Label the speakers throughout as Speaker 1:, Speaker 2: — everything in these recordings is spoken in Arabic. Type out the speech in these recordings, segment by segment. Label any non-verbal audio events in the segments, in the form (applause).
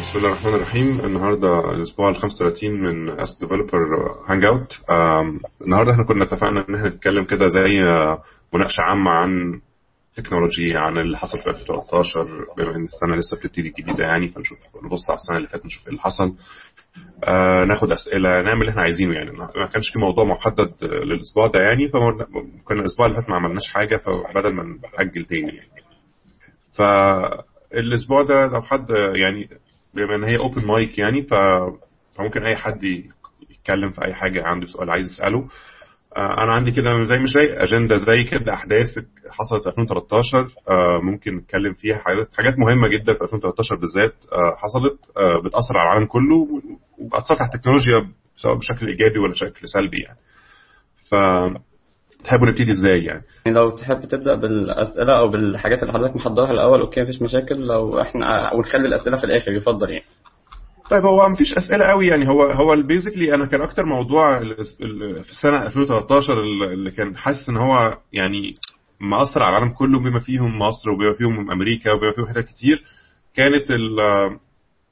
Speaker 1: بسم الله الرحمن الرحيم. النهارده الأسبوع ال 35 من اس developer hangout النهارده إحنا كنا اتفقنا إن إحنا نتكلم كده زي آه، مناقشة عامة عن technology عن اللي حصل في 2013 بما إن السنة لسه بتبتدي جديدة يعني فنشوف نبص على السنة اللي فاتت نشوف إيه اللي حصل. آه ناخد أسئلة نعمل اللي إحنا عايزينه يعني. ما كانش في موضوع محدد للأسبوع ده يعني فكنا الأسبوع اللي فات ما عملناش حاجة فبدل ما نأجل تاني يعني. فالأسبوع ده لو حد يعني بما إن هي اوبن مايك يعني ف... فممكن أي حد يتكلم في أي حاجة عنده سؤال عايز يسأله. آه، أنا عندي كده زي مش زي أجندة زي كده أحداث حصلت في 2013 آه، ممكن نتكلم فيها حاجات حاجات مهمة جدا في 2013 بالذات. آه، حصلت بتأثر على العالم كله واثرت على التكنولوجيا سواء بشكل إيجابي ولا بشكل سلبي يعني. ف تحبوا نبتدي إزاي يعني؟
Speaker 2: لو تحب تبدأ بالأسئلة أو بالحاجات اللي حضرتك محضرها الأول okay مفيش مشاكل. لو إحنا ونخلي الأسئلة في الآخر يفضل يعني.
Speaker 1: طيب هو مفيش أسئلة قوي يعني. هو هو ال basically أنا كان أكتر موضوع في السنة 2013 اللي كان حاسس إن هو يعني مأثر على العالم كله بما فيهم مصر وبما فيهم أمريكا وبما فيهم حتت كتير كانت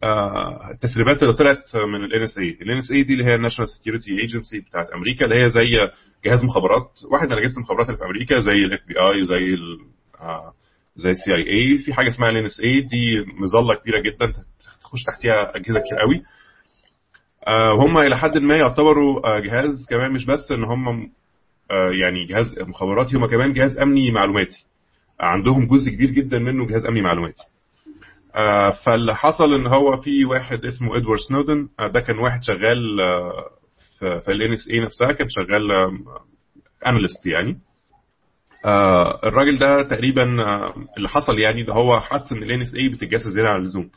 Speaker 1: آه، التسريبات اللي طلعت من ال NSA ال NSA دي اللي هي ال National Security Agency بتاعت أمريكا اللي هي زي جهاز مخابرات واحد من أجهزة المخابرات اللي في أمريكا زي ال FBI زي ال آه، زي ال CIA في حاجة اسمها ال NSA دي مظلة كبيرة جدا تخش تحتها أجهزة كتير قوي. آه، وهم إلى حد ما يعتبروا جهاز كمان مش بس إن هم يعني جهاز مخابراتي هم كمان جهاز أمني معلوماتي. عندهم جزء كبير جدا منه جهاز أمني معلوماتي. آه، فاللي حصل إن هو في واحد اسمه إدوارد سنودن آه، ده كان واحد شغال آه، في ال NSA نفسها كان شغال analyst يعني. الراجل ده تقريبا اللي حصل يعني ده هو حس إن ال NSA زيادة عن اللزوم.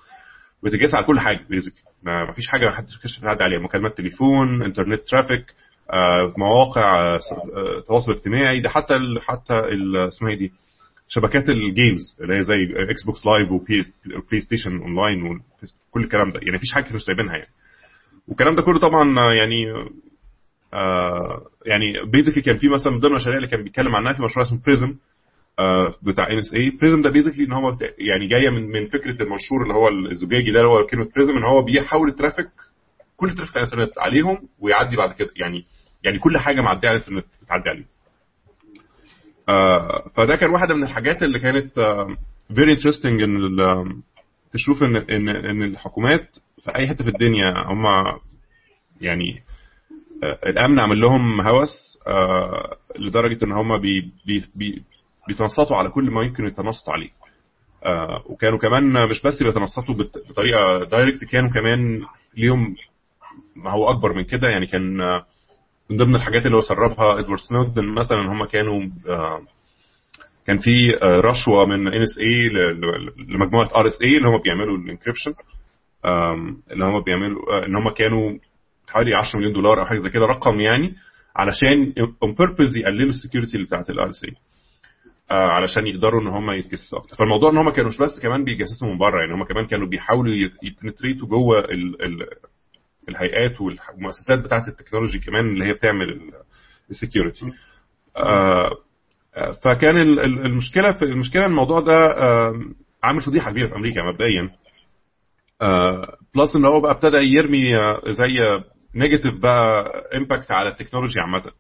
Speaker 1: بتتجسس على كل حاجة basically ما فيش حاجة ما حدش كشف حد عليها. مكالمات تليفون internet traffic مواقع تواصل اجتماعي. ده حتى ال حتى اسمها إيه دي؟ شبكات ال games اللي هي زي Xbox Live و PlayStation online وكل الكلام ده. يعني مفيش حاجة كانوا سايبينها يعني. والكلام ده كله طبعا يعني آه يعني basically كان في مثلا من ضمن المشاريع اللي كان بيتكلم عنها في مشروع اسمه Prism آه بتاع NSA Prism ده basically إن هو يعني جاية من من فكرة المنشور اللي هو الزجاجي ده اللي هو كلمة prism إن هو بيحول ال traffic كل ال traffic على الإنترنت عليهم ويعدي بعد كده يعني يعني كل حاجة معدية على الإنترنت بتعدي عليه. آه، فده كان واحدة من الحاجات اللي كانت very interesting إن تشوف إن إن إن الحكومات في اي حتة في الدنيا هم يعني آه، الأمن عمل لهم هوس آه، لدرجة إن هم بي بي بي بيتنصتوا على كل ما يمكن يتنصتوا عليه. وكانوا كمان مش بس بيتنصتوا بطريقة direct كانوا كمان ليهم ما هو أكبر من كده يعني كان من ضمن الحاجات اللي هو سربها إدوارد سنودن مثلا هم كانوا آه، كان في آه، رشوة من NSA لمجموعة RSA اللي هم بيعملوا ال encryption اللي هم بيعملوا آه، إن هم كانوا حوالي 10 مليون دولار أو حاجة زي كده رقم يعني علشان on purpose يقللوا ال security اللي بتاعت ال RSA علشان يقدروا إن هم يتجسسوا أكتر. فالموضوع إن هم كانوا مش بس كمان بيجسسوا من بره يعني هم كمان كانوا بيحاولوا ي penetrate وا جوه ال الهيئات والمؤسسات بتاعه التكنولوجي كمان اللي هي بتعمل ال security. آه، آه، فكان المشكلة في المشكلة الموضوع ده آه، عامل فضيحة كبيرة في أمريكا مبدئيا. plus ان هو بقى ابتدى يرمي زي negative بقى impact على التكنولوجي عامة.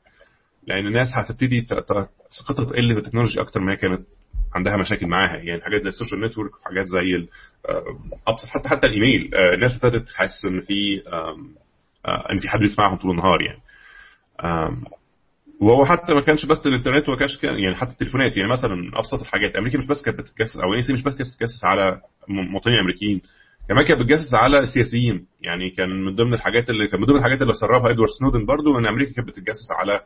Speaker 1: لأن الناس هتبتدي ثقتها تقل في التكنولوجي أكتر ما هي كانت عندها مشاكل معاها. يعني حاجات زي ال social network وحاجات زي آه، أبسط حتى حتى الإيميل. آه، الناس ابتدت تحس إن في آه، إن في حد بيسمعهم طول النهار يعني. وهو حتى ما كانش بس الإنترنت وما كانش يعني حتى التليفونات. يعني مثلا أبسط الحاجات أمريكا مش بس كانت بتتجسس أو ان مش بس كانت بتتجسس على مواطنين أمريكيين. كمان كانت بتجسس على السياسيين. يعني كان من ضمن الحاجات اللي كان من ضمن الحاجات اللي سربها إدوارد سنودن برضو إن أمريكا كانت بتتجسس على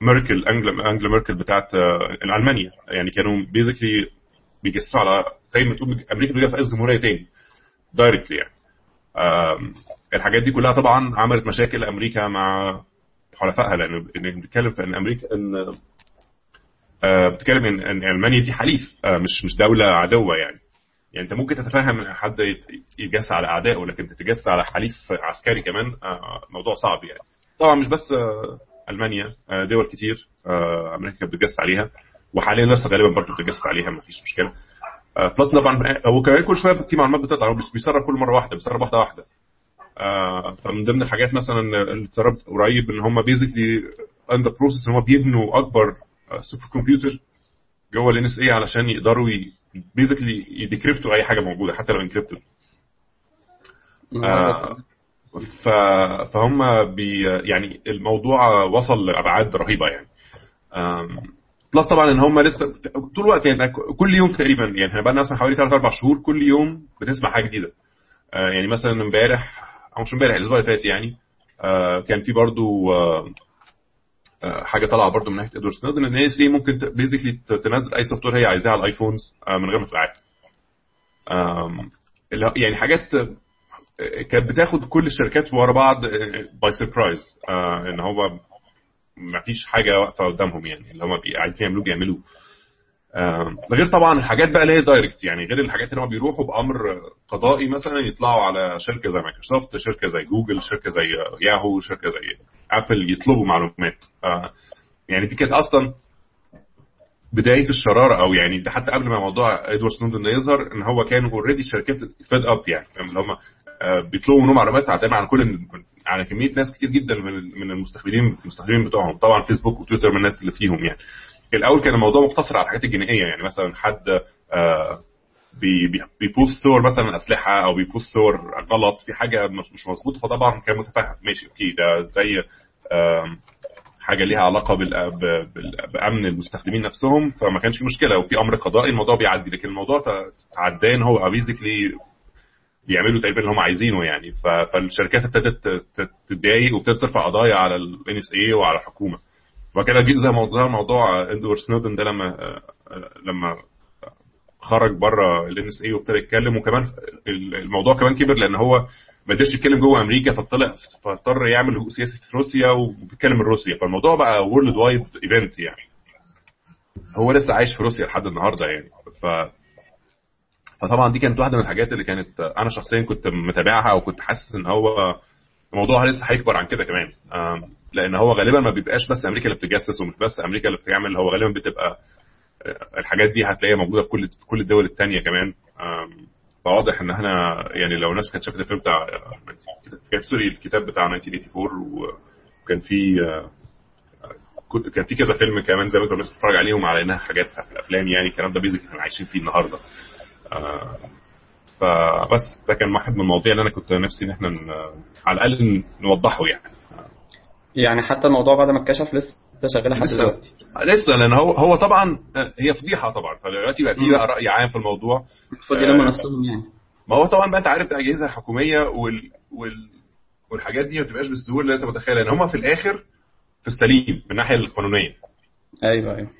Speaker 1: ميركل أنجلا ميركل بتاعت آه، ألمانيا. يعني كانوا basically بيجسسوا على زي ما تقول أمريكا بتجسس رئيس جمهورية تاني directly يعني. الحاجات دي كلها طبعا عملت مشاكل أمريكا مع حلفائها لأن بنتكلم في إن أمريكا إن آه، بتتكلم ان إن ألمانيا دي حليف آه، مش مش دولة عدوة يعني. يعني انت ممكن تتفهم إن حد يتجسس على أعدائه لكن تتجسس على حليف عسكري كمان موضوع صعب يعني. طبعا مش بس ألمانيا آه، دول كتير آه، أمريكا كانت بتجسس عليها وحاليا لسه غالبا برضه بتجسس عليها ما فيش مشكله plus طبعا هو كمان كل شوية في معلومات بتطلع بيسرب كل مرة واحدة بيسرب واحدة واحدة. آه، فمن ضمن الحاجات مثلا اللي اتسربت قريب إن هم basically in the process إن هم بيبنوا أكبر super computer جوه ال NSA علشان يقدروا basically ي decrypt وا أي حاجة موجودة حتى لو encrypted آه، ف فهم بي يعني الموضوع وصل لأبعاد رهيبة يعني. plus طبعا إن هم لسه طول الوقت يعني كل يوم تقريبا يعني إحنا بقى لنا مثلا حوالي 3 4 شهور كل يوم بتسمع حاجة جديدة. آه، يعني مثلا إمبارح أو مش إمبارح الأسبوع اللي فات يعني آه، كان في برضو آه، حاجة طالعة برضو من ناحية إدوارد سنودن إن هي ممكن basically تنزل أي software هي عايزاه على ال iPhones آه، من غير ما تبقى يعني حاجات آه، كانت بتاخد كل الشركات ورا بعض by surprise إن هو ما فيش حاجة واقفة قدامهم يعني اللي هم عايزين يعملوه بيعملوه. غير طبعا الحاجات بقى اللي هي direct يعني غير الحاجات اللي هم بيروحوا بأمر قضائي مثلا يطلعوا على شركة زي مايكروسوفت شركة زي جوجل شركة زي ياهو شركة زي ابل يطلبوا معلومات. آه، يعني دي كانت أصلا بداية الشرارة أو يعني ده حتى قبل ما موضوع إدوارد سنودن ده يظهر إن هو كانوا already الشركات fed up يعني فاهم؟ اللي هم آه، بيطلبوا منهم معلومات دايما عن كل على كمية ناس كتير جدا من من المستخدمين المستخدمين بتوعهم. طبعا فيسبوك وتويتر من الناس اللي فيهم يعني. الأول كان الموضوع مقتصر على الحاجات الجنائيه يعني مثلا حد آه، بي- بي- بي post صور مثلا أسلحة أو بي post صور غلط في حاجة مش مظبوطة فطبعا كان متفهم. ماشي okay ده زي حاجة ليها علاقة بأمن المستخدمين نفسهم فما كانش مشكلة. وفي أمر قضائي الموضوع بيعدي لكن الموضوع تعداه هو basically بيعملوا تقريبا اللي هم عايزينه يعني. فالشركات ابتدت تتضايق وابتدت ترفع قضايا على ال NSA وعلى الحكومة. وكده جه زي موضوع موضوع ادوارد سنودن ده لما لما خرج بره ال NSA وابتدى يتكلم وكمان ال- الموضوع كمان كبر لأن هو ما قدرش يتكلم جوه أمريكا فطلع فاضطر يعمل سياسي في روسيا وبيتكلم الروسيا فالموضوع بقى worldwide event يعني. هو لسه عايش في روسيا لحد النهارده يعني. ف فطبعا دي كانت واحدة من الحاجات اللي كانت أنا شخصيا كنت متابعها وكنت حاسس إن هو الموضوع لسه هيكبر عن كده كمان. لأن هو غالبا ما بيبقاش بس أمريكا اللي بتجسس ومش بس أمريكا اللي بتعمل هو غالبا بتبقى آه، الحاجات دي هتلاقيها موجودة في كل في كل الدول الثانية كمان. فواضح إن إحنا يعني لو الناس كانت شافت الفيلم بتاع كان سوري الكتاب بتاع 1984 وكان في آه، كان في كذا فيلم كمان زي ما الناس بتتفرج عليهم على إنها حاجات في الأفلام يعني الكلام ده بيزك إحنا عايشين فيه النهارده. آه، فبس ده كان واحد من المواضيع اللي أنا كنت نفسي إن إحنا على الأقل نوضحه يعني.
Speaker 2: يعني حتى الموضوع بعد ما اتكشف لسه شغال لحد دلوقتي.
Speaker 1: لسه لأن هو هو طبعا هي فضيحة طبعا فدلوقتي بقى في. بقى رأي عام في الموضوع.
Speaker 2: المفروض يلموا
Speaker 1: آه،
Speaker 2: نفسهم يعني.
Speaker 1: ما هو طبعا بقى أنت عارف الأجهزة الحكومية وال... وال... والحاجات دي ما بتبقاش بالسهولة اللي أنت متخيلها لأن هم في الآخر في السليم من الناحية القانونية.
Speaker 2: أيوه أيوه.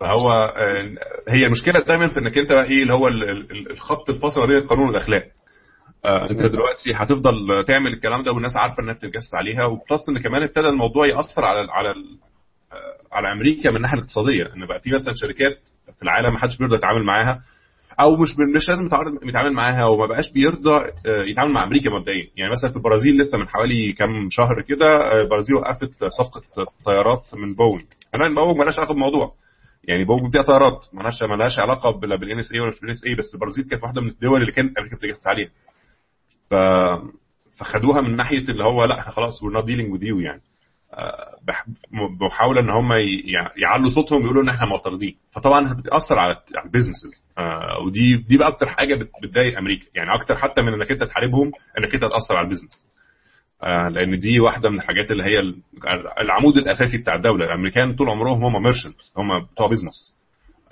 Speaker 1: فهو آه، هي المشكلة دايما في إنك أنت بقى إيه اللي هو ال- ال- الخط الفاصل ما بين القانون والأخلاق. انت دلوقتي هتفضل تعمل الكلام ده والناس عارفة انها بتتجسس عليها وبلس إن كمان ابتدى الموضوع يأثر على على آه، على أمريكا من الناحية الاقتصادية إن بقى في مثلا شركات في العالم ما حدش بيرضى يتعامل معاها أو مش مش لازم يتعامل معاها وما بقاش بيرضى آه، يتعامل مع أمريكا مبدئيا. يعني مثلا في البرازيل لسه من حوالي كام شهر كده آه، البرازيل وقفت صفقة طيارات من بوينج أنا بوينج مالهاش علاقة بالموضوع. يعني بوينج فيها طيارات مالهاش مالهاش علاقة بال NSA ولا بال NSA بس البرازيل كانت واحدة من الدول اللي كانت أمريكا بتجسس عليها. ف فخدوها من ناحية اللي هو لا خلاص we're not dealing with you يعني. آه، بمحاوله إن هم يعلوا صوتهم ويقولوا إن إحنا معترضين. فطبعا بتأثر على ال businesses ودي دي بقى أكتر حاجة بت- بتضايق أمريكا. يعني أكتر حتى من إنك أنت تحاربهم إنك أنت تأثر على ال business آه، لأن دي واحدة من الحاجات اللي هي ال- العمود الأساسي بتاع الدولة. الأمريكان طول عمرهم هم merchants هم بتوع business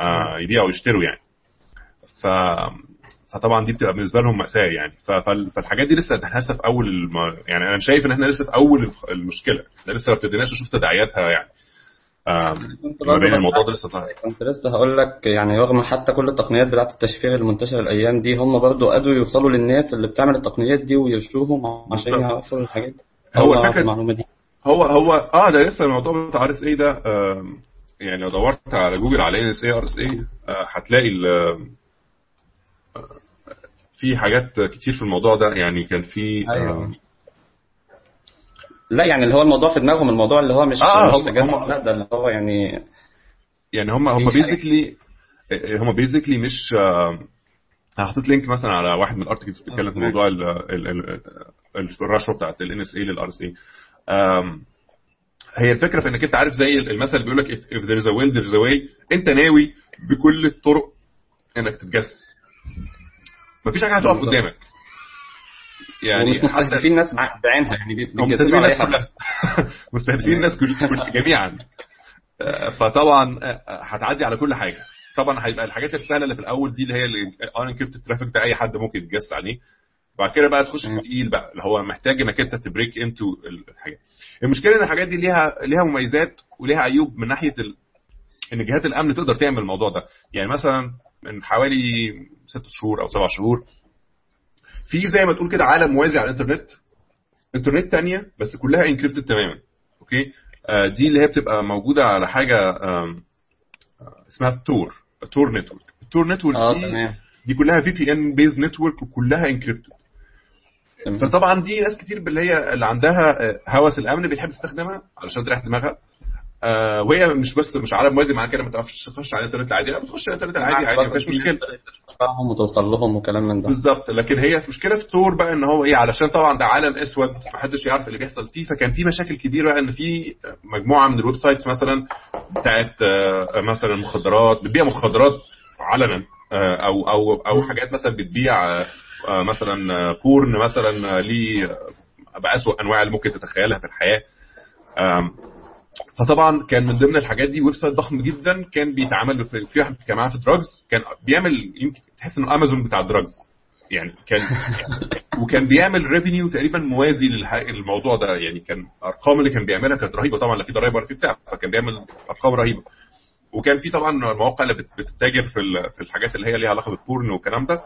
Speaker 1: آه، يبيعوا ويشتروا يعني. ف فطبعا دي بتبقى بالنسبة لهم مأساة يعني. فالحاجات دي لسه لسه في أول الم... يعني أنا شايف إن إحنا لسه في أول المشكلة. إحنا لسه ما ابتديناش نشوف تداعياتها يعني. ما بين الموضوع ده لسه صغير
Speaker 2: كنت لسه هقول لك يعني رغم حتى كل التقنيات بتاعت التشفير المنتشرة الأيام دي هم برضو قدروا يوصلوا للناس اللي بتعمل التقنيات دي ويرشوهم عشان. يعرفوا الحاجات. دي
Speaker 1: هو الفكرة-
Speaker 2: المعلومة دي.
Speaker 1: هو هو آه ده لسه الموضوع بتاع RSA ده يعني لو دورت على جوجل على ان اس اي ار اس اي هتلاقي ال- آه، في حاجات كتير في الموضوع ده يعني كان في
Speaker 2: أيوة.
Speaker 1: آه،
Speaker 2: لا يعني اللي هو الموضوع في دماغهم الموضوع اللي هو مش
Speaker 1: آه،
Speaker 2: مش
Speaker 1: هم-
Speaker 2: تجسس لا ده اللي هو يعني
Speaker 1: يعني هم هم. basically هم basically مش آه، هحطيت link مثلا على واحد من ال articles بيتكلم في موضوع ال- ال- ال- ال- الرشوة بتاعت ال NSA لل RSA هي الفكرة في إنك أنت عارف زي المثل اللي بيقول لك if there is a will there is a way أنت ناوي بكل الطرق إنك تتجسس مفيش حاجة هتقف. قدامك. يعني حتى-
Speaker 2: مستهدفين ناس مع- بعينها. يعني
Speaker 1: مستهدفين الناس كلها. (laughs) مستهدفين الناس كل- (laughs) جميعا. آه، فطبعا آه، هتعدي على كل حاجة. طبعا هيبقى الحاجات السهلة اللي في الأول دي اللي هي ال unencrypted traffic ده أي حد ممكن يتجسس عليه. بعد كده بقى تخش في
Speaker 2: مم.
Speaker 1: التقيل بقى. اللي هو محتاج إنك أنت ت break into الحاجة. المشكلة إن الحاجات دي ليها ليها مميزات وليها عيوب من ناحية ال... إن جهات الأمن تقدر تعمل الموضوع ده. يعني مثلا من حوالي ست شهور أو سبع شهور. في زي ما تقول كده عالم موازي على الإنترنت. إنترنت تانية بس كلها encrypted تماما. okay؟ آه دي اللي هي بتبقى موجودة على حاجة آه، اسمها Tor Tor network ال Tor
Speaker 2: network
Speaker 1: دي
Speaker 2: تمام.
Speaker 1: دي كلها VPN based network وكلها
Speaker 2: encrypted.
Speaker 1: فطبعا دي ناس كتير اللي هي اللي عندها آه، هوس الأمن بتحب تستخدمها علشان تريح دماغها. آه وهي مش بس مش عالم موازي معاها كده ما تعرفش تخش على الانترنت العادي لا بتخش على الانترنت العادي عادي ما فيش مشكلة.
Speaker 2: تشفعهم وتوصل لهم وكلام من ده.
Speaker 1: بالظبط. لكن هي في مشكلة في Tor بقى إن هو إيه علشان طبعا ده عالم أسود محدش يعرف اللي بيحصل فيه. فكان في مشاكل كبيرة إن في مجموعة من ال websites مثلا بتاعت آه، مثلا مخدرات بتبيع مخدرات علنا آه، أو أو أو حاجات مثلا بتبيع آه، مثلا porn مثلا ليه بأسوأ أنواع اللي ممكن تتخيلها في الحياة. فطبعا كان من ضمن الحاجات دي website ضخم جدا كان بيتعامل في في واحد كان معاه في drugs كان بيعمل يمكن تحس إنه امازون بتاع ال drugs يعني كان (laughs) وكان بيعمل revenue تقريبا موازي للموضوع ده. يعني كان أرقام اللي كان بيعملها كانت رهيبة. طبعا لا في ضرايب ولا في بتاع فكان بيعمل أرقام رهيبة. وكان في طبعا مواقع اللي بت- بتتاجر في في الحاجات اللي هي ليها علاقة بال porn والكلام ده.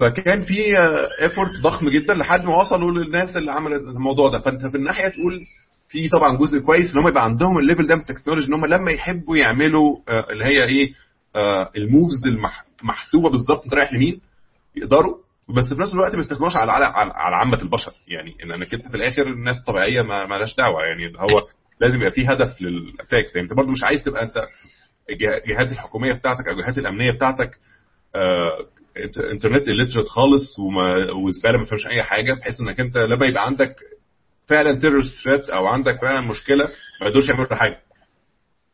Speaker 1: فكان في effort ضخم جدا لحد ما وصلوا للناس اللي عملت الموضوع ده. فأنت في الناحية تقول في طبعا جزء كويس إن هم يبقى عندهم ال level ده من ال technology إن هم لما يحبوا يعملوا آه، اللي هي إيه آه، ال moves المحسوبه بالظبط أنت رايح لمين يقدروا. بس في نفس الوقت ما يستخدموش على على على عامة البشر. يعني إن انك انت في الآخر الناس الطبيعيه ما لهاش دعوة. يعني هو لازم يبقى في هدف لل attacks. يعني أنت برضه مش عايز تبقى أنت الجه- الجهات الحكومية بتاعتك أو الجهات الأمنية بتاعتك آه، إنت- إنترنت illiterate خالص وزبالة ما فيهمش أي حاجة بحيث إنك أنت لما يبقى عندك فعلا terrorist threat أو عندك فعلا مشكلة ما يقدروش يعملوا حاجة.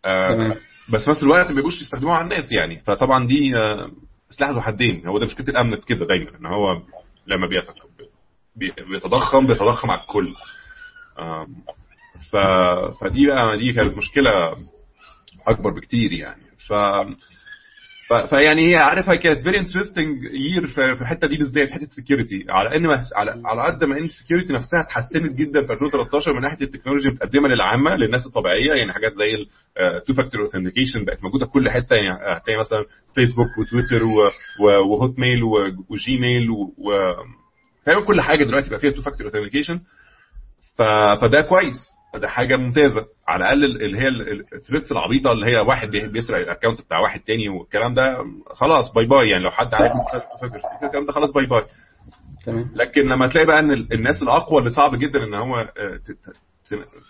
Speaker 1: آه،. بس في نفس الوقت ما بيبقوش يستخدموها على الناس يعني. فطبعا دي آه، سلاح ذو حدين. هو ده مشكلة الأمن كده دايما إن هو لما بيت- بي- بيتضخم بيتضخم على الكل. ف... فدي بقى دي كانت مشكلة أكبر بكتير يعني. ف... فيعني هي عارف هي كانت very interesting year في الحتة دي بالذات حتة ال security على إن. على على قد ما إن ال security نفسها اتحسنت جدا في 2013 من ناحية التكنولوجيا المتقدمه للعامة للناس الطبيعية يعني حاجات زي ال two factor authentication بقت موجودة في كل حتة يعني هتلاقي مثلا فيسبوك وتويتر. وهوت ميل. وجيميل و... تقريبا كل حاجة دلوقتي بقى فيها two factor authentication. فده كويس ده حاجة ممتازة. على الأقل اللي هي ال threats العبيطة اللي هي واحد بي- بيسرق ال account بتاع واحد تاني والكلام ده خلاص bye bye يعني لو حد عارف الكلام ده خلاص bye bye
Speaker 2: تمام.
Speaker 1: لكن لما تلاقي بقى إن ال- الناس الأقوى اللي صعب جدا إن هو آه،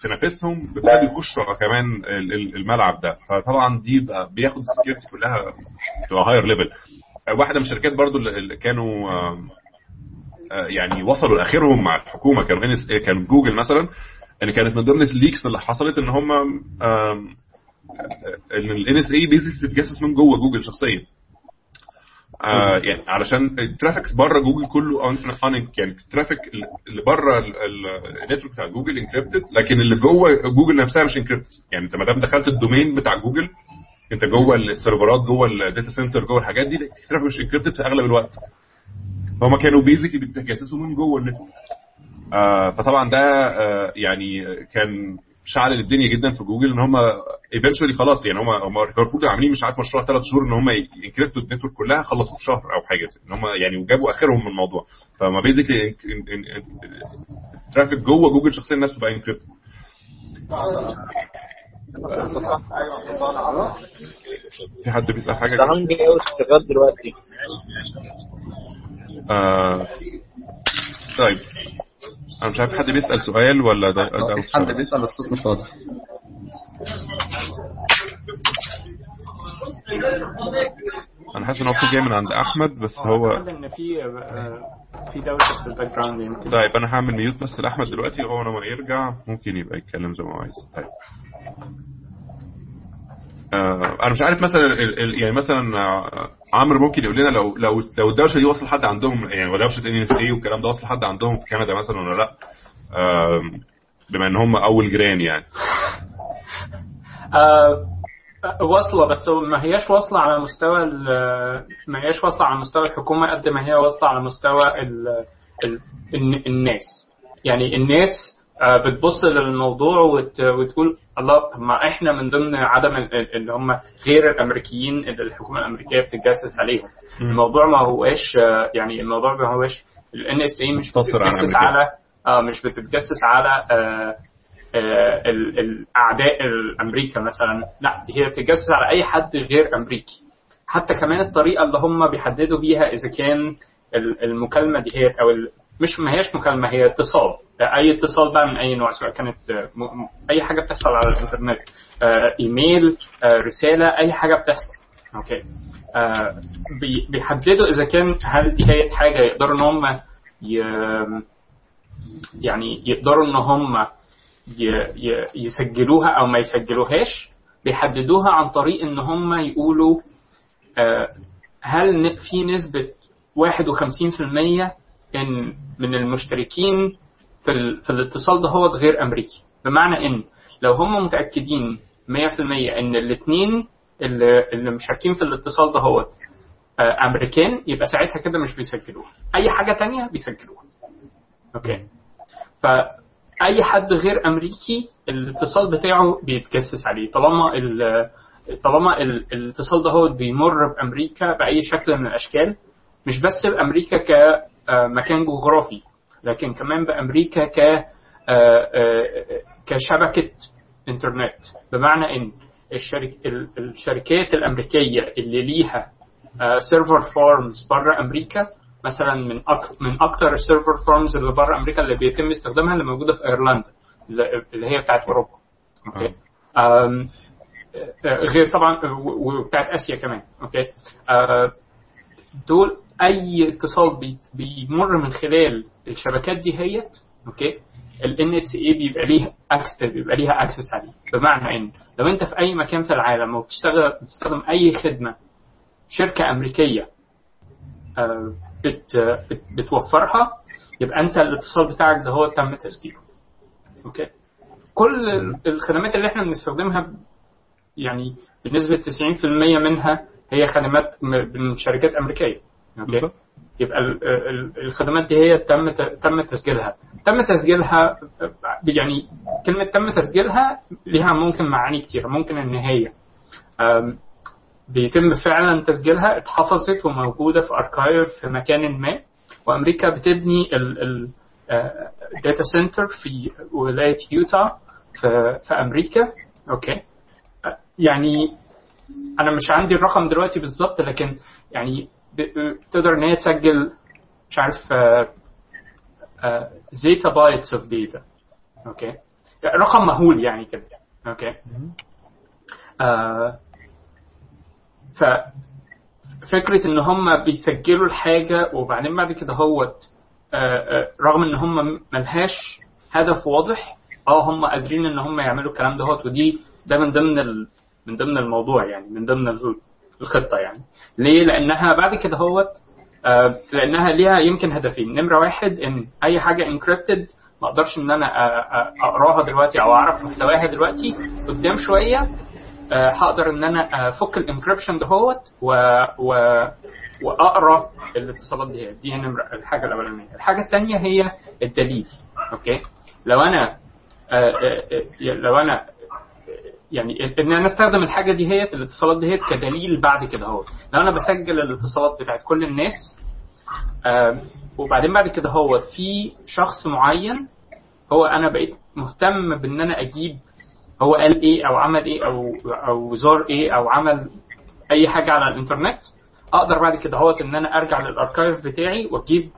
Speaker 1: تنافسهم بيبتدوا يخشوا كمان ال- ال- الملعب ده. فطبعا دي بياخد ال security كلها to higher level واحدة من الشركات برضو اللي كانوا آم، آه، يعني وصلوا لآخرهم مع الحكومة. كانوا كان جوجل مثلا ان كانت من ضمن ال leaks اللي حصلت إن هم إن ال NSA basically بتتجسس من جوه جوجل شخصيا. آه يعني علشان ال traffic بره جوجل كله ان يعني ال traffic اللي بره ال network بتاع جوجل encrypted لكن اللي جوه جوجل نفسها مش encrypted يعني أنت ما دام دخلت ال domain بتاع جوجل أنت جوه ال سيرفرات جوه ال data center جوه الحاجات دي ال traffic مش encrypted في أغلب الوقت. فهم كانوا basically بيتجسسوا من جوه ال network. فطبعا ده آه يعني كان شعلل الدنيا جدا في جوجل إن هم eventually خلاص يعني هم هم المفروض عاملين مش عارف مشروع ثلاث شهور إن هم ي encrypt وا ال network كلها خلصوه في شهر أو حاجة إن هم يعني وجابوا آخرهم من الموضوع. فما basically ال traffic جوه جوجل شخصيا نفسه بقى encrypted في حد
Speaker 3: بيسأل حاجة؟ قوي شغال دلوقتي.
Speaker 1: آه طيب. أنا مش عارف حد بيسأل سؤال ولا ده, ده
Speaker 2: في حد بيسأل الصوت مش واضح.
Speaker 1: أنا حاسس إن هو صوت جاي من عند أحمد بس هو
Speaker 4: إن في آه، في دوشه في ال background يمكن.
Speaker 1: طيب أنا هعمل mute بس لأحمد دلوقتي وهو لما يرجع ممكن يبقى يتكلم زي ما هو عايز. طيب. آه أنا مش عارف مثلا ال ال يعني مثلا آه، عمرو ممكن يقول لنا لو لو لو الدوشة دي وصل لحد عندهم يعني ودوشه NSA والكلام ده وصل لحد عندهم في كندا مثلا ولا لأ؟ بما إن هم أول جيران يعني.
Speaker 4: آه، واصلة بس ما هياش واصلة على مستوى ما هياش واصلة على مستوى الحكومة قد ما هي واصلة على مستوى ال ال الن- الناس. يعني الناس آه، بتبص للموضوع وت- وتقول الله طب ما إحنا من ضمن عدم ال- ال- اللي هم غير الأمريكيين اللي الحكومة الأمريكية بتتجسس عليهم. الموضوع ما هوش آه، يعني الموضوع ما هوش الان اس اي مش بتتجسس. على آه مش بتتجسس على آه آه، ال- الاعداء الأمريكا مثلا. لا هي بتتجسس على أي حد غير أمريكي. حتى كمان الطريقة اللي هم بيحددوا بيها إذا كان ال- المكالمة دي هي أو مش ما هياش مكالمه هي اتصال. أي اتصال بقى من أي نوع سواء كانت آه، أي حاجة بتحصل على الإنترنت آه، إيميل آه، رسالة أي حاجة بتحصل. okay. بي- بيحددوا إذا كان هل دي هي حاجة يقدروا إن هم يعني يقدروا إن هم يسجلوها أو ما يسجلوهاش. بيحددوها عن طريق إن هم يقولوا هل في نسبة 51% إن من المشتركين في, ال... في الاتصال ده هو غير أمريكي. بمعنى إن لو هم متأكدين 100% إن الاثنين اللي, اللي مشاركين في الاتصال ده هو أمريكان يبقى ساعتها كده مش بيسجلوها. أي حاجة تانية بيسجلوها. Okay. فاي حد غير أمريكي الاتصال بتاعه بيتجسس عليه. طالما ال... طالما ال... الاتصال ده هو بيمر بأمريكا بأي شكل من الأشكال مش بس بأمريكا كمكان جغرافي. لكن كمان بأمريكا ك آه، آه، كشبكة إنترنت. بمعنى إن الشرك... ال- الشركات الأمريكية اللي ليها server farms بره أمريكا مثلا من. من أكتر ال server farms اللي بره أمريكا اللي بيتم استخدامها اللي موجودة في أيرلندا اللي هي بتاعت أوروبا. okay؟ آه، غير طبعا وبتاعت آسيا كمان. okay؟ آه، دول أي اتصال بي- بيمر من خلال الشبكات ديهيت okay؟ ال NSA بيبقى ليها acc- بيبقى ليها access عليه. بمعنى إن لو أنت في أي مكان في العالم وبتشتغل بتستخدم أي خدمة شركة أمريكية آه، بت بت بتوفرها يبقى أنت الاتصال بتاعك ده هو تم تسجيله. okay؟ كل ال- الخدمات اللي إحنا بنستخدمها يعني بنسبة 90% منها هي خدمات من شركات أمريكية. okay
Speaker 1: بالظبط.
Speaker 4: يبقى ال- ال- الخدمات دي هي تم تم تسجيلها. تم تسجيلها يعني كلمة تم تسجيلها ليها ممكن معاني كتير ممكن ان هي بيتم فعلا تسجيلها اتحفظت وموجودة في archive في مكان ما. وأمريكا بتبني ال data center في ولاية يوتا في, في أمريكا. okay. يعني أنا مش عندي الرقم دلوقتي بالظبط لكن يعني تقدر ان هي تسجل مش عارف zettabytes of data okay؟ رقم مهول يعني كده. okay؟ آه ف فكرة إن هم بيسجلوا الحاجة وبعدين بعد كده هوت آه، آه، رغم إن هم ملهاش هدف واضح آه هم قادرين إن هم يعملوا الكلام دهوت ودي ده من ضمن. من ضمن الموضوع يعني من ضمن الخطة يعني. ليه؟ لأنها بعد كده هوت آه، لأنها ليها يمكن هدفين. نمرة واحد إن أي حاجة encrypted ما أقدرش إن أنا آه، آه، أقراها دلوقتي أو أعرف محتواها دلوقتي قدام شوية آه، هقدر إن أنا أفك ال encryption دهوت و... و... وأقرأ الاتصالات دي. دي نمرة الحاجة الأولانية. الحاجة الثانية هي الدليل. okay؟ لو أنا آه، آه، آه، لو أنا يعني إن أنا أستخدم الحاجة دي هي الاتصالات دي هي كدليل بعد كده هو لو أنا بسجل الاتصالات بتاعت كل الناس وبعدين بعد كده هو في شخص معين هو أنا بقيت مهتم بإن أنا أجيب هو قال إيه أو عمل إيه أو أو زار إيه أو عمل أي حاجة على الإنترنت أقدر بعد كده هوت إن أنا أرجع للأركايف بتاعي وأجيب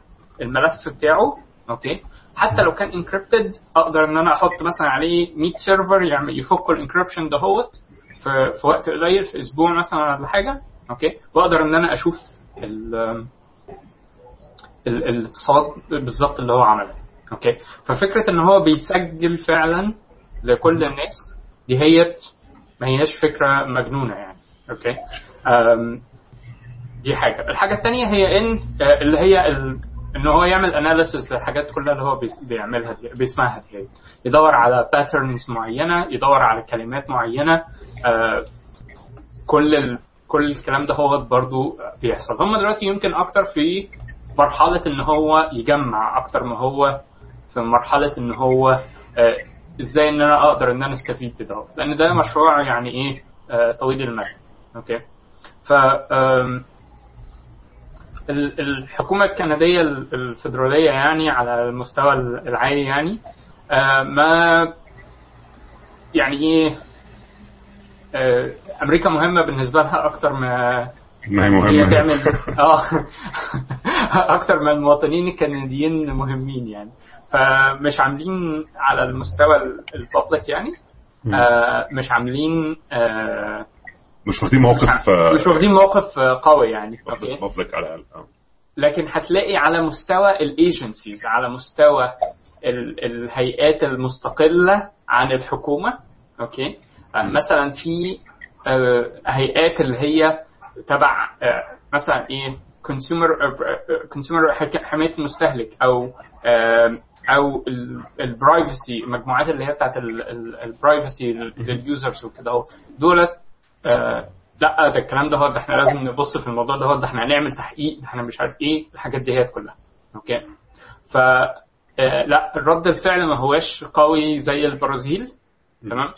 Speaker 4: الملف بتاعه. okay حتى لو كان encrypted أقدر إن أنا أحط مثلا عليه 100 سيرفر يعمل يفكوا ال encryption دهوت في في وقت قليل في أسبوع مثلا ولا حاجة. okay وأقدر إن أنا أشوف ال- ال- الاتصالات بالظبط اللي هو عملها okay ففكرة إن هو بيسجل فعلا لكل الناس دي هي ما هياش فكرة مجنونة يعني. okay دي حاجة. الحاجة الثانية هي إن آه، اللي هي. ان هو يعمل analysis للحاجات كلها اللي هو بيعملها دي بيسمعها دي. يدور على patterns معينة يدور على كلمات معينة آه، كل ال... كل الكلام ده هو برضو بيحصل. هم دلوقتي يمكن أكتر في مرحلة إن هو يجمع أكتر ما هو في مرحلة إن هو آه، إزاي إن أنا أقدر إن أنا أستفيد بده لأن ده مشروع يعني إيه آه، طويل المدى. أوكي؟ ف الحكومة الكندية ال- الفيدرالية يعني على المستوى العالي يعني آه، ما يعني إيه آه، أمريكا مهمة بالنسبة لها أكتر ما
Speaker 1: ما هي مهمة.
Speaker 4: تعمل آه (laughs) أكتر من المواطنين الكنديين مهمين يعني. فمش عاملين على المستوى ال public يعني آه، مش عاملين آه،
Speaker 1: مش واخدين موقف
Speaker 4: مش واخدين موقف آه، قوي يعني okay؟
Speaker 1: public على الأقل آه.
Speaker 4: لكن هتلاقي على مستوى ال agencies على مستوى ال- الهيئات المستقلة عن الحكومة okay؟ آه، مثلا في آه، هيئات اللي هي تبع آه، مثلا إيه consumer consumer حماية المستهلك أو آه، أو ال privacy المجموعات اللي هي بتاعت ال privacy لل users وكده دولت آه، لا ده الكلام ده هو ده إحنا لازم نبص في الموضوع ده هو ده إحنا هنعمل تحقيق ده إحنا مش عارف إيه الحاجات دي هي كلها. okay؟ ف آه، لا الرد الفعل ما هواش قوي زي البرازيل. تمام؟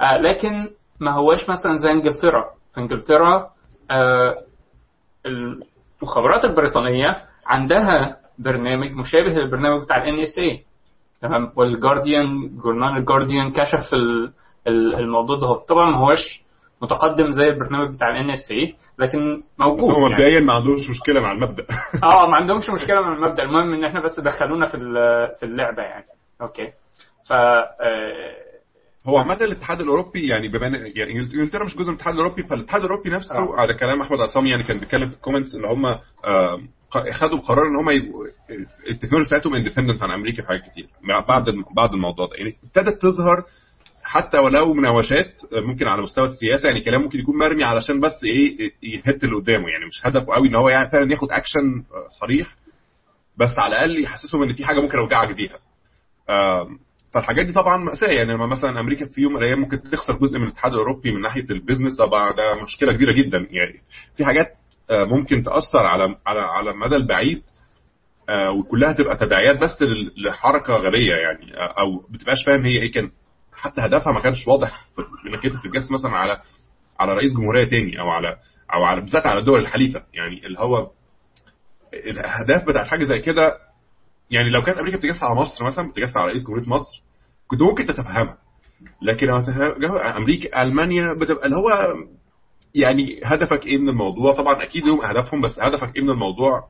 Speaker 4: آه، لكن ما هواش مثلا زي انجلترا. في انجلترا آه، المخابرات البريطانية عندها برنامج مشابه للبرنامج بتاع ال NSA تمام؟ والجارديان جورنال الجارديان كشف ال- ال- الموضوع ده. طبعا ما هوش متقدم زي البرنامج بتاع ال NSA لكن موجود
Speaker 1: هو
Speaker 4: يعني.
Speaker 1: مبدئيا ما عندوش مشكلة مع المبدأ. (laughs)
Speaker 4: آه ما عندهمش مشكلة من المبدأ. المهم إن إحنا بس دخلونا في ال- في اللعبة يعني. okay. ف آه،
Speaker 1: هو عامة الاتحاد الأوروبي يعني بما إن- يعني إنجلترا مش جزء من الاتحاد الأوروبي فالاتحاد الأوروبي نفسه
Speaker 4: آه.
Speaker 1: على كلام أحمد عصام يعني كان بيتكلم في ال comments اللي هم آه، خدوا قرار إن هم يبقوا التكنولوجيا بتاعتهم independent عن أمريكا في حاجات كتير بعد بعد الموضوع ده. يعني ابتدت تظهر حتى ولو مناوشات ممكن على مستوى السياسة يعني كلام ممكن يكون مرمي علشان بس إيه يهوش اللي قدامه. يعني مش هدفه قوي إن هو يعني فعلا ياخد اكشن صريح بس على الأقل يحسسهم إن في حاجة ممكن أوجعك بيها. فالحاجات دي طبعا مأساة. يعني لما مثلا أمريكا في يوم من الأيام ممكن تخسر جزء من الاتحاد الأوروبي من ناحية ال business طبعا ده مشكلة كبيرة جدا. يعني في حاجات آه، ممكن تأثر على على على المدى البعيد آه، وكلها تبقى تداعيات بس لحركة غبية يعني آه، أو بتبقاش فاهم هي إيه كان حتى هدفها ما كانش واضح إنك أنت تتجسس مثلا على على رئيس جمهورية تاني أو على أو على بالذات على الدول الحليفة. يعني اللي هو الأهداف بتاعت حاجة زي كده يعني لو كانت أمريكا بتجسس على مصر مثلا بتجسس على رئيس جمهورية مصر كنت ممكن تتفهمها. لكن أمريكا ألمانيا بتبقى اللي هو يعني هدفك إيه من الموضوع؟ طبعا أكيد لهم أهدافهم بس هدفك إيه من الموضوع؟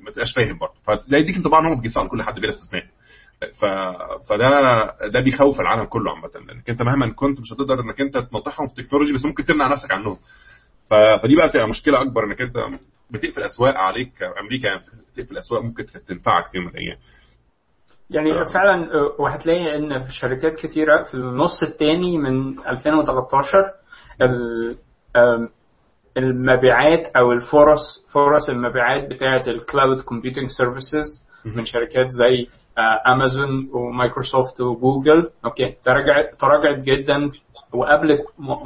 Speaker 1: ما تبقاش فاهم برضه. فده يديك انطباع إن هم بيجسسوا على كل حد بلا استثناء. ف... فده ده بيخوف العالم كله عامة لأنك أنت مهما كنت مش هتقدر إنك أنت تنطحهم في التكنولوجي بس ممكن تمنع نفسك عنهم ف... فدي بقى بتبقى مشكلة أكبر إنك أنت بتقفل أسواق عليك أمريكا يعني بتقفل أسواق ممكن تنفعك في يوم من الأيام
Speaker 4: يعني. فعلا آه، وهتلاقي إن في شركات كتيرة في النص الثاني من 2013 ال- آم، المبيعات أو الفرص فرص المبيعات بتاعة ال cloud computing services من شركات زي امازون ومايكروسوفت وجوجل okay. تراجعت تراجعت جدا وقابلت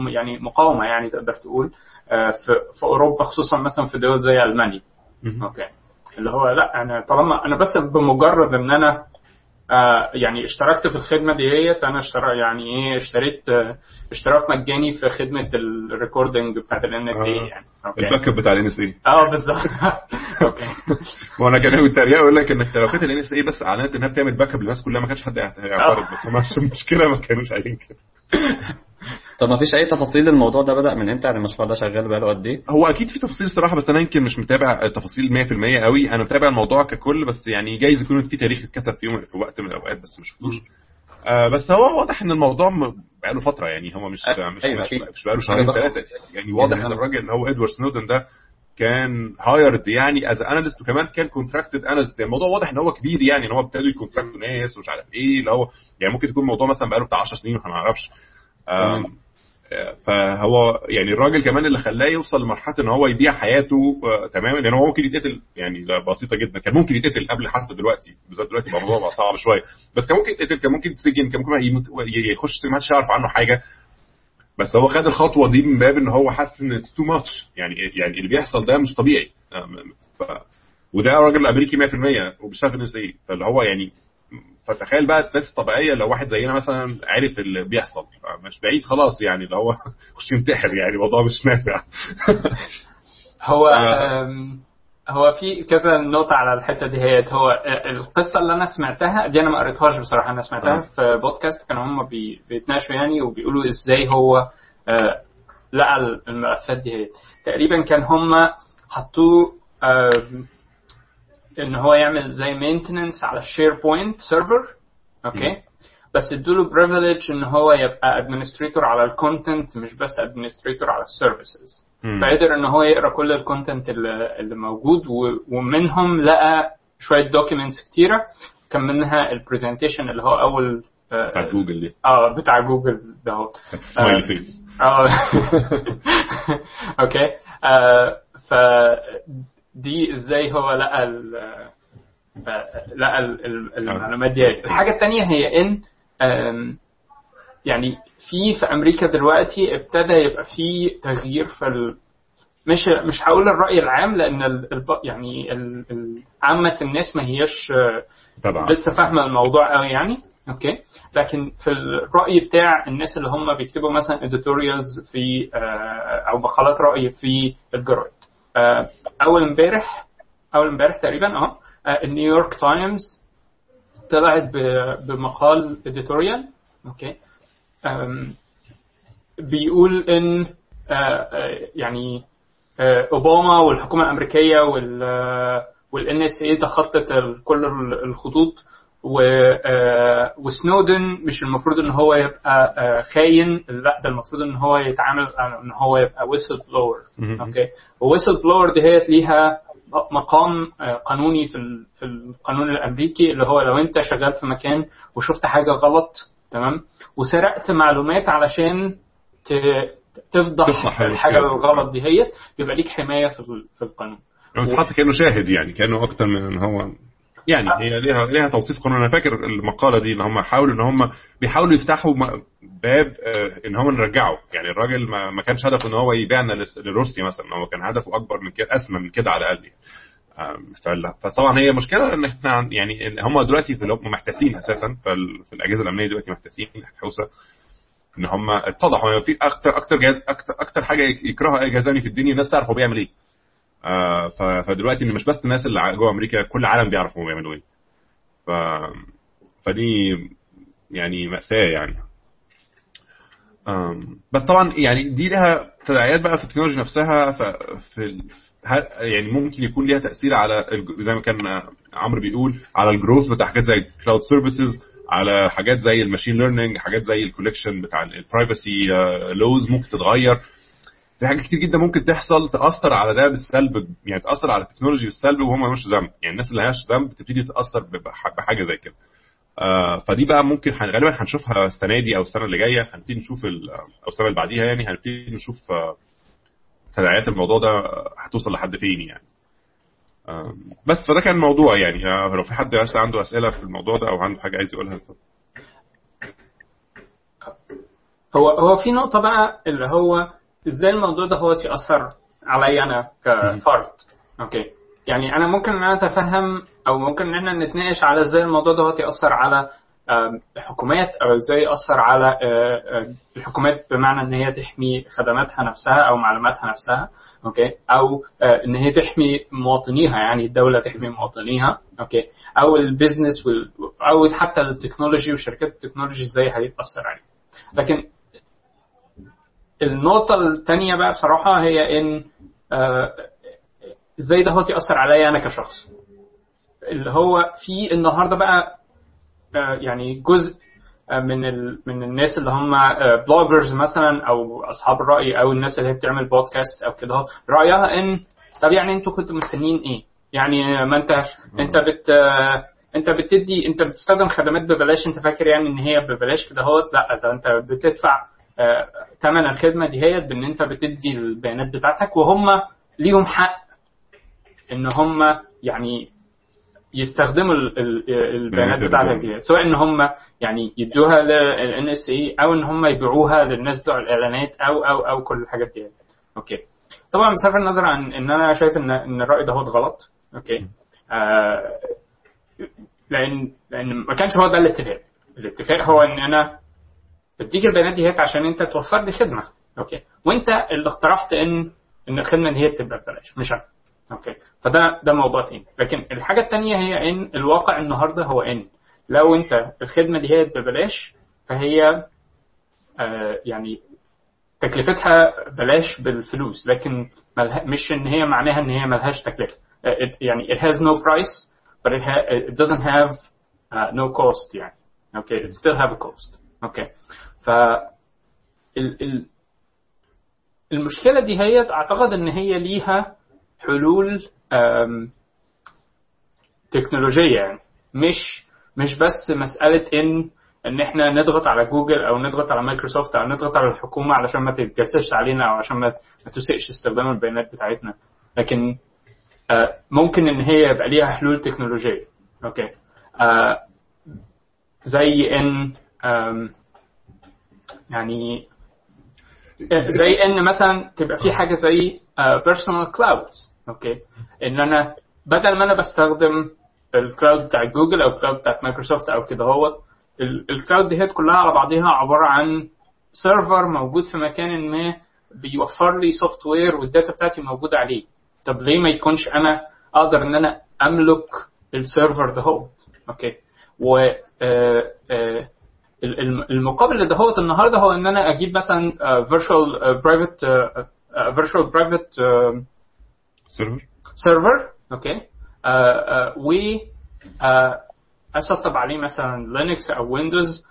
Speaker 4: يعني مقاومة يعني تقدر تقول آه، في في أوروبا خصوصا مثلا في دول زي ألمانيا. okay. اللي هو لا أنا طالما أنا بس بمجرد إن أنا آه يعني اشتركت في الخدمة ديت أنا اشترك يعني إيه اشتريت آه اشتراك مجاني في خدمة ال recording بتاعت ال NSA
Speaker 1: آه.
Speaker 4: يعني. okay.
Speaker 1: ال backup بتاع ال NSA
Speaker 4: آه بالظبط. (laughs) okay.
Speaker 1: وأنا كان بيتريقوا يقول لك انك لو كانت ال NSA بس أعلنت إنها بتعمل backup للناس كلها ما كانش حد هيعترض بس عشان المشكلة ما كانوش عايزين كده.
Speaker 2: طب ما فيش أي تفاصيل الموضوع ده بدأ من إمتى؟ يعني المشروع ده شغال بقاله قد إيه؟
Speaker 1: هو أكيد في تفاصيل صراحة بس أنا يمكن مش متابع التفاصيل 100% قوي. أنا متابع الموضوع ككل بس يعني جايز يكون في تاريخ اتكتب في يوم في وقت من الأوقات بس ما شفتوش. آه بس هو واضح إن الموضوع بقاله فترة يعني. هو مش
Speaker 2: أيوة،
Speaker 1: مش
Speaker 2: أيوة،
Speaker 1: مش. مش بقاله شهرين. ثلاثة يعني واضح إن
Speaker 2: أنا-
Speaker 1: الراجل اللي هو إدوارد سنودن ده كان hired يعني as analyst وكمان كان contracted analyst يعني الموضوع واضح إن هو كبير يعني إن هو ابتدوا ي contract وا ناس ومش عارف إيه اللي هو يعني ممكن يكون الموضوع مثلا بقاله بتاع 10 سنين ما نعرفش. آه، فهو يعني الراجل كمان اللي خلاه يوصل لمرحلة إن هو يبيع حياته آه، تماما لأن هو ممكن يتقتل يعني بسيطة جدا. كان ممكن يتقتل قبل حتى دلوقتي بالذات دلوقتي بقى الموضوع صعب شوية. بس كان ممكن يتقتل كان ممكن يتسجن كان ممكن يخش ما حدش يعرف عنه حاجة. بس هو خد الخطوة دي من باب إن هو حاسس إن it's too much يعني يعني اللي بيحصل ده مش طبيعي. آم، ف وده راجل أمريكي 100% وبيشتغل في ال NSA فاللي هو يعني فتخيل بقى الناس الطبيعية لو واحد زينا مثلا عرف اللي بيحصل. مش بعيد خلاص يعني اللي هو (laughs) خش ينتحر يعني الموضوع مش نافع. (laughs)
Speaker 4: هو
Speaker 1: آه.
Speaker 4: هو في كذا نقطة على الحتة دي. هي هو آه، القصة اللي أنا سمعتها دي أنا ما قريتهاش بصراحة. أنا سمعتها
Speaker 1: آه.
Speaker 4: في بودكاست كانوا هم بي- بيتناقشوا يعني وبيقولوا إزاي هو لقى الملفات دي. هي تقريبا كان هم حطوه إن هو يعمل زي maintenance على ال SharePoint server okay بس ادوله privilege إن هو يبقى administrator على ال content مش بس administrator على ال
Speaker 1: services.
Speaker 4: فقدر إن هو يقرأ كل ال content اللي, موجود ومنهم لقى شوية documents كتيرة. كان منها ال presentation اللي هو أول آه،
Speaker 1: بتاع جوجل دي.
Speaker 4: آه بتاع جوجل ده هو. (laughs)
Speaker 1: smiley face
Speaker 4: آه. okay (laughs) آه ف دي إزاي هو لقى ال آه، لقى ال- ال- المعلومات دي. الحاجة الثانية هي إن يعني في في أمريكا دلوقتي ابتدى يبقى في تغيير في ال... مش مش هقول الرأي العام لأن ال... الب- يعني عامة الناس ما هياش
Speaker 1: طبعا
Speaker 4: لسه فاهمة الموضوع قوي يعني. okay. لكن في الرأي بتاع الناس اللي هم بيكتبوا مثلا editorials في آه، أو مقالات رأي في الجرايد. أول امبارح أول امبارح تقريبا آه آه، ال New York Times طلعت بمقال editorial okay. بيقول إن آه، آه، يعني آه، أوباما والحكومة الأمريكية وال وال NSA تخطت كل ال- الخطوط و آه، وسنودن مش المفروض إن هو يبقى آه، خاين لا ده المفروض إن هو يتعامل إن هو يبقى
Speaker 1: whistleblower.
Speaker 4: okay و whistleblower دي هي ليها مقام آه، قانوني في في القانون الأمريكي اللي هو لو أنت شغال في مكان وشفت حاجة غلط تمام وسرقت معلومات علشان تفضح
Speaker 1: الحاجة.
Speaker 4: الغلط دي هي بيبقى ليك حماية في ال- في القانون
Speaker 1: هو اتحط كأنه شاهد يعني كأنه أكتر من إن هو يعني هي ليها ليها توصيف قانوني أنا فاكر المقالة دي إن هم حاولوا إن هم بيحاولوا يفتحوا باب آه، إن هم نرجعه. يعني الراجل ما, ما كانش هدفه إن هو يبيعنا لروسيا مثلا. هو كان هدفه أكبر من كده أسمى من كده على الأقل يعني. فطبعا هي مشكلة إن إحنا عن- يعني هم دلوقتي في محتاسين أساسا. في الأجهزة الأمنية دلوقتي محتاسين الحوسه إن هم اتضحوا في أكتر أكتر جهاز أكتر أكتر حاجة يكرهها أي جهاز في الدنيا الناس تعرف هو بيعمل إيه. فدلوقتي ان مش بس الناس اللي جوه أمريكا كل العالم بيعرف هم بيعملوا إيه. ف فدي يعني مأساة يعني. بس طبعا يعني دي لها تداعيات بقى في التكنولوجيا نفسها في يعني ممكن يكون ليها تأثير على زي ما كان عمرو بيقول على ال growth بتاع حاجات زي cloud services على حاجات زي ال machine learning حاجات زي ال collection بتاع ال privacy laws ممكن تتغير. في حاجات كتير جدا ممكن تحصل تأثر على ده بالسلب يعني تأثر على ال technology بالسلب وهم مالهمش ذنب. يعني الناس اللي مالهاش ذنب تبتدي تأثر بح- بحاجة زي كده. آه فدي بقى ممكن غالبا هنشوفها السنة دي أو السنة اللي جاية. هنبتدي نشوف أو السنة اللي بعديها يعني هنبتدي نشوف آه، تداعيات الموضوع ده هتوصل لحد فين يعني. آه بس فده كان الموضوع يعني. آه لو في حد عنده أسئلة في الموضوع ده أو عنده حاجة عايز يقولها.
Speaker 4: هو هو في نقطة بقى اللي هو إزاي الموضوع ده هو يأثر عليا أنا كفرد؟ أوكي. يعني أنا ممكن إن أنا أتفهم أو ممكن إن إحنا نتناقش على إزاي الموضوع ده هو يأثر على الحكومات أو إزاي يأثر على آه، آه، الحكومات بمعنى إن هي تحمي خدماتها نفسها أو معلوماتها نفسها. okay. أو آه، إن هي تحمي مواطنيها يعني الدولة تحمي مواطنيها. okay. أو ال business وال- أو حتى ال technology وشركات ال technology إزاي هيتأثر عليه. لكن النقطة التانية بقى بصراحة هي إن آه، إزاي ده هو يأثر عليا أنا كشخص. اللي هو في النهاردة بقى آه، يعني جزء آه، من ال... من الناس اللي هم بلوجرز مثلا أو أصحاب الرأي أو الناس اللي هي بتعمل بودكاست أو كده. رأيها إن طب يعني أنتوا كنتوا مستنيين إيه؟ يعني ما أنت أنت بت أنت بتدي أنت بتستخدم خدمات ببلاش. أنت فاكر يعني إن هي ببلاش كده لأ ده أنت بتدفع ثمن الخدمة دي هي بإن أنت بتدي البيانات بتاعتك وهم ليهم حق إن هم يعني يستخدموا ال- ال- البيانات
Speaker 1: بيانات
Speaker 4: بتاعتك. دي. سواء إن هم يعني يدوها لل NSA أو إن هم يبيعوها للناس بتوع الإعلانات أو أو أو كل الحاجات دي. okay. طبعا بصرف النظر عن إن أنا شايف ان إن الرأي ده هو غلط okay. آه لأن لأن ما كانش هو ده الاتفاق. الاتفاق هو إن أنا بديك البيانات دي هيك عشان انت توفر لي خدمة. okay. وانت اللي اقترحت ان إن الخدمة دي هي تبقى ببلاش مش أنا. okay. فده ده موضوع تاني. لكن الحاجة التانية هي إن الواقع النهارده هو إن. لو أنت الخدمة دي هي ببلاش فهي آه يعني تكلفتها بلاش بالفلوس لكن مش إن هي معناها إن هي ملهاش تكلفة. آه، it- يعني it has no price but it, ha- it doesn't have uh, no cost يعني. okay. It still have a cost. okay. ف ال ال المشكلة دي هي أعتقد إن هي ليها حلول آم، تكنولوجية يعني. مش مش بس مسألة إن إن إحنا نضغط على جوجل أو نضغط على مايكروسوفت أو نضغط على الحكومة علشان ما تتجسسش علينا أو عشان ما تسيئش استخدام البيانات بتاعتنا. لكن آه، ممكن إن هي يبقى ليها حلول تكنولوجية. okay. آه، زي آم، يعني زي إن مثلا تبقى في حاجة زي personal clouds okay إن أنا بدل ما أنا بستخدم ال cloud بتاع جوجل أو ال cloud بتاع مايكروسوفت أو كده هو ال cloud دي كلها على بعضها عبارة عن server موجود في مكان ما بيوفر لي software وال data بتاعتي موجودة عليه. طب ليه ما يكونش أنا أقدر إن أنا أملك ال server ده هو okay و آه، آه، المقابل لدهوت النهارده هو إن أنا أجيب مثلا virtual private virtual private
Speaker 1: server
Speaker 4: server okay آه، آه، و آه، اسطب عليه مثلا لينكس أو ويندوز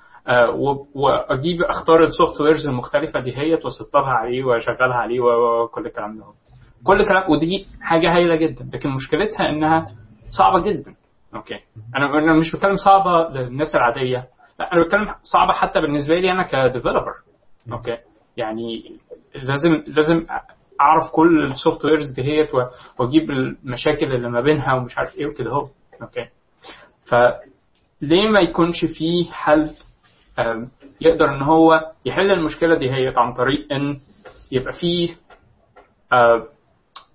Speaker 4: واجيب أختار ال softwares المختلفة دي هي وأسطبها عليه وأشغلها عليه وكل الكلام ده. كل الكلام ودي حاجة هايلة جدا لكن مشكلتها إنها صعبة جدا okay أنا أنا مش بتكلم صعبة للناس العادية. أنا بتكلم صعبة حتى بالنسبة لي أنا ك developer okay؟ يعني لازم لازم أعرف كل ال softwares دي هي وأجيب المشاكل اللي ما بينها ومش عارف إيه وكده أهو. okay؟ فليه ما يكونش فيه حل يقدر إن هو يحل المشكلة دي هي عن طريق إن يبقى فيه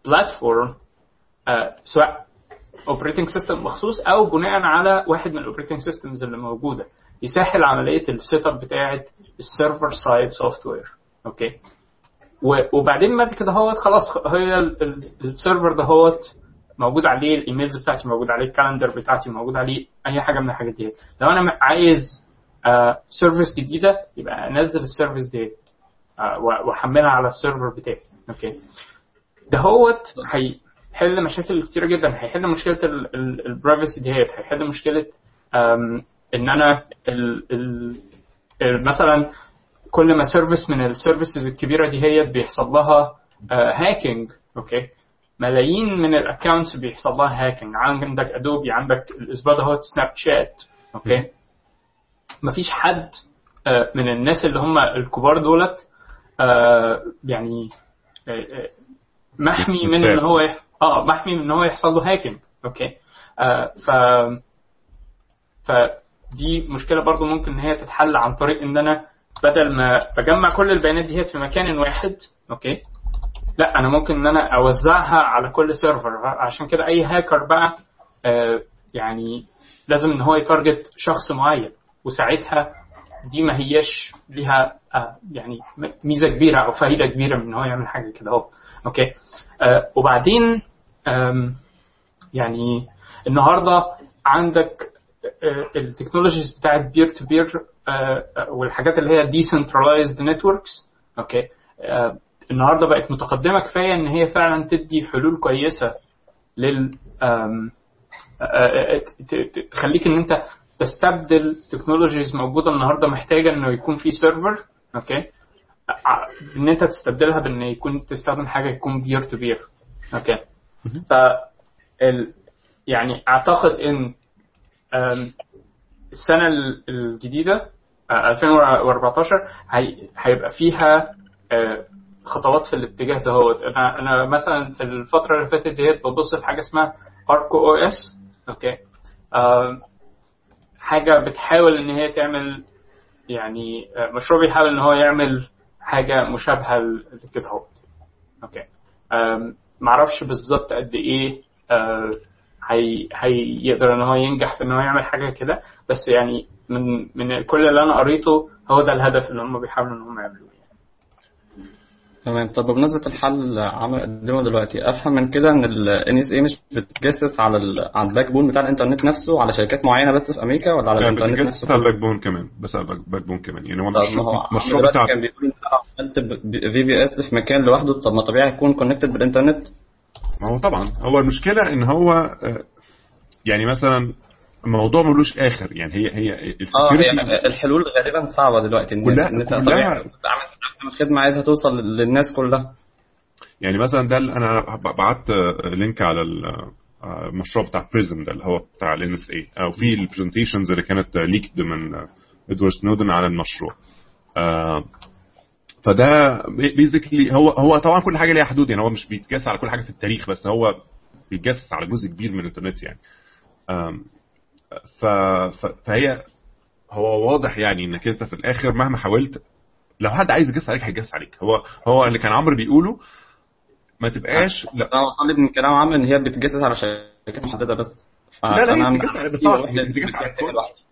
Speaker 4: platform سواء operating system مخصوص أو بناء على واحد من ال operating systems اللي موجودة. يسهل عملية ال setup بتاعة ال server side software okay وبعدين بعد كده هو خلاص هي ال- ال- ال server ده هو موجود عليه ال emails بتاعتي موجود عليه ال calendar بتاعتي موجود عليه أي حاجة من الحاجات دي لو أنا عايز service جديدة يبقى أنزل ال service دي آه، وأحملها على ال server بتاعي. okay ده هوت هيحل مشاكل كتيرة جدا. هيحل مشكلة ال privacy ديت. هيحل مشكلة آم، إن أنا ال ال ال- مثلا كل ما service من ال services الكبيرة دي هي بيحصل لها hacking okay ملايين من ال accounts بيحصل لها hacking عندك ادوبي عندك الأسبوع ده سناب شات okay مفيش حد آه، من الناس اللي هم الكبار دولت آه، يعني آه، آه، محمي من إن هو. آه محمي من إن هو يحصل له hacking okay آه ف فدي مشكلة برضو ممكن إن هي تتحل عن طريق إن أنا بدل ما بجمع كل البيانات دي في مكان واحد okay؟ لا أنا ممكن إن أنا أوزعها على كل server عشان كده أي هاكر بقى آه يعني لازم إن هو ي target شخص معين. وساعتها دي ما هياش ليها آه يعني ميزة كبيرة أو فائده كبيرة من إن هو يعمل حاجة كده أهو. okay؟ آه وبعدين يعني النهارده عندك ال technologies بتاعت peer to peer والحاجات اللي هي decentralized networks okay آه النهارده بقت متقدمة كفاية إن هي فعلا تدي حلول كويسة لل آه، آه، تخليك إن أنت تستبدل technologies موجودة النهارده محتاجة إنه يكون في server okay إن أنت تستبدلها بإن يكون تستخدم حاجة يكون peer to peer okay ف. يعني أعتقد إن أم، السنة ال- الجديدة آه، 2014 هي... هيبقى فيها آه، خطوات في الاتجاه دهوت أنا أنا مثلا في الفترة اللي فاتت ديت ببص في حاجة اسمها arkOS okay؟ حاجة بتحاول إن هي تعمل يعني آه، مشروع بيحاول إن هو يعمل حاجة مشابهة لكده هو okay؟ معرفش بالظبط قد إيه آه، هي هيقدر إن هو ينجح في إن هو يعمل حاجة كده. بس يعني من من كل اللي أنا قريته هو ده الهدف اللي هم بيحاولوا إن هم يعملوه
Speaker 2: تمام. طب بمناسبة الحل عمرو قدمه دلوقتي. أفهم من كده إن ال NSA مش بتجسس على ال على ال backbone بتاع الإنترنت نفسه على شركات معينة بس في أمريكا ولا على
Speaker 1: لا
Speaker 2: الإنترنت
Speaker 1: بتتجسس
Speaker 2: نفسه؟
Speaker 1: على؟
Speaker 2: ال
Speaker 1: back bone كمان بس على ال back- backbone كمان. يعني هو المشروع
Speaker 2: دلوقتي
Speaker 1: بتاع
Speaker 2: كان بيقول عملت VPS في مكان لوحده طب ما طبيعي يكون connected بالإنترنت؟
Speaker 1: ما هو طبعا هو المشكلة إن هو آه، يعني مثلا الموضوع ملوش آخر يعني هي هي
Speaker 2: آه
Speaker 1: ال security
Speaker 2: هي الحلول غالبا صعبة دلوقتي إن
Speaker 1: كلها-
Speaker 2: إن أنت
Speaker 1: كلها-
Speaker 2: عملت خدمة عايزها توصل للناس كلها.
Speaker 1: يعني مثلا ده أنا بعت link على ال- آه، المشروع بتاع PRISM ده اللي هو بتاع ال NSA أو في ال presentations اللي كانت leaked من آه، ادوارد سنودن على المشروع. آه، فده basically هو هو طبعا كل حاجة ليها حدود يعني هو مش بيتجسس على كل حاجة في التاريخ بس هو بيتجسس على جزء كبير من الإنترنت يعني. ف فهي هو واضح يعني إنك أنت في الآخر مهما حاولت لو حد عايز يجس عليك هيجس عليك. هو هو اللي كان عمرو بيقوله ما تبقاش لا.
Speaker 2: أنا وصل لي من كلام عمرو إن هي بتجسس على شركات محددة بس.
Speaker 1: لا، لا، هي بتجسس على- بس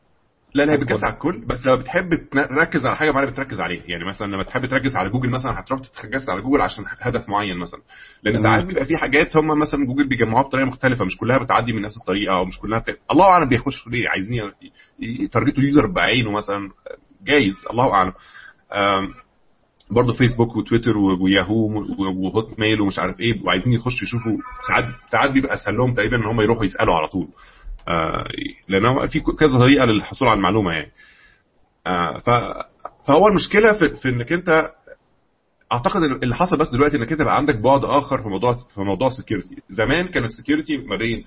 Speaker 1: لا لا هي بتجس على الكل بس لو بتحب تركز على حاجة معينة بتركز عليها. يعني مثلا لما تحب تركز على جوجل مثلا هتروح تتجسس على جوجل عشان هدف معين مثلا.
Speaker 2: لأن.
Speaker 1: ساعات بيبقى في حاجات هم مثلا جوجل بيجمعوها بطريقة مختلفة مش كلها بتعدي من نفس الطريقة أو مش كلها بت... الله أعلم بيخشوا ليه عايزين ي- ي target وا ال user بعينه مثلا. جايز الله أعلم. برضه فيسبوك وتويتر وياهو و- وهوت ميل ومش عارف إيه وعايزين يخشوا يشوفوا. ساعات ساعات بيبقى أسهل لهم تقريبا إن هم يروحوا يسألوا على طول. لأن هو في كذا طريقة للحصول على المعلومة يعني. آه، فهو المشكلة في, في إنك أنت أعتقد اللي حصل بس دلوقتي إنك أنت بقى عندك بعد آخر في موضوع في موضوع ال security زمان كان ال security ما بين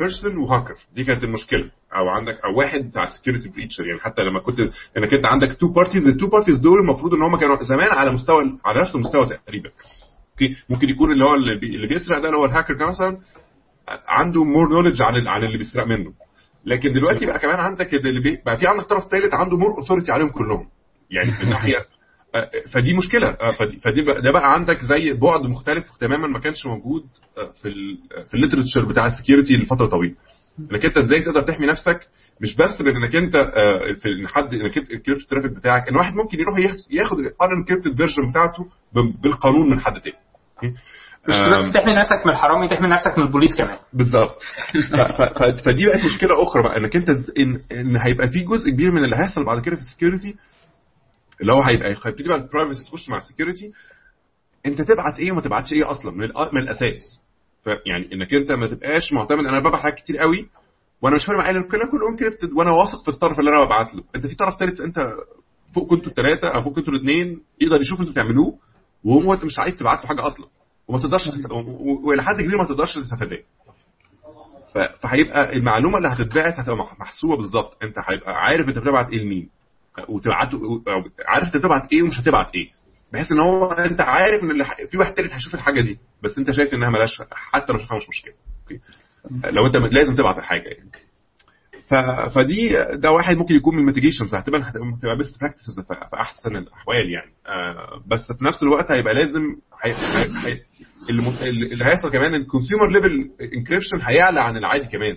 Speaker 1: person و hacker دي كانت المشكلة. أو عندك أو واحد بتاع security breacher يعني حتى لما كنت إنك أنت عندك two parties ال two parties دول المفروض إن هم كانوا زمان على مستوى على نفس المستوى تقريبا. okay؟ ممكن يكون اللي هو. اللي بيسرق ده اللي هو الهاكر ده مثلا عنده more knowledge عن. عن اللي بيسرق منه. لكن دلوقتي بقى كمان عندك اللي بي... بقى في عندك طرف ثالث عنده more authority عليهم كلهم. يعني من ناحية (laughs) آه، فدي مشكلة. آه، فدي, فدي بقى ده بقى عندك زي بعد مختلف تماما ما كانش موجود آه، في ال في ال literature بتاع ال security لفترة طويلة. انك انت إزاي تقدر تحمي نفسك؟ مش بس بانك انت في ان حد انك انت encrypt ال traffic بتاعك ان واحد ممكن يروح ياخ- ياخد ال encrypted version بتاعته بالقانون من حد تاني.
Speaker 4: مش بس تحمي نفسك من الحرامي تحمي نفسك من البوليس كمان.
Speaker 1: بالظبط. فدي بقت مشكلة أخرى بقى إنك أنت ان إن هيبقى في جزء كبير من اللي هيحصل بعد كده في ال security اللي هو هيبقى هيبتدي بقى ال privacy تخش مع ال security أنت تبعت إيه وما تبعتش إيه أصلا؟ من, من الأساس. فيعني إنك أنت ما تبقاش معتمد أنا ببعت حاجات كتير قوي وأنا مش فارق معايا الكلام كله انكريبتد وأنا واثق في الطرف اللي أنا ببعت له. أنت في طرف ثالث أنت فوق كنتوا الثلاثه أو فوق كنتوا الاثنين يقدر يشوف أنتوا بتعملوه وهو انت مش عايز تبعت له حاجة أصلا. وما تقدرش والى حد كبير ما تقدرش تتفاداه. فهيبقى المعلومة اللي هتتبعت هتبقى مح- محسوبة بالظبط. انت هيبقى عارف انت بتبعت إيه لمين. وتبعته عارف انت بتبعت إيه ومش هتبعت إيه. بحيث ان هو انت عارف ان اللي في واحد تالت هيشوف الحاجة دي. بس انت شايف انها ملاش حتى لو شافها مش مشكلة. okay؟ لو انت لازم تبعت الحاجة يعني. فدي ده واحد ممكن يكون من ال mitigations هتبقى هتبقى best practices في أحسن الأحوال يعني. آه بس في نفس الوقت هيبقى لازم هي... هي... اللي, هيحصل كمان ال consumer level encryption هيعلى عن العادي كمان.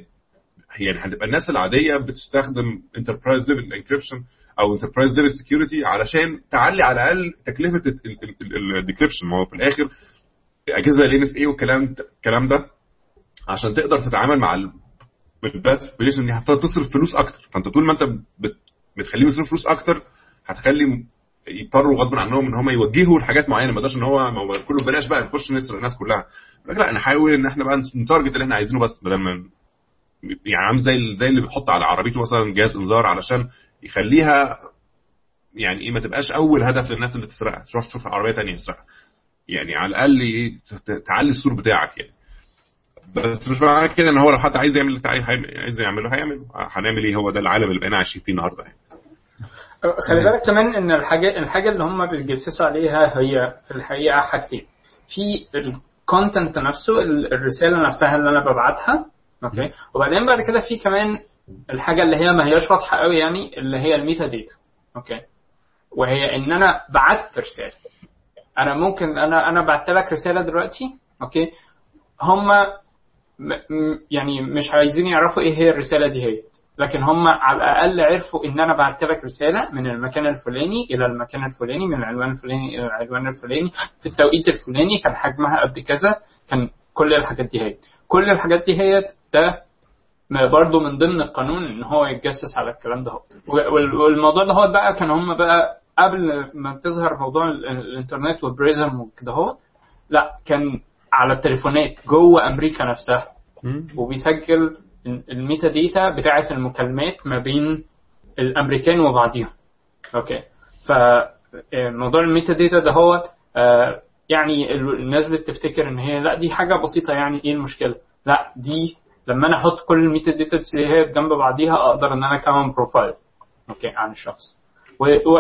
Speaker 1: يعني هتبقى الناس العادية بتستخدم enterprise level encryption أو enterprise level security علشان تعلي على الأقل تكلفة ال decryption ما هو في الآخر أجهزة ال NSA والكلام الكلام ده عشان تقدر تتعامل مع بال mass population دي هتصرف فلوس أكتر. فأنت طول ما أنت بت- بتخليهم يصرفوا فلوس أكتر هتخلي يضطروا غصب عنهم إن هم يوجهوا لحاجات معينة. ما يقدرش إن هو كله ببلاش بقى نخش نسرق الناس كلها. لا نحاول إن إحنا بقى نتارجت اللي إحنا عايزينه بس بدل ما يعني عامل زي زي اللي بيحط على عربيته مثلا جهاز إنذار علشان يخليها يعني إيه ما تبقاش أول هدف للناس اللي تسرقها. تروح تشوف عربية ثانية تسرقها يعني على الأقل تعلي السور بتاعك يعني. بس مش معنى كده إن هو لو حد عايز يعمل اللي عايز يعمله هيعمله هنعمل إيه؟ هو ده العالم اللي بقينا عايشين فيه النهارده يعني.
Speaker 4: خلي بالك كمان إن الحاجة الحاجة اللي هم بيتجسسوا عليها هي في الحقيقة حاجتين في ال content نفسه الرسالة نفسها اللي أنا ببعتها okay؟ وبعدين بعد كده في كمان الحاجة اللي هي ما هياش واضحة قوي يعني اللي هي ال metadata okay؟ وهي إن أنا بعت رسالة. أنا ممكن أنا أنا بعت لك رسالة دلوقتي okay؟ هم يعني مش عايزين يعرفوا إيه هي الرسالة دي هي. لكن هم على الأقل عرفوا إن أنا بعت لك رسالة من المكان الفلاني إلى المكان الفلاني من العنوان الفلاني إلى العنوان الفلاني في التوقيت الفلاني كان حجمها قد كذا كان كل الحاجات دي هي. كل الحاجات دي هي ده برضه من ضمن القانون إن هو يتجسس على الكلام ده. والموضوع ده هو بقى كان هم بقى قبل ما تظهر موضوع الإنترنت وال PRISM وكده هو لا كان على التليفونات جوه أمريكا نفسها. وبيسجل ال metadata بتاعه المكالمات ما بين الأمريكان وبعضهم okay. فموضوع ال metadata ده هو يعني الناس بتفتكر إن هي لا دي حاجة بسيطة يعني إيه المشكلة؟ لا دي لما أنا أحط كل ال metadata اللي هي جنب بعضيها أقدر إن أنا أكون profile okay عن الشخص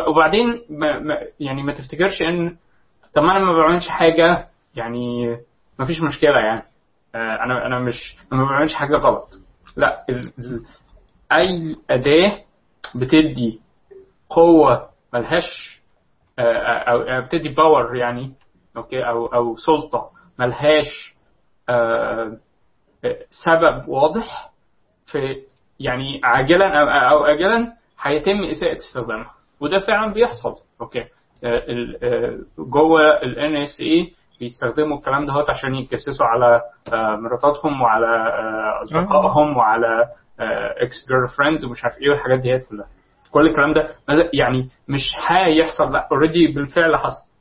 Speaker 4: وبعدين ما يعني ما تفتكرش إن طب أنا ما بعملش حاجة يعني ما فيش مشكلة يعني. أنا أنا مش ما بعملش حاجة غلط. لا ال ال أي أداة بتدي قوة ملهاش أو بتدي power يعني okay؟ أو أو سلطة ملهاش سبب واضح في يعني عاجلا أو اجلا هيتم إساءة استخدامها. وده فعلا بيحصل okay؟ جوه ال NSA بيستخدموا الكلام ده عشان يتجسسوا على مراتاتهم وعلى أصدقائهم وعلى ex-girlfriend ومش عارف إيه والحاجات دي كلها. كل الكلام ده يعني مش هيحصل لا already بالفعل حصل.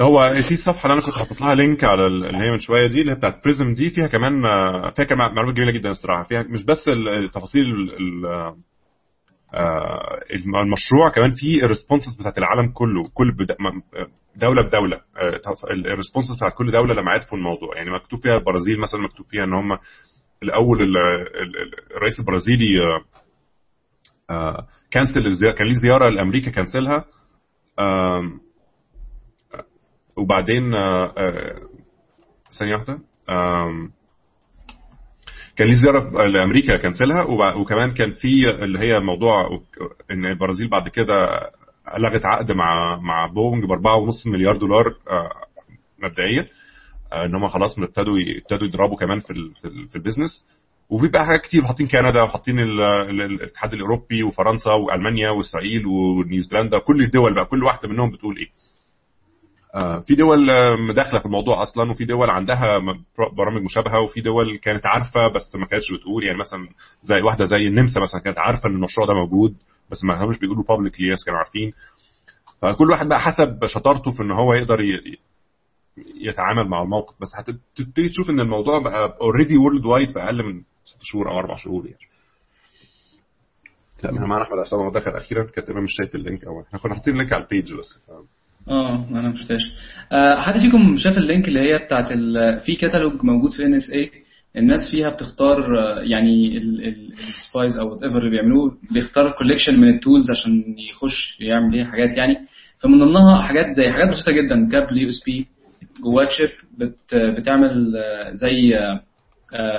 Speaker 1: هو في صفحة اللي أنا كنت حاطط لها link على اللي هي من شوية دي اللي هي بتاعت PRISM دي فيها كمان فيها كمان معلومات جميلة جدا الصراحه فيها مش بس التفاصيل المشروع كمان في ال responses بتاعت العالم كله. كل دولة بدولة. ال responses بتاعت كل دولة لما عرفوا الموضوع. يعني مكتوب فيها البرازيل مثلا مكتوب فيها إن هم الأول الرئيس البرازيلي cancel كان ليه زيارة لأمريكا كنسلها وبعدين ثانية واحدة. كان ليه زيارة لأمريكا كنسلها وكمان كان في اللي هي موضوع إن البرازيل بعد كده لغت عقد مع مع بونج ب 4.5 مليار دولار مبدئيا إن هم خلاص ابتدوا ابتدوا يضربوا كمان في في ال business. وفي بقى حاجات كتير حاطين كندا وحاطين الاتحاد الأوروبي وفرنسا وألمانيا وإسرائيل ونيوزيلندا كل الدول بقى كل واحدة منهم بتقول إيه؟ في دول داخلة في الموضوع أصلا وفي دول عندها برامج مشابهة وفي دول كانت عارفة بس ما كانتش بتقول. يعني مثلا زي واحدة زي النمسا مثلا كانت عارفة إن المشروع ده موجود بس ما كانوش بيقولوا publicly ناس كانوا عارفين. فكل واحد بقى حسب شطارته في إن هو يقدر يتعامل مع الموقف. بس هتبتدي تشوف إن الموضوع بقى already worldwide في أقل من ست شهور أو أربع شهور يعني. لا معانا احمد عصام هو دخل أخيرا. كانت مش شايف ال link أو إحنا كنا حاطين ال link على ال page بس.
Speaker 5: آه أنا ما شفتهاش. آه حد فيكم شاف ال link اللي هي بتاعت في كتالوج موجود في NSA الناس فيها بتختار يعني ال spies أو whatever اللي بيعملوه بيختار collection من ال tools عشان يخش يعمل إيه حاجات يعني. فمن ضمنها حاجات زي حاجات بسيطة جدا cable USB جواه chip بت بتعمل زي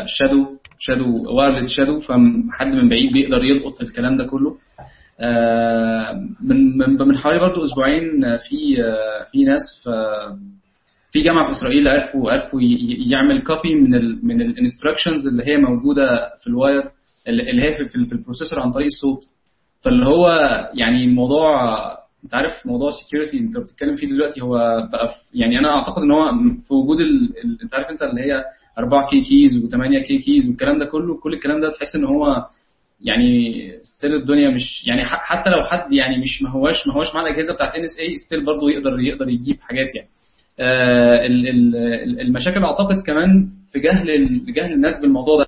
Speaker 5: shadow shadow wireless shadow فحد من بعيد بيقدر يلقط الكلام ده كله. من من من حوالي برضو أسبوعين في في ناس في في جامعة في إسرائيل عرفوا عرفوا يعمل copy من ال من ال instructions اللي هي موجودة في ال wire اللي هي في, في ال processor عن طريق الصوت فاللي هو يعني الموضوع أنت عارف موضوع ال security أنت بتتكلم فيه دلوقتي هو بقى يعني أنا أعتقد إن هو في وجود. أنت عارف أنت اللي هي 4K keys و 8K keys والكلام ده كله كل الكلام ده تحس إن هو يعني still الدنيا مش يعني حتى لو حد يعني مش ما هواش ما هواش مع الأجهزة بتاعت NSA still برضه يقدر يقدر يجيب حاجات يعني. آه، ال- ال- المشاكل أعتقد كمان في جهل جهل الناس بالموضوع ده.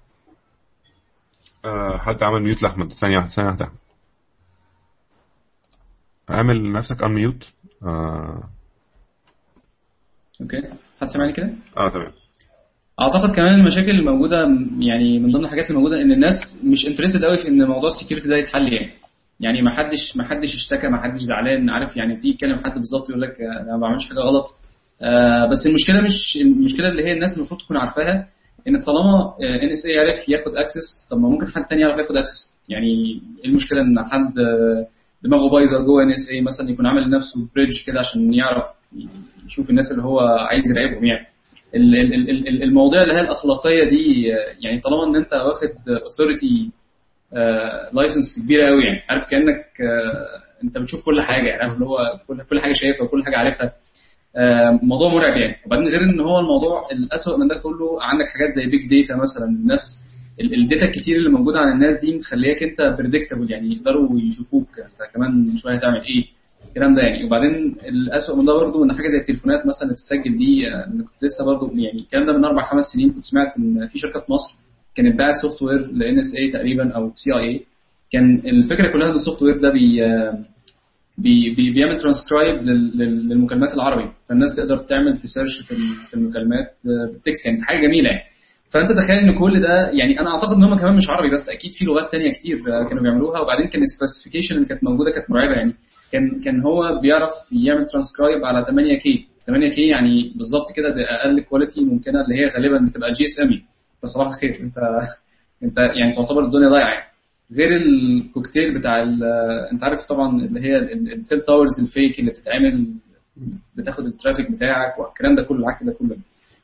Speaker 1: آه، حد عمل mute لأحمد؟ ثانية واحدة ثانية واحدة. اعمل نفسك unmute آه.
Speaker 5: okay. حد سامعني كده؟
Speaker 1: آه تمام.
Speaker 5: أعتقد كمان المشاكل الموجوده يعني من ضمن الحاجات الموجوده إن الناس مش interested قوي في إن موضوع ال security ده يتحل يعني. يعني ما حدش ما حدش اشتكى ما حدش زعلان عارف يعني تيجي تكلم حد بالظبط يقول لك آه، أنا ما بعملش حاجة غلط. آه بس المشكلة مش المشكلة اللي هي الناس المفروض تكون عارفاها إن طالما NSA عرف ياخد access طب ما ممكن حد تاني يعرف ياخد access يعني المشكلة إن حد آه، دماغه بايظة جوه NSA مثلا يكون عامل لنفسه bridge كده عشان يعرف يشوف الناس اللي هو عايز يراقبهم يعني. المواضيع اللي هي الأخلاقية دي آه، يعني طالما إن أنت واخد authority license كبيرة قوي يعني عارف كأنك آه، أنت بتشوف كل حاجة يعني عارف اللي هو كل كل حاجة شايفها وكل حاجة عارفها آه، موضوع مرعب يعني. وبعدين غير إن هو الموضوع الاسوء من ده كله عندك حاجات زي big data مثلا الناس ال data الكتير اللي موجودة عن الناس دي مخلياك أنت predictable يعني يقدروا يشوفوك أنت كمان شوية هتعمل إيه. الكلام ده يعني. وبعدين الاسوء من ده برضه إن حاجة زي التليفونات مثلا اللي بتتسجل دي أنا كنت لسه برضه يعني الكلام ده من أربع خمس سنين كنت سمعت إن في شركة في مصر كانت باعت software ل NSA تقريبا أو CIA كان الفكرة كلها إن ال software ده بي بي بي بيعمل ترانسكرايب للمكالمات العربي فالناس تقدر تعمل ت search في ال- في المكالمات بال text يعني حاجة جميلة يعني. فأنت تخيل إن كل ده يعني أنا أعتقد إن هم كمان مش عربي بس أكيد في لغات تانية كتير كانوا بيعملوها. وبعدين كان ال specification اللي كانت موجودة كانت مرعبة يعني. كان كان هو بيعرف يعمل ترانسكرايب على 8K 8K يعني بالظبط كده ده أقل quality ممكنة اللي هي غالبا بتبقى GSM فصباح الخير. انت انت يعني تعتبر الدنيا ضايعة يعني. غير الكوكتيل بتاع انت عارف طبعا اللي هي ال cell towers ال fake اللي بتتعمل بتاخد ال traffic بتاعك والكلام ده كله العك ده كله.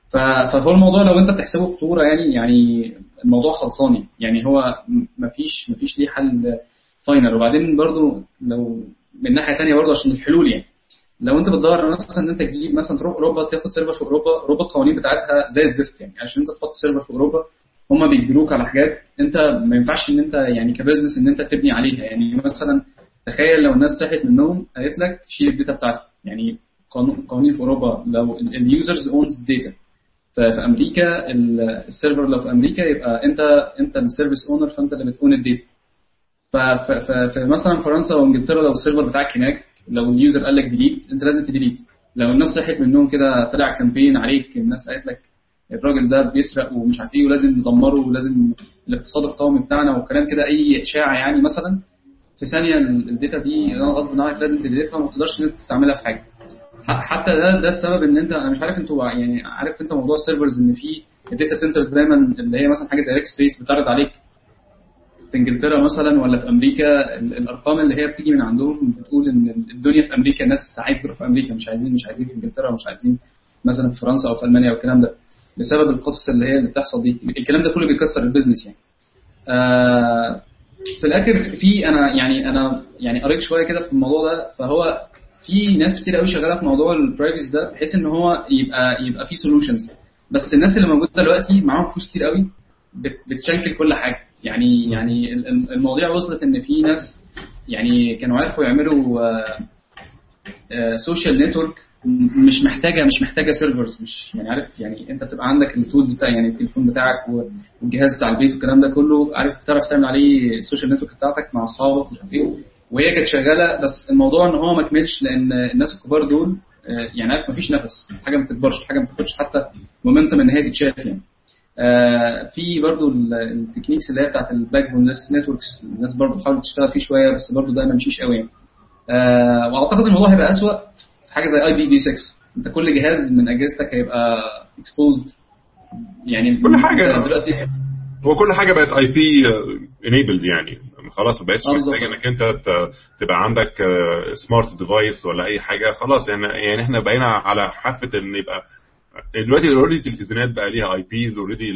Speaker 5: فهو الموضوع لو انت بتحسبه خطوره يعني يعني الموضوع خلصاني. يعني هو مفيش مفيش ليه حل final وبعدين برضو لو من ناحية تانية برضو عشان الحلول يعني. لو أنت بتدور مثلا إن أنت تجيب مثلا تروح اوروبا تاخد server في أوروبا اوروبا القوانين بتاعتها زي الزفت يعني. عشان أنت تحط server في أوروبا هم بيجبروك على حاجات أنت ما ينفعش إن أنت يعني ك business إن أنت تبني عليها. يعني مثلا تخيل لو الناس صحت من النوم قالت لك شيل ال data بتاعتك. يعني قوانين في أوروبا لو ال users owns ال data ففي أمريكا ال- ال server لو في أمريكا يبقى أنت أنت ال service owner فأنت اللي بتكون ال data. فمثلا فرنسا وانجلترا لو ال server بتاعك هناك لو ال user قال لك delete انت لازم ت delete. لو الناس صحت من النوم كده طلع campaign عليك الناس قالت لك الراجل ده بيسرق ومش عارف إيه ولازم ندمره ولازم الاقتصاد القومي بتاعنا وكلام كده أي إشاعة يعني مثلا في ثانية ال- data دي أنا غصب عنك لازم ت delete ها وما تقدرش إن أنت تستعملها في حاجة. حتى ده ده السبب إن أنت أنا مش عارف أنتوا يعني عارف أنت موضوع ال servers إن في ال data centers دايما اللي هي مثلا حاجة زي Rackspace بتعرض عليك. في إنجلترا مثلا ولا في أمريكا ال- الأرقام اللي هي بتيجي من عندهم بتقول إن الدنيا في أمريكا الناس عايزة تروح في أمريكا مش عايزين مش عايزين في إنجلترا ومش عايزين مثلا في فرنسا أو في ألمانيا والكلام ده بسبب القصص اللي هي اللي بتحصل دي. الكلام ده كله بيكسر ال business يعني. آه في الآخر في أنا يعني أنا يعني قريت شوية كده في الموضوع ده فهو في ناس كتير قوي شغالة في موضوع ال privacy ده بحيث إن هو يبقى يبقى في solutions بس الناس اللي موجودة دلوقتي معاهم فلوس كتير قوي بت- بتشنكل كل حاجة. يعني يعني ال- ال- المواضيع وصلت إن في ناس يعني كانوا عرفوا يعملوا social network مش محتاجة مش محتاجة servers مش يعني عارف يعني أنت بتبقى عندك ال tools بتاع يعني التليفون بتاعك والجهاز بتاع البيت والكلام ده كله عارف بتعرف تعمل عليه ال social network بتاعتك مع أصحابك مش عارف إيه. وهي كانت شغالة بس الموضوع إن هو ما كملش لأن الناس الكبار دول آه، يعني عارف مفيش نفس حاجة ما بتكبرش حاجة ما بتاخدش حتى momentum إن هي تتشاف يعني. آه، في برضو ال- techniques اللي هي بتاعت ال backbone networks الناس برضو حاولت تشتغل فيه شوية بس برضو ده ما مشيش قوي يعني. آه، وأعتقد الموضوع هيبقى اسوء في حاجة زي IPv6 أنت كل جهاز من أجهزتك هيبقى exposed يعني
Speaker 1: كل.
Speaker 5: أنت دلوقتي
Speaker 1: هو كل حاجة بقت IP enabled يعني. خلاص ما بقتش
Speaker 5: آه،.
Speaker 1: محتاج إنك أنت تبقى عندك smart device ولا أي حاجة. خلاص يعني يعني إحنا بقينا على حافة إن يبقى دلوقتي already التلفزيونات بقى ليها IPs already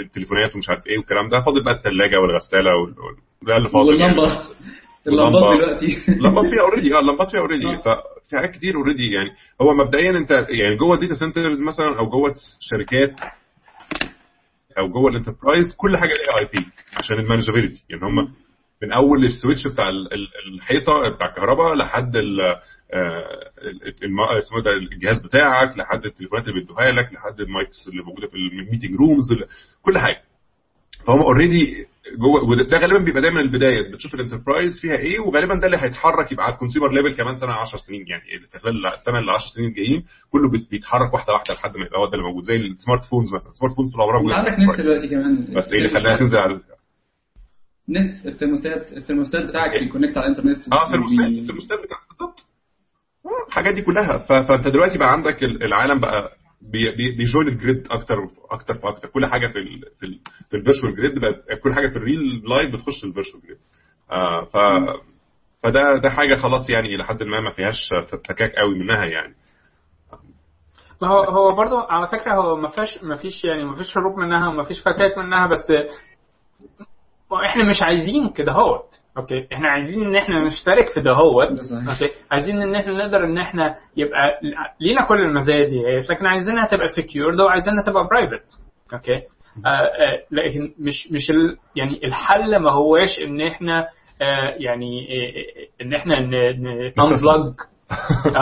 Speaker 1: التليفونات ومش عارف إيه والكلام ده. فاضل بقى الثلاجه والغسالة وال- ده اللي فاضل يعني.
Speaker 5: واللمبة. اللمبات. دلوقتي.
Speaker 1: اللمبات فيها already آه اللمبات فيها already
Speaker 5: آه.
Speaker 1: ففي حاجات كتير already يعني. هو مبدئيا انت يعني جوه ال data centers مثلا أو جوه شركات أو جوه ال enterprise كل حاجة ليها IP عشان ال manageability يعني هم من أول ال switch بتاع ال- ال- الحيطة بتاع الكهرباء لحد ال- آه، اسمه ده الجهاز بتاعك لحد التليفونات اللي بيدوها لك لحد ال mics اللي موجودة في ال meeting rooms كل حاجة. فهم already جوه وده ده غالبا بيبقى دايما البداية. بتشوف ال enterprise فيها إيه وغالبا ده اللي هيتحرك يبقى على ال consumer level كمان سنة 10 سنين يعني. في خلال السنة ال 10 سنين الجايين كله بيت- بيتحرك واحدة واحدة لحد ما يبقى هو ده اللي موجود. زي ال smart phones مثلا. ال smart phones طول عمرها
Speaker 5: عندك نت. دلوقتي كمان
Speaker 1: بس إيه اللي خلاها تنزل على
Speaker 5: Nest ال thermostat ال thermostat بتاعك بي connect على الإنترنت
Speaker 1: آه thermostat
Speaker 5: ال
Speaker 1: thermostat بتاعك بالظبط. الحاجات دي كلها. فأنت دلوقتي بقى عندك ال- العالم بقى بي... بي... بي join ال grid أكتر أكتر فأكتر. كل حاجة في ال... في ال... في ال virtual grid بقت كل حاجة في ال real life بتخش ال virtual grid. آه ف فده ده حاجة خلاص يعني إلى حد ما ما فيهاش فكاك قوي منها يعني.
Speaker 4: ما هو هو برضه على فكرة هو ما فيش ما فيش يعني ما فيش هروب منها وما فيش فكاك منها بس إحنا مش عايزين كده هوت. okay إحنا عايزين إن إحنا نشترك في ده هوت. okay عايزين إن إحنا نقدر إن إحنا يبقى لينا كل المزايا دي. لكن عايزينها تبقى secured وعايزينها تبقى private okay آه آه لكن مش مش ال يعني الحل ما هواش إن إحنا آه يعني آه، إن إحنا unplug (laughs)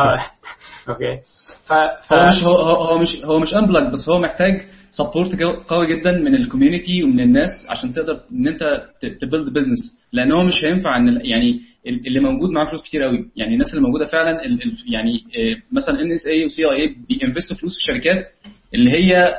Speaker 4: okay ف ف
Speaker 5: هو مش هو هو هو مش هو مش unplug بس هو محتاج support قوي جدا من ال community ومن الناس عشان تقدر إن أنت ت build business لأن هو مش هينفع إن يعني ال- اللي موجود معاه فلوس كتير قوي يعني الناس اللي موجودة فعلا يعني آه، مثلا NSA و CIA بي invest وا فلوس في شركات اللي هي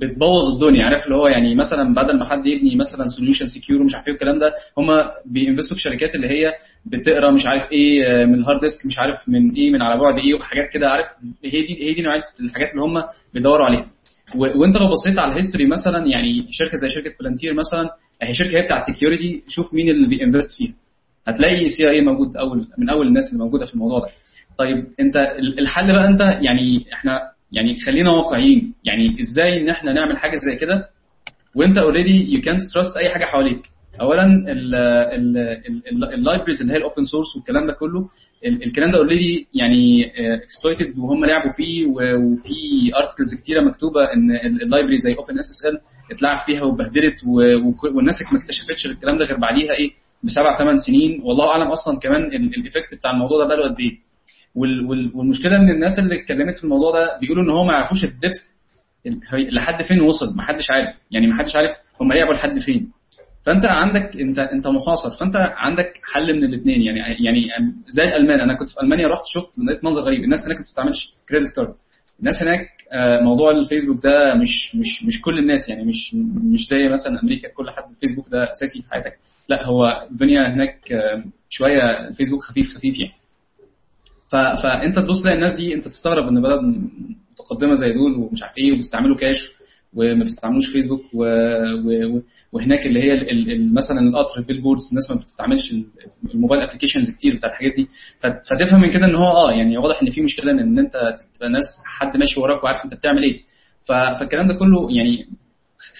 Speaker 5: بتبوظ الدنيا عارف اللي هو يعني مثلا بدل ما حد يبني مثلا solution secure ومش عارف إيه الكلام ده هم بي invest وا في شركات اللي هي بتقرأ مش عارف إيه آه، من ال hard disk مش عارف من إيه من على بعد إيه وحاجات كده عارف؟ هي دي هي دي نوعية الحاجات اللي هم بيدوروا عليها. وأنت لو بصيت على ال history مثلا يعني شركة زي شركة Palantir مثلا هي شركة هي بتاعت security شوف مين اللي بي invest فيها. هتلاقي CIA موجود أول من أول الناس اللي موجودة في الموضوع ده. طيب أنت ال- الحل بقى أنت يعني إحنا يعني خلينا واقعيين. يعني إزاي إن إحنا نعمل حاجة زي كده؟ وأنت اوريدي يو كانت تراست أي حاجة حواليك. اولا ال libraries اللي هي ال open source والكلام ده كله ال- الكلام ده already يعني exploited وهم لعبوا فيه وفي articles كتيرة مكتوبة إن ال library زي OpenSSL اتلعب فيها واتبهدلت والناس ما اكتشفتش الكلام ده غير بعديها إيه؟ بسبع ثمان سنين. والله أعلم أصلا كمان ال effect بتاع الموضوع ده بقاله قد إيه. والمشكلة إن الناس اللي اتكلمت في الموضوع ده بيقولوا إن هو ما يعرفوش ال depth لحد فين وصل ما حدش عارف يعني ما حدش عارف هم لعبوا لحد فين. فأنت عندك أنت أنت محاصر فأنت عندك حل من الاثنين يعني يعني زي الألمان أنا كنت في ألمانيا رحت شفت لقيت منظر غريب الناس هناك ما بتستعملش credit card الناس هناك آه، موضوع الفيسبوك ده مش مش مش كل الناس يعني مش مش زي مثلا أمريكا كل حد الفيسبوك ده أساسي في حياتك. لا هو الدنيا هناك آه، شوية الفيسبوك خفيف خفيف يعني. فانت تبص تلاقي الناس دي انت تستغرب ان بلد متقدمة زي دول ومش عارف إيه وبيستعملوا كاش وما بيستعملوش فيسبوك و... و... وهناك اللي هي مثلا القطر ال billboards الناس ما بتستعملش ال- ال mobile applications كتير بتاع الحاجات دي. فتفهم من كده ان هو آه يعني واضح إن في مشكلة ان انت تبقى ناس حد ماشي وراك وعارف انت بتعمل إيه. فالكلام ده كله يعني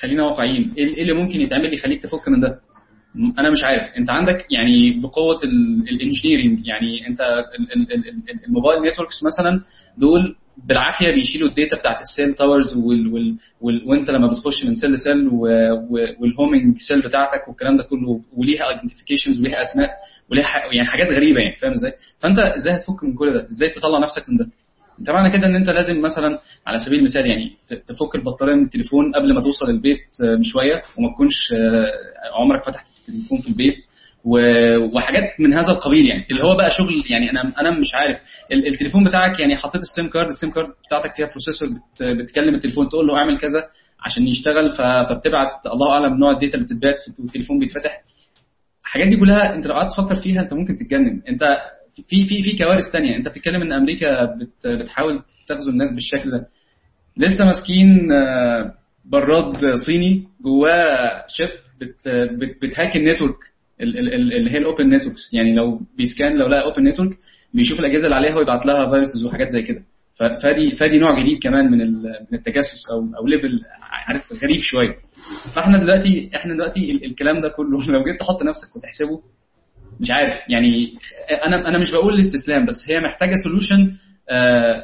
Speaker 5: خلينا واقعيين إيه إيه اللي ممكن يتعمل يخليك تفك من ده أنا مش عارف أنت عندك يعني بقوة ال engineering يعني أنت ال- ال- ال- ال- ال mobile networks مثلا دول بالعافية بيشيلوا ال data بتاعت ال cell towers وأنت لما بتخش من cell ل cell وال homing cell بتاعتك والكلام ده كله وليها identifications وليها أسماء وليها يعني حاجات غريبة يعني فاهم إزاي؟ فأنت إزاي هتفك من كل ده؟ إزاي تطلع نفسك من ده؟ انت معنى كده إن أنت لازم مثلا على سبيل المثال يعني تفك البطارية من التليفون قبل ما توصل البيت آه، بشوية وما تكونش آه، عمرك فتحت التليفون في البيت وحاجات من هذا القبيل يعني. اللي هو بقى شغل يعني أنا أنا مش عارف. ال- التليفون بتاعك يعني حطيت ال SIM card ال SIM card بتاعتك فيها processor بت- بتكلم التليفون تقول له اعمل كذا عشان يشتغل فبتبعت الله أعلم نوع ال data اللي بتتبعت في التليفون بيتفتح. الحاجات دي كلها أنت لو قعدت تفكر فيها أنت ممكن تتجنن. أنت في في في كوارث تانية. انت بتتكلم ان أمريكا بت بتحاول تغزو الناس بالشكل ده. لسه ماسكين آه، براد صيني جواه chip بت بت بت hack ال network ال- ال- ال- اللي هي ال open networks يعني لو بي scan لو لقى open network بيشوف الأجهزة اللي عليها ويبعت لها viruses وحاجات زي كده. ف- فادي فادي نوع جديد كمان من من التجسس أو أو level عارف غريب شوية. فإحنا دلوقتي إحنا دلوقتي ال- الكلام ده كله (laughs) لو جيت تحط نفسك وتحسبه مش عارف. يعني أنا أنا مش بقول الاستسلام بس هي محتاجة solution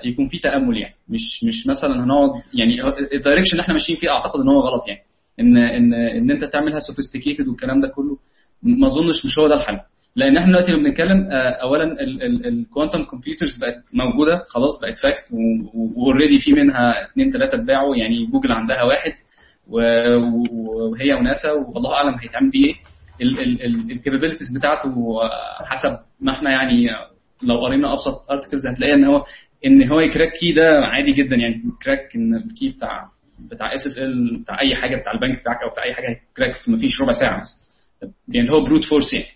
Speaker 5: يكون فيه تأمل يعني. مش مش مثلا هنقعد يعني ال direction اللي إحنا ماشيين فيه أعتقد إن هو غلط يعني. إن إن إن أنت تعملها sophisticated والكلام ده كله ما أظنش مش هو ده الحل. لأن إحنا دلوقتي لما بنتكلم آه، اولا ال quantum computers بقت موجودة خلاص بقت fact و already في منها اثنين ثلاثة اتباعوا يعني جوجل عندها واحد وهي وناسا والله أعلم هيتعمل بيه إيه. ال capabilities بتاعته حسب ما إحنا يعني لو قرينا أبسط articles هتلاقي إن هو إن هو ي crack key ده عادي جدا يعني. crack إن ال key بتاع بتاع SSL بتاع أي حاجة بتاع البنك بتاعك أو بتاع أي حاجة هي crack في مفيش ربع ساعة مثلا. يعني هو brute force يعني.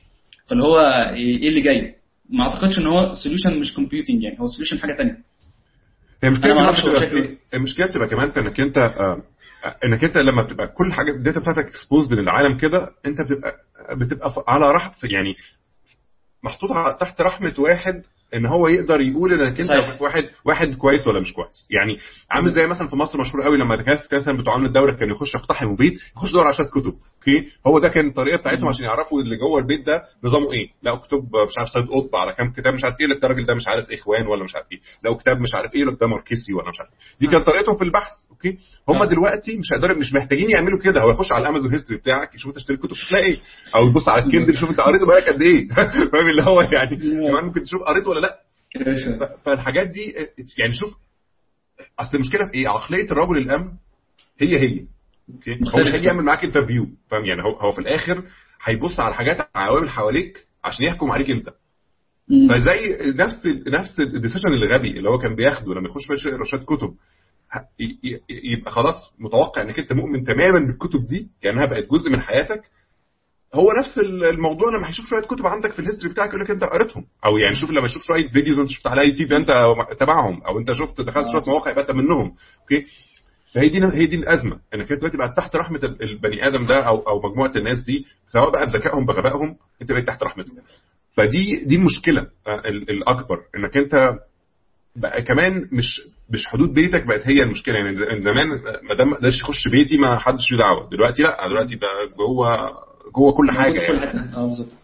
Speaker 5: فاللي هو إيه اللي جاي؟ ما أعتقدش إن هو solution مش computing يعني. هو solution حاجة ثانية
Speaker 1: هي
Speaker 5: المشكلة
Speaker 1: في إيه؟ المشكلة بتبقى كمان في إنك أنت آه، إنك أنت لما بتبقى كل حاجة ال data بتاعتك exposed للعالم كده أنت بتبقى بتبقى على رحم يعني محطوط تحت رحمة واحد إن هو يقدر يقول إنك أنت
Speaker 5: صحيح.
Speaker 1: واحد واحد كويس ولا مش كويس. يعني عامل زي مثلا في مصر مشهور قوي لما كان مثلا بتوع عامل الدولة كانوا يخشوا يقتحموا بيت يخشوا يدوروا على شوية كتب. okay؟ هو ده كان الطريقة بتاعتهم عشان يعرفوا اللي جوه البيت ده نظامه إيه. لقوا كتب مش عارف سيد قطب على كام كتاب مش عارف إيه الراجل ده مش عارف إخوان ولا مش عارف إيه. لو كتاب مش عارف إيه ده ماركسي ولا مش عارف إيه. دي كانت طريقتهم في البحث. okay؟ هم
Speaker 5: آه.
Speaker 1: دلوقتي مش هيقدروا مش محتاجين يعملوا كده. هو يخش على ال Amazon history بتاعك يشوف تشتري كتب تلاقي إيه أو يبص على ال Kindle يشوف أنت قريته بقالك قد إيه. (laughs) فاهم اللي هو يعني؟ كمان ممكن تشوف قريته ولا لأ. فالحاجات دي يعني شوف أصل المشكلة في إيه؟ عقلية الرجل الامن هي هي. okay؟ هو مش. هيجي يعمل معاك interview فاهم؟ يعني هو هو في الآخر هيبص على حاجات عوامل حواليك عشان يحكم عليك
Speaker 5: أنت.
Speaker 1: فزي نفس نفس ال decision الغبي اللي هو كان بياخده لما يخش في شوية كتب. يبقى خلاص متوقع إنك أنت مؤمن تماما بالكتب دي كانها بقت جزء من حياتك. هو نفس ال- الموضوع لما هيشوف شوية كتب عندك في ال history بتاعك يقول لك أنت قريتهم. أو يعني شوف لما يشوف شوية videos أنت شفتها على يوتيوب أنت تبعهم. أو أنت شفت دخلت
Speaker 5: آه.
Speaker 1: شوية مواقع يبقى أنت منهم. okay؟ فهي دي هي دي الأزمة. إنك أنت دلوقتي بقى تحت رحمة ال- البني آدم ده أو أو مجموعة الناس دي سواء بقى بذكائهم بغبائهم أنت بقيت تحت رحمتهم. فدي دي المشكلة آه، ال- الأكبر. إنك أنت بقى كمان مش مش حدود بيتك بقت هي المشكلة. يعني زمان ما دام ما قدرش يخش بيتي ما حدش له دعوة. دلوقتي لأ دلوقتي بقى جوه جوه كل
Speaker 5: حاجة
Speaker 1: يعني.
Speaker 5: آه بالظبط.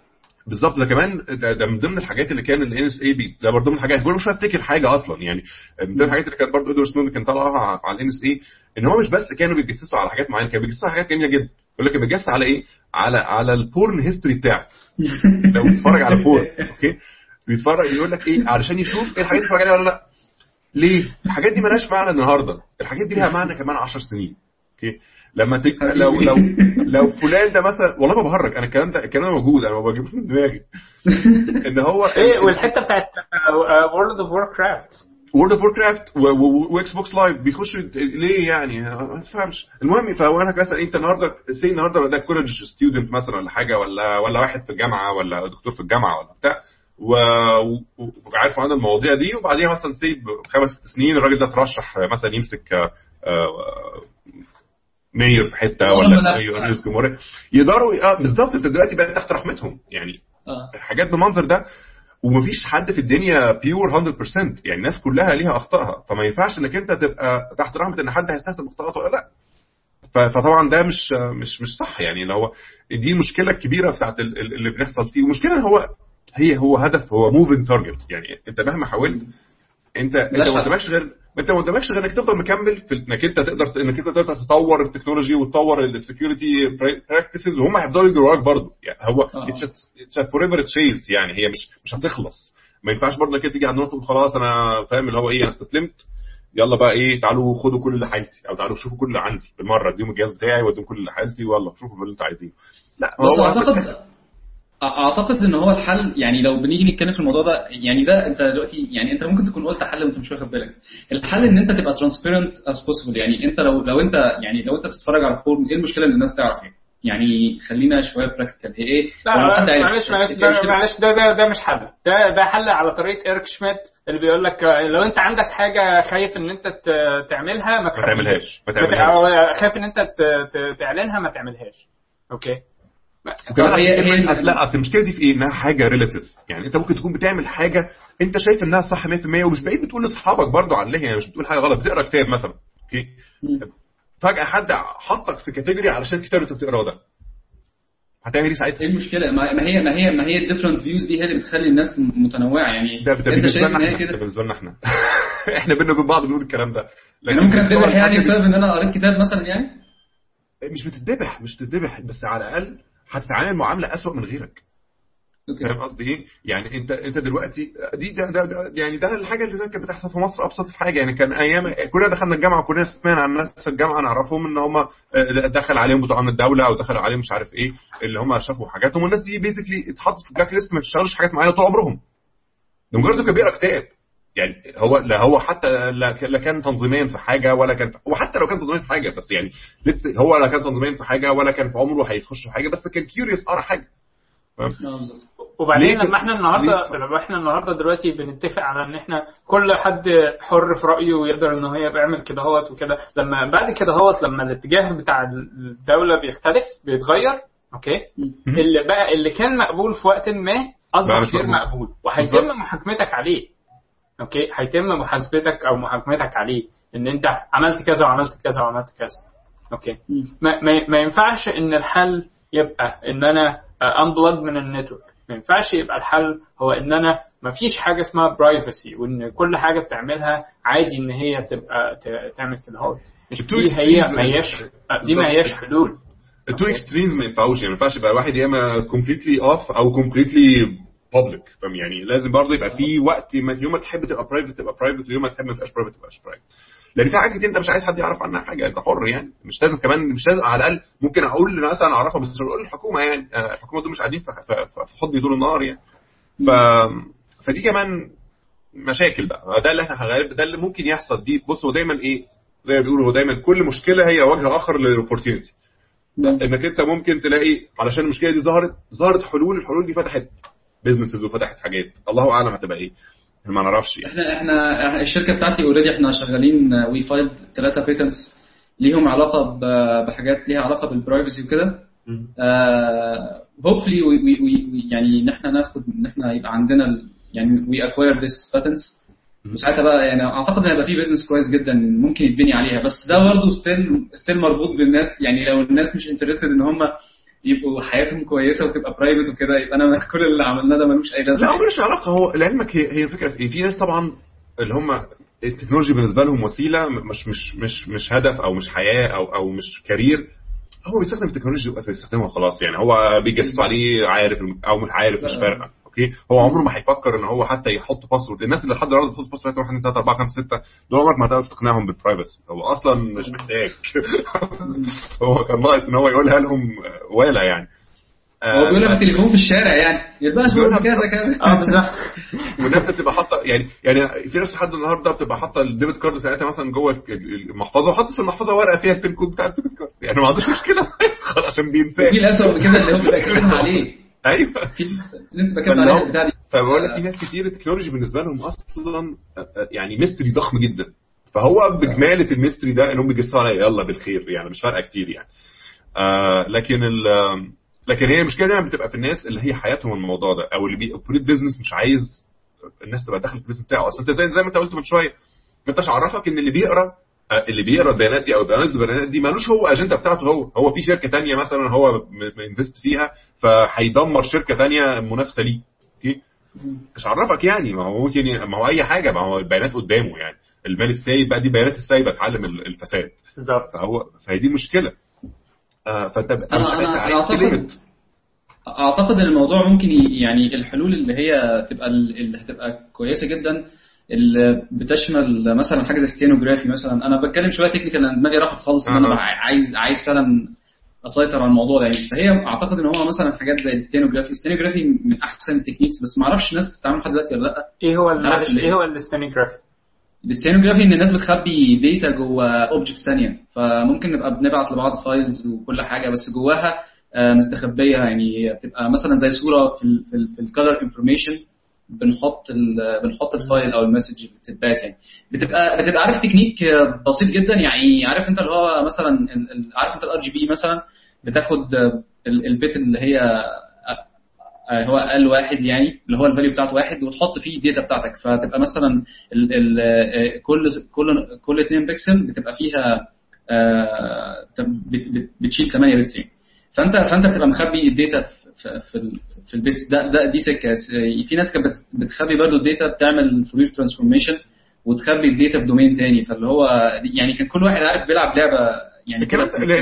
Speaker 1: بالظبط. ده كمان ده, ده من ضمن الحاجات اللي كان ال NSA بي ده برضه من الحاجات كل مش أفتكر حاجة أصلا. يعني من ضمن الحاجات اللي كانت برضه إدوارد سنودن كان طالعها على ال NSA إن هو مش بس كانوا بيتجسسوا على حاجات معينة كانوا بيتجسسوا على حاجات جميلة جدا. يقول لك بيتجسس على إيه؟ على على ال porn history بتاعك لو بيتفرج على porn okay؟ بيتفرج يقول لك إيه علشان يشوف إيه الحاجات اللي اتفرج عليها ولا لأ. ليه؟ الحاجات دي مالهاش معنى النهارده. الحاجات دي ليها معنى كمان 10 سنين. okay؟ لما تك... (laughs) لو لو لو فلان ده مثلا والله ما بهرج. أنا الكلام ده الكلام ده موجود. أنا ما بجيبوش من دماغي. (laughs) إن هو
Speaker 4: إيه والحتة بتاعت World of Warcraft
Speaker 1: World of Warcraft و Xbox Live بيخشوا ليه يعني؟ ما تفهمش. المهم فانا مثلا أنت النهارده say النهارده ده college student مثلا ولا حاجة ولا ولا واحد في الجامعة ولا دكتور في الجامعة ولا بتاع. وعارف عن المواضيع دي وبعديها مثلا سي بخمس ست سنين الراجل ده ترشح مثلا يمسك آه، آه، mayor في حتة ولا رئيس جمهورية. يقدروا آه بالظبط انت دلوقتي بقى تحت رحمتهم. يعني حاجات بالمنظر ده ومفيش حد في الدنيا pure 100% يعني الناس كلها ليها أخطائها. فما ينفعش إنك أنت تبقى تحت رحمة إن حد هيستخدم اخطاءاته ولا لأ. فطبعا ده مش مش مش صح. يعني اللي هو دي المشكلة الكبيرة بتاعت ال- ال- اللي بيحصل فيه. ومشكلة إن هو هي هو هدف هو moving target يعني انت مهما حاولت انت انت ما. قدامكش غير انت ما قدامكش غير انك تفضل مكمل في انك انت تقدر انك انت تقدر تطور ال technology وتطور ال security practices وهم هيفضلوا يجروا وراك برضه. يعني هو. it's forever chase يعني هي مش مش هتخلص. ما ينفعش برضه انك انت تيجي عند نقطه تقول خلاص أنا فاهم اللي هو إيه أنا استسلمت. يلا بقى إيه تعالوا خدوا كل اللي حيلتي أو تعالوا شوفوا كل اللي عندي بالمرة. اديهم الجهاز بتاعي واديهم كل اللي حيلتي ويلا شوفوا اللي أنتوا عايزينه. لا
Speaker 5: بس
Speaker 1: هو
Speaker 5: أعتقد أعتقد إن هو الحل. يعني لو بنيجي نتكلم في الموضوع ده يعني ده أنت دلوقتي يعني أنت ممكن تكون قلت حل وأنت مش واخد بالك. الحل إن أنت تبقى transparent as possible يعني أنت لو لو أنت يعني لو أنت بتتفرج على forum إيه المشكلة ان الناس تعرف يعني يعني خلينا شوية practical هي إيه؟
Speaker 4: لا
Speaker 5: لو
Speaker 4: لا
Speaker 5: حد عرف-
Speaker 4: معلش معلش ده؟ معلش ده ده ده مش حل. ده ده حل على طريقة إيريك شميدت اللي بيقول لك لو أنت عندك حاجة خايف إن أنت ت- تعملها ما.
Speaker 1: تعملهاش ما تعملهاش.
Speaker 4: خايف إن أنت ت- ت- تعلنها ما تعملهاش.
Speaker 1: okay؟
Speaker 5: هي-
Speaker 1: هي لا أصل المشكلة دي في إيه؟ إنها حاجة relative يعني أنت ممكن تكون بتعمل حاجة أنت شايف إنها صح 100% ومش بعيد بتقول لأصحابك برضه عليها يعني مش بتقول حاجة غلط. بتقرأ كتاب مثلا
Speaker 5: okay.
Speaker 1: فجأة حد حطك في category علشان الكتاب اللي أنت بتقرأه ده. هتعمل إيه ساعتها؟
Speaker 5: إيه المشكلة؟ ما هي ما هي ما هي ال different views دي هي اللي بتخلي الناس متنوعة يعني
Speaker 1: ده ده
Speaker 5: أنت
Speaker 1: بالنسبة
Speaker 5: شايف
Speaker 1: لنا
Speaker 5: إن هي
Speaker 1: إحنا
Speaker 5: كده؟
Speaker 1: بالنسبة لنا إحنا. (laughs) إحنا بينا وبين بعض بنقول الكلام ده.
Speaker 5: أنا ممكن
Speaker 1: طبعاً
Speaker 5: اتذبح يعني بسبب إن أنا قريت كتاب مثلا يعني؟
Speaker 1: مش بتتذبح مش تتذبح بس على الأقل هتتعامل معاملة اسوء من غيرك. فاهم قصدي؟ إيه؟ يعني أنت أنت دلوقتي دي ده, ده, ده يعني ده الحاجة اللي كانت بتحصل في مصر أبسط حاجة. يعني كان أيام كلنا دخلنا الجامعة وكلنا سمعنا عن ناس في الجامعة نعرفهم إن هم دخل عليهم بتوع أمن الدولة أو دخل عليهم مش عارف إيه اللي هم شافوا حاجاتهم. والناس دي basically اتحطوا في blacklist ما تشتغلش حاجات معينة طول عمرهم. لمجرد انه كان بيقرا كتاب. يعني هو لا هو حتى لا كان تنظيميا في حاجة ولا كان وحتى لو كان تنظيميا في حاجة بس يعني هو لا كان تنظيميا في حاجة ولا كان في عمره هيخش في حاجة بس كان curious قرا
Speaker 5: حاجة
Speaker 4: وبعدين؟ لما إحنا النهارده؟ لما إحنا النهارده دلوقتي بنتفق على إن إحنا كل حد حر في رأيه ويقدر إن هو يعمل كده هوت وكده لما بعد كده هوت لما الاتجاه بتاع الدولة بيختلف بيتغير okay اللي بقى اللي كان مقبول في وقت ما اصبح غير
Speaker 1: مقبول.
Speaker 4: وهيتم. محاكمتك عليه okay؟ هيتم محاسبتك أو محاكمتك عليه إن أنت عملت كذا وعملت كذا وعملت كذا. okay؟ ما, ما, ما ينفعش إن الحل يبقى إن أنا unplug من ال network. ما ينفعش يبقى الحل هو إن أنا ما فيش حاجة اسمها privacy وإن كل حاجة بتعملها عادي إن هي تبقى ت- تعمل كده هوت مش دي هي ما هياش دي ما هياش حلول.
Speaker 1: ال two extremes ما ينفعوش. يعني ما ينفعش يبقى واحد يا إما completely off أو completely public فاهم؟ يعني لازم برضه يبقى في وقت ما يوم ما تحب تبقى private تبقى private ويوم ما تحب ما تبقاش private تبقاش private لأن في حاجات كتير أنت مش عايز حد يعرف عنها حاجة انت حر يعني. مش لازم كمان مش لازم على الأقل ممكن أقول مثلا أعرفها بس مش هقول للحكومة يعني. آه، الحكومة دول مش قاعدين في حضني طول النهار يعني. ف فدي كمان مشاكل بقى. ده اللي إحنا غالب ده اللي ممكن يحصل. دي بص هو دايما إيه؟ زي ما بيقولوا دايما كل مشكلة هي وجه آخر لل opportunity إنك أنت ممكن تلاقي علشان المشكلة دي ظهرت ظهرت حلول الحلول دي فتحت. businesses وفتحت حاجات. الله أعلم هتبقى إيه. ما نعرفش يعني.
Speaker 5: إحنا إحنا الشركة بتاعتي already إحنا شغالين we filed ثلاثة patents ليهم علاقة بحاجات ليها علاقة بال privacy وكده. hopefully يعني إن إحنا ناخد إن إحنا يبقى عندنا يعني we acquire these patents وساعتها بقى يعني أعتقد هيبقى في business كويس جدا ممكن يتبني عليها. بس ده برضه still still مربوط بالناس. يعني لو الناس مش interested إن هم يبقوا حياتهم كويسة وتبقى private وكده يبقى أنا (laughs) كل اللي عملناه ده ملوش أي لازمة.
Speaker 1: لا ملوش علاقة؟ هو لعلمك هي هي الفكرة في إيه؟ في ناس طبعا اللي هم ال technology بالنسبة لهم وسيلة مش مش مش مش هدف أو مش حياة أو أو مش career هو بيستخدم التكنولوجيا وقت بيستخدمها خلاص يعني هو بيتجسس عليه عارف أو مش عارف مش فارقة. okay هو عمره ما هيفكر ان هو حتى يحط password الناس اللي لحد النهارده بتحط password 1 2 3 4 5 6 دول عمرك ما هتعرف تقنعهم بال privacy هو أصلا مش محتاج. (laughs) هو كان ناقص إن هو يقولها لهم ولا يعني.
Speaker 5: هو بيقولها بالتليفون في الشارع يعني. يبقى
Speaker 1: بيقولها
Speaker 5: كذا كذا. (laughs)
Speaker 4: آه بالظبط. (laughs)
Speaker 1: والناس بتبقى حاطة يعني يعني في ناس لحد النهارده بتبقى حاطة ال debit card بتاعتها مثلا جوه المحفظة وحاطط في المحفظة ورقة فيها ال PIN code بتاع ال debit card يعني ما عندوش مشكلة. خلاص عشان بينساه.
Speaker 5: في الاسوء من كده اللي هو بيبقى عليه.
Speaker 1: أيوه.
Speaker 5: في عليها دي
Speaker 1: فبقول لك في ناس كتير ال technology بالنسبة لهم أصلا يعني mystery ضخم جدا. فهو بجملة ال mystery ده إنهم بيتجسسوا عليا يلا بالخير يعني مش فارقة كتير يعني. آه لكن ال لكن هي المشكلة دايما بتبقى في الناس اللي هي حياتهم الموضوع ده أو اللي بي operate business مش عايز الناس تبقى داخلة في ال business بتاعه. أصل أنت زي زي ما أنت قلت من شوية ما أنت إيش عرفك إن اللي بيقرأ اللي بيقرا البيانات دي أو بينزل البيانات دي مالوش هو أجندة بتاعته هو. هو في شركة تانية مثلا هو invest فيها فهيدمر شركة تانية منافسة ليه. okay؟ إيش عرفك يعني. ما هو ممكن ما هو أي حاجة. ما هو البيانات قدامه يعني. المال السايب بقى دي بيانات السايبة تعلم ال- الفساد.
Speaker 4: بالظبط.
Speaker 1: فهو فهي دي مشكلة. آه فانت
Speaker 5: أنا-
Speaker 1: مش
Speaker 5: أنا
Speaker 1: أنت عايز
Speaker 5: أعتقد-
Speaker 1: تليمت
Speaker 5: أعتقد إن الموضوع ممكن يعني الحلول اللي هي تبقى اللي هتبقى كويسة جدا اللي بتشمل مثلا حاجة زي steganography مثلا. أنا بتكلم شوية technical أنا دماغي راحت خالص
Speaker 1: إن
Speaker 5: أنا عايز عايز فعلا أسيطر على الموضوع ده. يعني فهي أعتقد إن هو مثلا حاجات زي ال steganography ال steganography من أحسن ال techniques بس ما أعرفش الناس بتستعمله لحد دلوقتي ولا لأ.
Speaker 4: إيه هو
Speaker 5: إيه
Speaker 4: هو
Speaker 5: ال
Speaker 4: steganography ال
Speaker 5: steganography إن الناس بتخبي data جوه objects ثانية فممكن نبقى بنبعت لبعض files وكل حاجة. بس جواها آه، مستخبية. يعني بتبقى مثلا زي صورة في ال في, ال في ال color information بنحط بنحط ال file أو ال message اللي بتتبعت يعني. بتبقى بتبقى عارف تكنيك بسيط جدا يعني عارف أنت اللي هو مثلا عارف أنت ال RGB مثلا بتاخد ال- ال bit اللي هي آه، هو أقل واحد يعني اللي هو ال value بتاعته واحد وتحط فيه ال data بتاعتك. فتبقى مثلا ال ال آه، كل كل كل 2 بكسل بتبقى فيها آه، بت- بت- بتشيل 8 bits يعني. فأنت فأنت بتبقى مخبي ال data في في في, ال- في ال bits ده ده دي سكة. في ناس كانت بت- بتخبي برضو ال data بتعمل Fourier transformation وتخبي ال data في domain تاني. فاللي هو يعني كان كل واحد عارف بيلعب لعبة يعني
Speaker 1: الكلام ده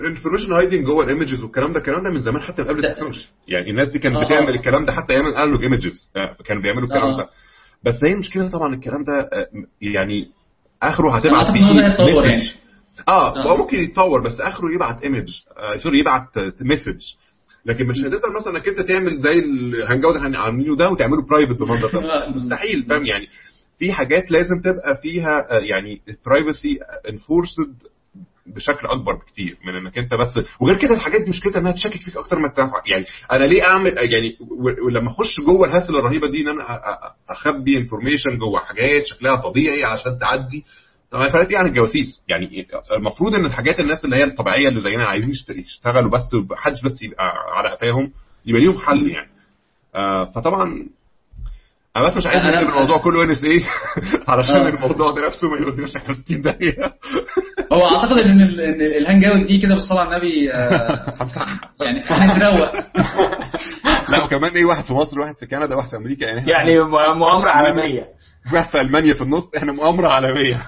Speaker 1: ال information hiding جوه ال images والكلام ده الكلام ده من زمان حتى قبل
Speaker 5: ال
Speaker 1: technology يعني الناس دي كانت
Speaker 5: آه.
Speaker 1: بتعمل الكلام ده حتى أيام ال analog images كانوا بيعملوا الكلام
Speaker 5: آه.
Speaker 1: ده. بس هي المشكلة طبعا الكلام ده آه، يعني
Speaker 5: آخره
Speaker 1: هتبعت message.
Speaker 5: يعني.
Speaker 1: آه
Speaker 5: آه.
Speaker 1: هو ممكن يتطور بس آخره يبعت image آه sorry يبعت message لكن مش هتقدر مثلا إنك أنت تعمل زي ال hangout اللي عاملينه ده وتعمله private بالمنظر ده
Speaker 5: آه.
Speaker 1: مستحيل فاهم؟ يعني في حاجات لازم تبقى فيها آه، يعني ال privacy enforced بشكل أكبر بكتير من إنك أنت بس. وغير كده الحاجات دي مشكلتها إنها تشكك فيك أكتر ما تنفع. يعني أنا ليه أعمل يعني و- ولما أخش جوه ال hassle الرهيبة دي إن أنا أخبي information جوه حاجات شكلها طبيعي عشان تعدي طب فرقت إيه عن الجواسيس يعني المفروض إن الحاجات الناس اللي هي الطبيعية اللي زينا عايزين يشت- يشتغلوا بس محدش بس يبقى على قفاهم يبقى ليهم حل يعني. آه فطبعا أنا بس مش عايز نكتب الموضوع كله NSA (laughs) علشان
Speaker 5: آه.
Speaker 1: الموضوع ده نفسه ما يوديناش إحنا 60 دقيقه
Speaker 5: هو أعتقد إن ال- إن الهانج أوت دي كده بالصلاة على النبي آه، (laughs) يعني هتروق (laughs)
Speaker 1: لا وكمان إيه واحد في مصر واحد في كندا واحد في أمريكا يعني
Speaker 4: يعني مؤامرة عالمية.
Speaker 1: واحد في ألمانيا في النص إحنا مؤامرة
Speaker 5: عالمية.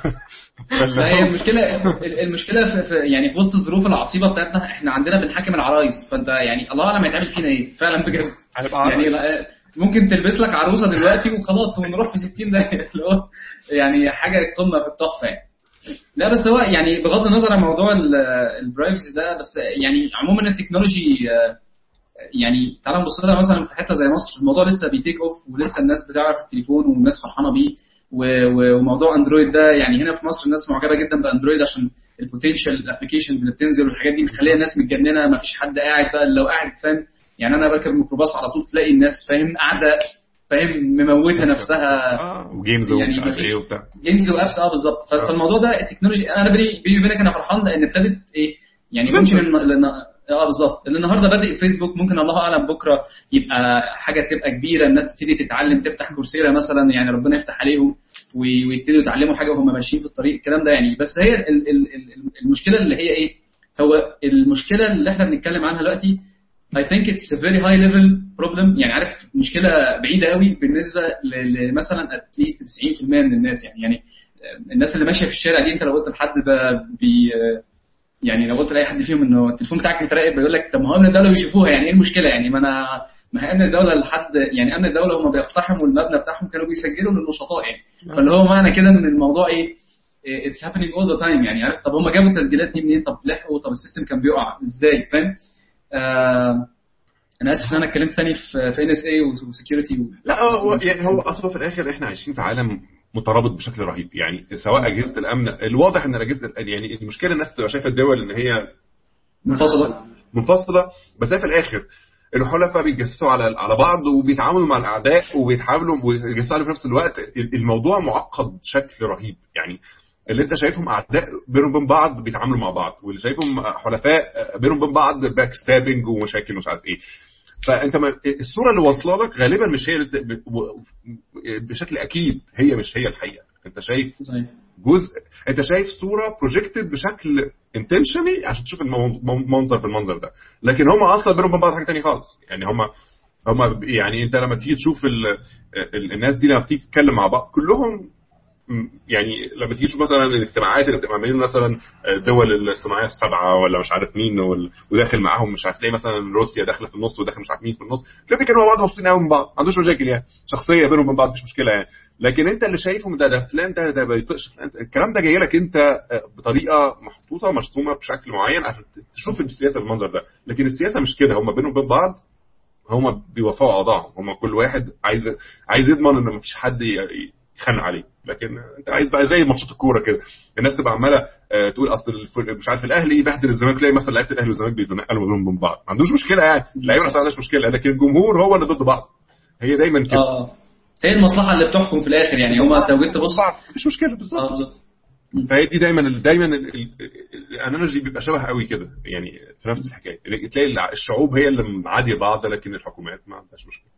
Speaker 5: هي المشكلة ال- المشكلة في, في يعني في وسط الظروف العصيبة بتاعتنا إحنا عندنا بنحاكم العرايس. فأنت يعني الله أعلم هيتعمل فينا إيه. فعلا بجد. يعني لا- ممكن تلبس لك عروسة دلوقتي وخلاص ونروح في 60 دقيقه (laughs) اللي هو يعني حاجة قمة في التحفة يعني. لا بس هو يعني بغض النظر عن موضوع ال privacy ده بس يعني عموما ال technology آه، يعني تعال نبص لها مثلا في حتة زي مصر. الموضوع لسه بي take off ولسه الناس بتعرف التليفون والناس فرحانة بيه. وموضوع اندرويد ده يعني هنا في مصر الناس معجبة جدا بأندرويد عشان ال potential ال applications اللي بتنزل والحاجات دي بتخليها الناس متجننة ما فيش حد قاعد بقى. لو قاعد فاهم يعني أنا بركب الميكروباص على طول تلاقي الناس فاهم؟ قاعدة فاهم؟ مموتة نفسها.
Speaker 1: آه. و games
Speaker 5: يعني
Speaker 1: ومش عارف إيه وبتاع.
Speaker 5: games و apps آه بالظبط.
Speaker 1: آه.
Speaker 5: فالموضوع ده ال technology أنا بيني وبينك أنا فرحان لأن ابتدت إيه يعني. ممكن آه بالظبط. لأن النهارده بادئ فيسبوك ممكن الله أعلم بكرة يبقى حاجة تبقى كبيرة الناس تبتدي تتعلم تفتح كورسيرا مثلا يعني ربنا يفتح عليهم وي- ويبتدوا يتعلموا حاجة وهم ماشيين في الطريق الكلام ده يعني. بس هي ال- ال- ال- المشكلة اللي هي إيه؟ هو المشكلة اللي إحنا بنتكلم عنها دلوقتي I think it's a very high level problem. يعني عارف مشكلة بعيدة قوي بالنسبة لمثلا at least 90% من الناس. يعني يعني الناس اللي ماشية في الشارع دي انت لو قلت لحد بي يعني لو قلت لأي حد فيهم إنه التليفون بتاعك متراقب بيقول لك طب ما هو أمن الدولة بيشوفوها. يعني إيه المشكلة؟ يعني ما أنا ما هي أمن الدولة لحد يعني أمن الدولة هم بيقتحموا المبنى بتاعهم كانوا بيسجلوا للنشطاء يعني. فاللي هو معنى كده إن الموضوع إيه it's happening all the time يعني عارف طب هم جابوا التسجيلات دي منين؟ طب لحقوا طب ال system كان بيقع إزاي؟ فاهم؟ أنا آسف إن أنا اتكلمت ثاني في في NSA و security
Speaker 1: لا هو يعني هو أصلا في الآخر إحنا عايشين في عالم مترابط بشكل رهيب. يعني سواء أجهزة الأمن الواضح إن الأجهزة يعني المشكلة الناس تبقى شايفة الدول إن هي
Speaker 5: منفصلة.
Speaker 1: منفصلة بس هي في الآخر الحلفاء بيتجسسوا على على بعض وبيتعاملوا مع الأعداء وبيتعاملوا ويتجسسوا في نفس الوقت. الموضوع معقد بشكل رهيب. يعني اللي انت شايفهم اعداء بينهم وبين بعض بيتعاملوا مع بعض واللي شايفهم حلفاء بينهم وبين بعض باك ستابنج ومشاكل ومش عارف إيه. فانت ما الصورة اللي واصلة لك غالبا مش هي اللي بشكل أكيد هي مش هي الحقيقة. انت شايف جزء انت شايف صورة projected بشكل intentionally عشان تشوف المنظر بالمنظر ده. لكن هم أصلا بينهم وبين بعض حاجة ثانية خالص. يعني هم هم يعني انت لما تيجي تشوف ال... ال- الناس دي لما بتيجي تتكلم مع بعض كلهم يعني لما تيجي تشوف مثلا الاجتماعات اللي بتبقى عاملين مثلا الدول الصناعية السبعة ولا مش عارف مين وداخل معاهم مش عارف تلاقي مثلا روسيا داخلة في النص وداخل مش عارف مين في النص تلاقي كانوا مع بعض مبسوطين قوي من بعض ما عندوش مشاكل يعني شخصية بينهم وبين بعض مفيش مشكلة يعني. لكن أنت اللي شايفهم ده ده فلان ده ده بيطقش فلان الكلام ده جاي لك أنت آه، بطريقة محطوطة مرسومه بشكل معين عشان تشوف السياسة بالمنظر ده. لكن السياسة مش كده هم بينهم وبين بعض هم بيوفقوا أعضائهم هم كل واحد عايز عايز يضمن إن مفيش حد ي- يخنق عليه لكن انت عايز بقى زي ماتشات الكورة كده. الناس تبقى عمالة آه، تقول أصل مش عارف الأهلي يبهدل الزمالك. تلاقي مثلا لعيبة الأهلي والزمالك بيتنقلوا بينهم وبين بعض. ما عندوش مشكلة يعني. اللعيبة ما عندهاش مشكلة لكن الجمهور هو اللي ضد بعض. هي دايما كده.
Speaker 5: آه. هي المصلحة اللي بتحكم في الآخر يعني. هما لو جيت تبص
Speaker 1: مفيش مشكلة
Speaker 5: آه
Speaker 1: بالظبط. فهي دي دايما دايما ال- ال- ال analogy بيبقى شبه قوي كده. يعني في نفس الحكاية. تلاقي الشعوب هي اللي معاديه بعض لكن الحكومات ما عندهاش مشكلة.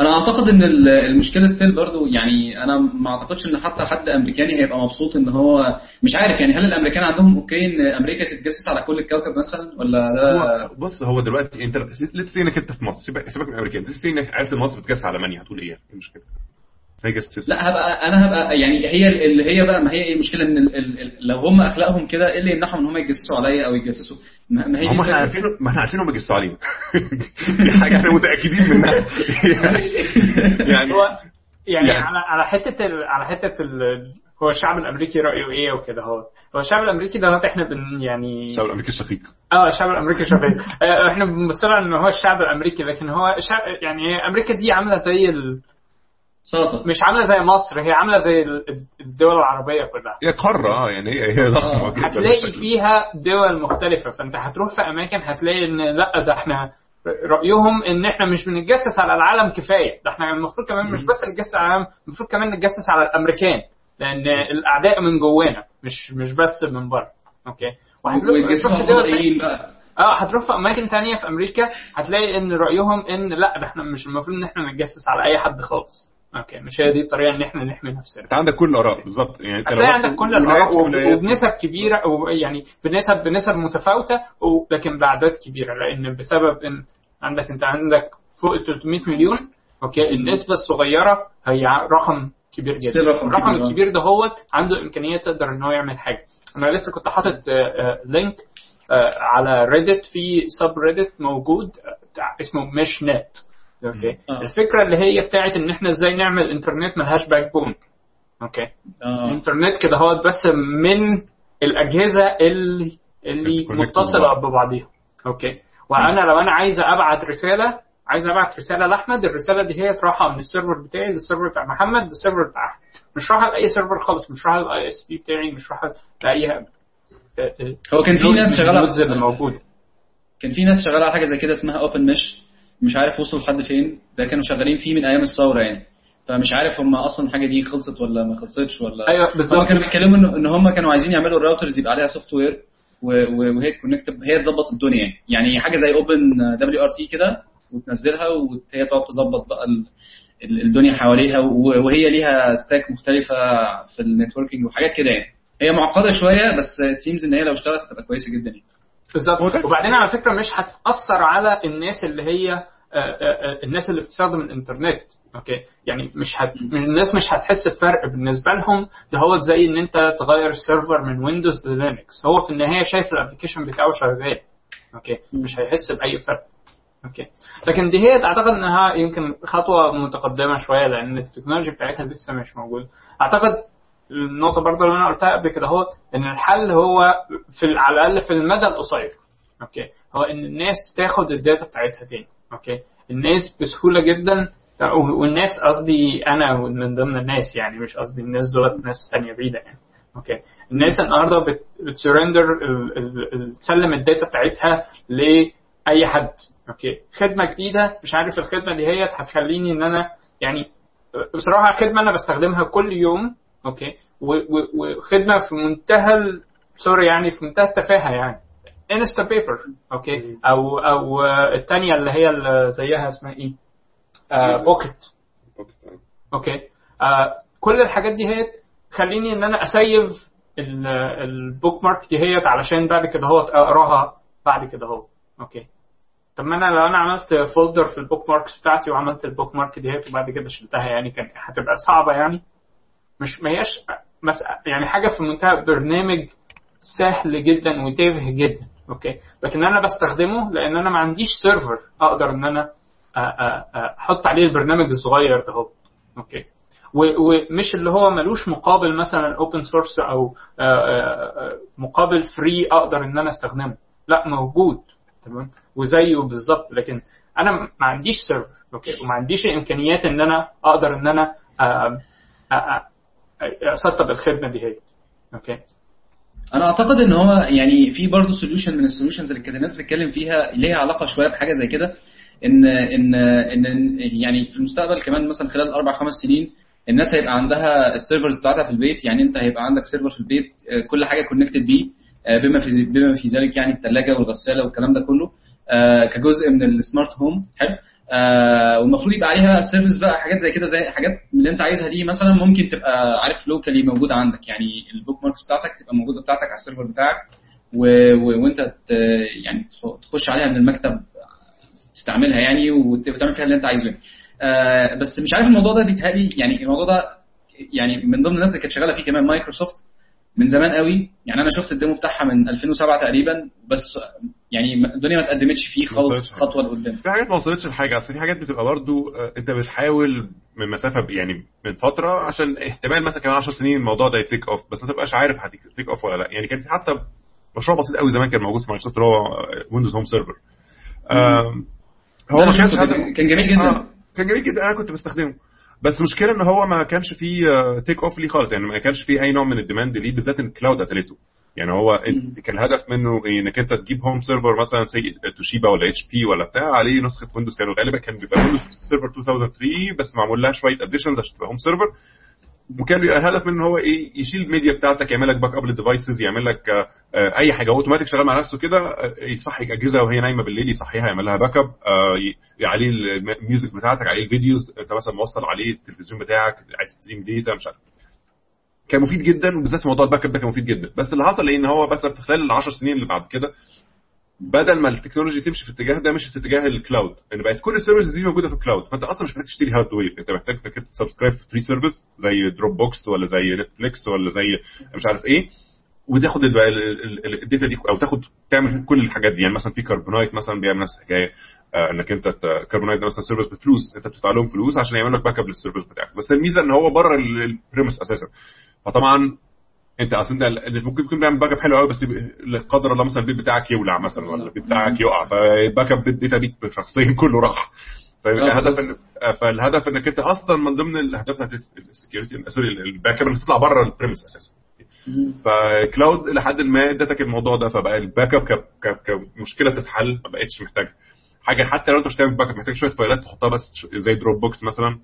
Speaker 5: أنا أعتقد إن ال- المشكلة still برضو يعني أنا ما أعتقدش إن حتى حد أمريكاني هيبقى مبسوط إن هو مش عارف يعني هل الأمريكان عندهم okay إن أمريكا تتجسس على كل الكوكب مثلا ولا ده
Speaker 1: هو بص هو دلوقتي أنت إنك أنت في مصر سيبك من الامريكان let's إنك إن مصر بتجسس على ألمانيا هتقول إيه؟ إيه هيجسسوا
Speaker 5: لا هبقى أنا هبقى يعني هي اللي هي بقى ما هي إيه المشكلة؟ إن ال ال لو هم أخلاقهم كده إيه اللي يمنعهم إن هم يتجسسوا عليا أو يتجسسوا ما هي
Speaker 1: هم
Speaker 5: إحنا.
Speaker 1: عارفين ما إحنا عارفين هم بيجسوا علينا. (laughs) دي حاجة إحنا متأكدين منها. يعني (laughs) يعني
Speaker 4: هو يعني على على حتة ال... على حتة ال... هو الشعب الأمريكي رأيه إيه وكده؟ هو هو الشعب الأمريكي ده إحنا بن يعني
Speaker 1: الشعب الأمريكي الشقيق
Speaker 4: آه الشعب الأمريكي شايف آه، إحنا بنبص لها إن هو الشعب الأمريكي لكن هو شعب يعني هي أمريكا دي عاملة زي ال...
Speaker 5: سلطة.
Speaker 4: مش عاملة زي مصر هي عاملة زي ال- الدول العربية كلها.
Speaker 1: هي قارة آه يعني هي هي ضخمة
Speaker 5: آه،
Speaker 1: جدا.
Speaker 4: هتلاقي
Speaker 1: بشكل-
Speaker 4: فيها دول مختلفة. فأنت هتروح في أماكن هتلاقي إن لأ ده إحنا رأيهم إن إحنا مش بنتجسس على العالم كفاية. ده إحنا المفروض كمان مش بس نتجسس على العالم المفروض كمان نتجسس على الأمريكان. لأن الأعداء من جوانا مش مش بس من بره. أوكي؟ وهتروح في دول آه هتروح في أماكن تانية في أمريكا هتلاقي إن رأيهم إن لأ ده إحنا مش المفروض إن إحنا نتجسس على أي حد خالص. okay مش هي دي الطريقة ان إحنا نحمي نفسنا.
Speaker 1: أنت عندك كل الآراء بالظبط. يعني أنت
Speaker 4: هتلاقي عندك كل
Speaker 1: الآراء
Speaker 4: وبنسب كبيرة ويعني بنسب بنسب متفاوتة و- لكن باعداد كبيرة لأن بسبب إن عندك أنت عندك فوق ال 300 مليون okay النسبة الصغيرة هي رقم كبير جدا. الرقم
Speaker 5: كبير،.
Speaker 4: الكبير ده هو عنده امكانيات تقدر إن هو يعمل حاجة. أنا لسه كنت حاطط آه، آه، link آه، على Reddit في subreddit موجود اسمه meshnet okay.
Speaker 5: آه.
Speaker 4: الفكرة اللي هي بتاعت إن إحنا إزاي نعمل إنترنت ملهاش backbone okay.
Speaker 5: آه.
Speaker 4: الإنترنت كده هو بس من الأجهزة اللي اللي متصلة
Speaker 1: ببعض.
Speaker 4: ببعضيها. okay. وأنا لو أنا عايز أبعت رسالة عايز أبعت رسالة لأحمد الرسالة دي هي تروحها من ال server بتاعي لل server بتاع محمد لل server بتاع أحمد. مش رايحة لأي server خالص مش رايحة لل ISP بتاعي مش رايحة لأي
Speaker 5: هو كان في ناس شغاله
Speaker 4: ال nodes اللي موجودة.
Speaker 5: كان في ناس شغالة على حاجة زي كده اسمها اوبن مش مش عارف وصلوا لحد فين ده كانوا شغالين فيه من أيام الثورة يعني. فمش عارف هم أصلا الحاجة دي خلصت ولا ما خلصتش ولا
Speaker 4: أيوه
Speaker 5: هم
Speaker 4: بالظبط.
Speaker 5: كانوا بيتكلموا إن هم كانوا عايزين يعملوا ال routers يبقى عليها software وهي ت connect هي تظبط الدنيا يعني. يعني حاجة زي OpenWrt كده وتنزلها وهي تقعد تظبط بقى ال- ال- الدنيا حواليها وهي ليها stack مختلفة في ال networking وحاجات كده يعني. هي معقدة شوية بس seems إن هي لو اشتغلت هتبقى كويسة جدا يعني.
Speaker 4: بالظبط. وبعدين على فكرة مش هتأثر على الناس اللي هي الناس اللي بتستخدم الإنترنت okay؟ يعني مش هت... الناس مش هتحس بفرق بالنسبة لهم ده هو زي إن أنت تغير ال server من Windows ل Linux هو في النهاية شايف ال application بتاعه شغال okay؟ مش هيحس بأي فرق okay؟ لكن دي هي أعتقد إنها يمكن خطوة متقدمة شوية لأن التكنولوجيا بتاعتها لسه مش موجوده أعتقد النقطة برضه اللي أنا قلتها قبل كده هو إن الحل هو في على الأقل في المدى القصير okay؟ هو إن الناس تاخد ال data بتاعتها تاني. okay الناس بسهولة جدا والناس قصدي أنا من ضمن الناس يعني مش قصدي الناس دولت ناس تانية بعيدة يعني. okay الناس النهارده بت- بت surrender تسلم ال data بتاعتها لأي حد. okay خدمة جديدة مش عارف الخدمة دي هي هتخليني إن أنا يعني بصراحة خدمة أنا بستخدمها كل يوم. okay وخدمة في منتهى sorry يعني في منتهى التفاهة يعني. Instapaper okay أو أو الثانية اللي هي اللي زيها اسمها إيه؟ آه Pocket okay آه كل الحاجات دي هي تخليني إن أنا أ save ال- ال bookmark دي هي علشان بعد كده هو أقراها بعد كده هو. okay طب ما أنا لو أنا عملت folder في ال bookmarks بتاعتي وعملت ال bookmark دي وبعد كده شلتها يعني كان هتبقى صعبة يعني. مش ما هياش. يعني حاجة في منتهى برنامج سهل جدا وتافه جدا. okay؟ لكن أنا بستخدمه لأن أنا ما عنديش server أقدر إن أنا أ- أ- أ- أحط عليه البرنامج الصغير ده. okay؟ ومش اللي هو ملوش مقابل مثلا open source أو آه، آه، آه، مقابل free أقدر إن أنا أستخدمه. لا موجود. تمام؟ وزيه بالظبط. لكن أنا ما عنديش server okay؟ وما عنديش الإمكانيات إن أنا أقدر إن أنا آه، آه، آه، أسطب الخدمة دي هي. أوكي؟
Speaker 5: أنا اعتقد ان هو يعني في برضه solution من ال solutions اللي كانت الناس بتتكلم فيها ليها علاقة شوية بحاجة زي كده ان ان ان يعني في المستقبل كمان مثلا خلال أربع خمس سنين الناس هيبقى عندها ال servers بتاعتها في البيت يعني أنت هيبقى عندك server في البيت آه، كل حاجة connected بيه آه، بما في بما في ذلك يعني الثلاجه والغسالة والكلام ده كله آه، كجزء من ال smart home حلو؟ آه، والمفروض يبقى عليها service بقى حاجات زي كده زي حاجات اللي انت عايزها دي مثلا ممكن تبقى عارف locally موجودة عندك يعني ال bookmarks بتاعتك تبقى موجودة بتاعتك على ال server بتاعك و... و... وانت. يعني تخ- تخش عليها من المكتب تستعملها يعني وت- وتعمل فيها اللي انت عايزه. آه بس مش عارف الموضوع ده بيتهيألي يعني الموضوع ده يعني من ضمن الناس اللي كانت شغالة فيه كمان مايكروسوفت من زمان قوي يعني أنا شفت ال demo بتاعها من 2007 تقريبا بس يعني الدنيا ما اتقدمتش فيه خالص خطوة لقدام.
Speaker 1: في حاجات ما وصلتش لحاجة أصل في حاجات بتبقى برضو آه، أنت بتحاول من مسافة يعني من فترة عشان احتمال مثلا كمان 10 سنين الموضوع ده ي take off بس ما تبقاش عارف ه take off ولا لأ. يعني كان في حتى مشروع بسيط قوي زمان كان موجود في مايكروسوفت اللي هو Windows Home Server هو ما كانش هدف
Speaker 5: كان جميل جدا.
Speaker 1: آه، كان جميل جدا. أنا كنت بستخدمه. بس المشكلة إن هو ما كانش فيه take off ليه خالص. يعني ما كانش فيه أي نوع من ال demand ليه بالذات إن ال cloud قتلته. يعني هو كان الهدف منه إيه إنك أنت تجيب home server مثلا say Toshiba ولا HP ولا بتاع عليه نسخة Windows كانوا غالبا كان بيبقى Windows Server 2003 بس معمول لها شوية additions عشان تبقى home server وكان بيبقى الهدف منه إن هو إيه يشيل الميديا بتاعتك يعمل لك backup لل devices يعمل لك آه، أي حاجة. اوتوماتيك شغال مع نفسه كده آه، يصحي أجهزة وهي نايمة بالليل يصحيها يعمل لها backup آه، عليه ال music بتاعتك عليه ال videos أنت مثلا موصل عليه التلفزيون بتاعك عايز ت stream data مش عارف كان مفيد جدا وبالذات في موضوع ال backup ده كان مفيد جدا. بس اللي حصل إيه؟ إن هو بس في خلال ال 10 سنين اللي بعد كده بدل ما ال technology تمشي في الاتجاه ده مشي في اتجاه ال cloud. ان بقت كل ال services دي موجودة في ال cloud. فأنت أصلا مش محتاج تشتري hardware أنت محتاج إنك ت subscribe في free service زي Dropbox ولا زي Netflix ولا زي مش عارف إيه وتاخد ال- ال- ال- ال data دي أو تاخد تعمل كل الحاجات دي. يعني مثلا في Carbonite مثلا بيعمل نفس الحكاية. آه، إنك أنت Carbonite ده مثلا service بفلوس. أنت بتدفع لهم فلوس عشان يعمل لك backup لل service بتاعك. بس الميزة إن هو بره ال premise أساسا. فطبعا أنت أصل أنت ممكن يكون بيعمل backup حلو قوي بس لا قدر الله مثلا البيت بتاعك يولع مثلا ولا البيت بتاعك يقع. فال backup الداتا بيك شخصيا (laughs) كله راح فالهدف ان فالهدف إنك أنت أصلا من ضمن الأهداف بتاعت ال security sorry ال backup انك تطلع بره ال premise أساسا. ف cloud لحد ما إدتك الموضوع ده فبقى ال backup كمشكلة تتحل ما بقتش محتاجه حاجة حتى لو انت مش تعمل backup محتاج شوية فايلات تحطها بس زي Dropbox مثلا